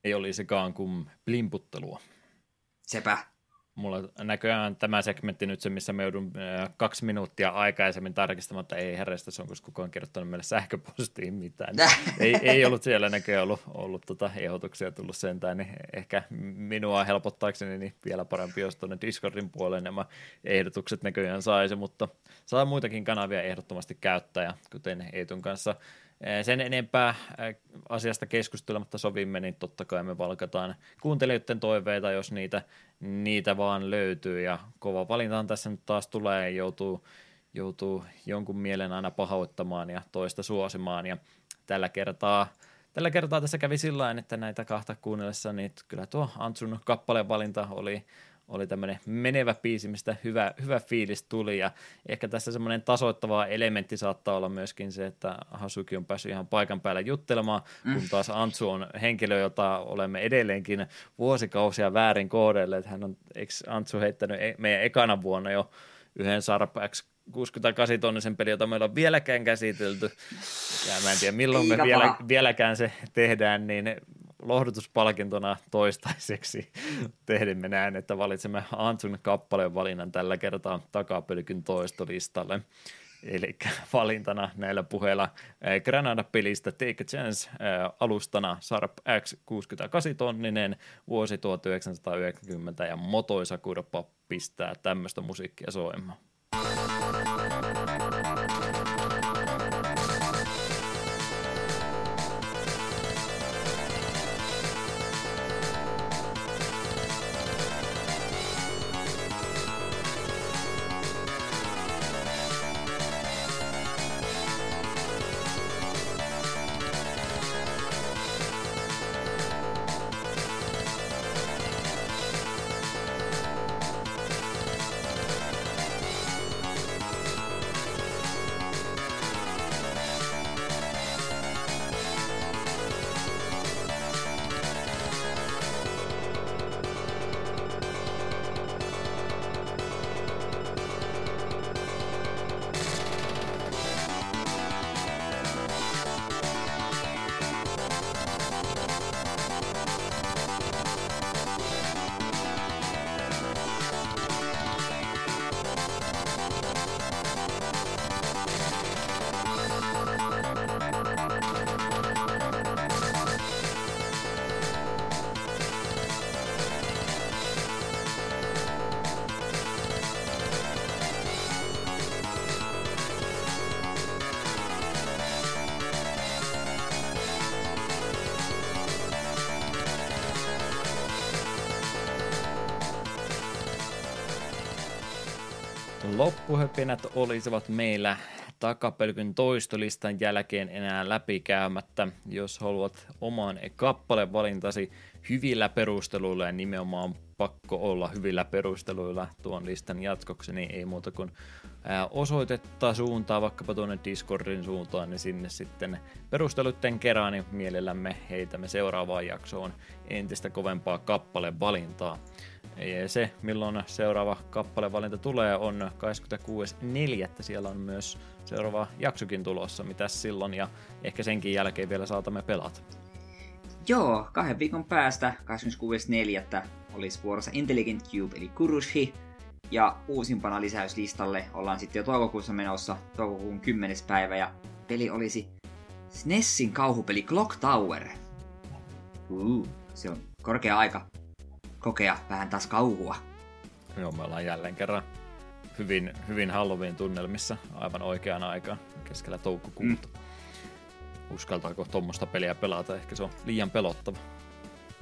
ei olisikaan kuin plimputtelua. Sepä. Mulla näköjään tämä segmentti nyt se, missä me joudun kaksi minuuttia aikaisemmin tarkistamaan, että ei herrestä, se on koska kukaan kirjoittanut meille sähköpostiin mitään. ei, ei ollut siellä näköjään ollut, ollut tota ehdotuksia tullut sentään, niin ehkä minua helpottaakseni niin vielä parempi, jos tuonne Discordin puoleen nämä ehdotukset näköjään saisi, mutta saa muitakin kanavia ehdottomasti käyttää, ja kuten Eetun kanssa sen enempää asiasta keskustelematta sovimme, niin totta kai me valkataan kuuntelijoiden toiveita, jos niitä, niitä vaan löytyy. Ja kova valintaan tässä nyt taas tulee, joutuu, joutuu jonkun mielen aina pahoittamaan ja toista suosimaan. Ja tällä kertaa, tällä kertaa tässä kävi sillä että näitä kahta kuunnellessa, niin kyllä tuo Antsun kappaleen valinta oli oli tämmöinen menevä biisi, mistä hyvä, hyvä fiilis tuli ja ehkä tässä semmoinen tasoittava elementti saattaa olla myöskin se, että Hasuki on päässyt ihan paikan päällä juttelemaan, mm. kun taas Antsu on henkilö, jota olemme edelleenkin vuosikausia väärin kohdelleet. Hän on, eikö Antsu heittänyt e- meidän ekana vuonna jo yhden Sarp X 68 tonnisen peli, jota meillä on vieläkään käsitelty. Ja mä en tiedä, milloin me vielä, vieläkään se tehdään, niin lohdutuspalkintona toistaiseksi tehdimme näin, että valitsemme Antsun kappaleen valinnan tällä kertaa takapölkyn toistolistalle. Eli valintana näillä puheilla eh, Granada-pelistä Take a Chance eh, alustana Sarp X68 tonninen vuosi 1990 ja Motoisakudoppa pistää tämmöistä musiikkia soimaan. Loppuhöpinät olisivat meillä takapelkyn toistolistan jälkeen enää läpikäymättä. Jos haluat oman kappalevalintasi hyvillä perusteluilla ja nimenomaan pakko olla hyvillä perusteluilla tuon listan jatkoksi, niin ei muuta kuin osoitetta suuntaa vaikkapa tuonne Discordin suuntaan, niin sinne sitten perustelutten kerran, niin mielellämme heitämme seuraavaan jaksoon entistä kovempaa kappalevalintaa. Ja se, milloin seuraava kappalevalinta tulee, on 26.4. Siellä on myös seuraava jaksokin tulossa. Mitäs silloin? Ja ehkä senkin jälkeen vielä saatamme pelata. Joo, kahden viikon päästä, 26.4. olisi vuorossa Intelligent Cube eli Kurushi. Ja uusimpana lisäyslistalle ollaan sitten jo toukokuussa menossa, toukokuun 10. päivä. Ja peli olisi SNESin kauhupeli Clock Tower. Uh, se on korkea aika kokea vähän taas kauhua. Joo, me ollaan jälleen kerran hyvin, hyvin Halloween tunnelmissa aivan oikeaan aikaan keskellä toukokuuta. Mm. Uskaltaako tuommoista peliä pelata? Ehkä se on liian pelottava.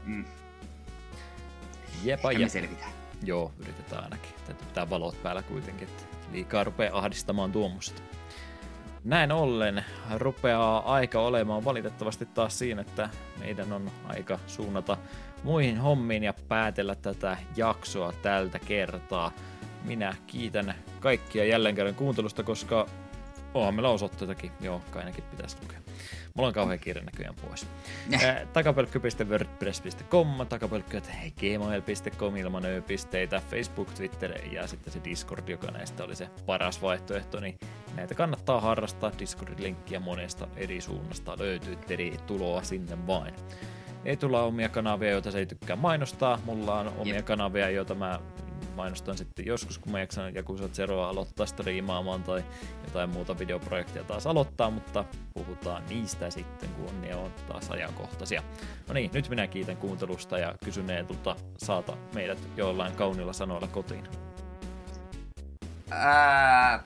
Mm. Jepa, Ehkä me selvitään. Joo, yritetään ainakin. Täytyy pitää valot päällä kuitenkin, että liikaa rupeaa ahdistamaan tuommoista. Näin ollen rupeaa aika olemaan valitettavasti taas siinä, että meidän on aika suunnata muihin hommiin ja päätellä tätä jaksoa tältä kertaa. Minä kiitän kaikkia jälleen kerran kuuntelusta, koska onhan meillä osoitteitakin. Joo, kai ainakin pitäisi lukea. Mulla on kauhean kiire näköjään pois. takapölkky.wordpress.com, takapölkky.gmail.com ilman ö-pisteitä, Facebook, Twitter ja sitten se Discord, joka näistä oli se paras vaihtoehto, niin näitä kannattaa harrastaa. Discord-linkkiä monesta eri suunnasta löytyy, tuloa sinne vain. Ei tulla omia kanavia, joita se ei tykkää mainostaa. Mulla on omia Jep. kanavia, joita mä mainostan sitten joskus, kun mä jaksan Jakusa Zeroa aloittaa striimaamaan tai jotain muuta videoprojektia taas aloittaa, mutta puhutaan niistä sitten, kun ne on taas ajankohtaisia. No niin, nyt minä kiitän kuuntelusta ja kysyn Eetulta, saata meidät jollain kaunilla sanoilla kotiin. Ää...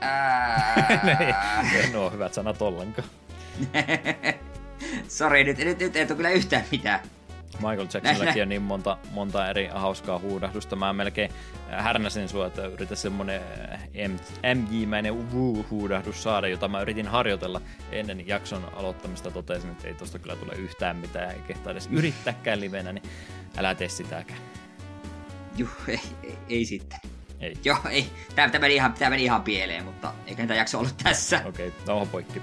Ää... ne on hyvät sanat ollenkaan. Sori, nyt, nyt, nyt ei tule kyllä yhtään mitään. Michael Jacksonillakin on niin monta, monta eri hauskaa huudahdusta. Mä melkein härnäsin sua, että yritä semmonen MJ-mäinen huudahdus saada, jota mä yritin harjoitella ennen jakson aloittamista. Totesin, että ei tosta kyllä tule yhtään mitään, ei kehtaa edes yrittääkään livenä, niin älä tee sitäkään. Juh, ei, ei, ei sitten. Ei. Joo, ei. Tämä, tämä, meni ihan, tämä meni ihan pieleen, mutta eikä tämä jakso ollut tässä. Okei, okay, nauha poikki.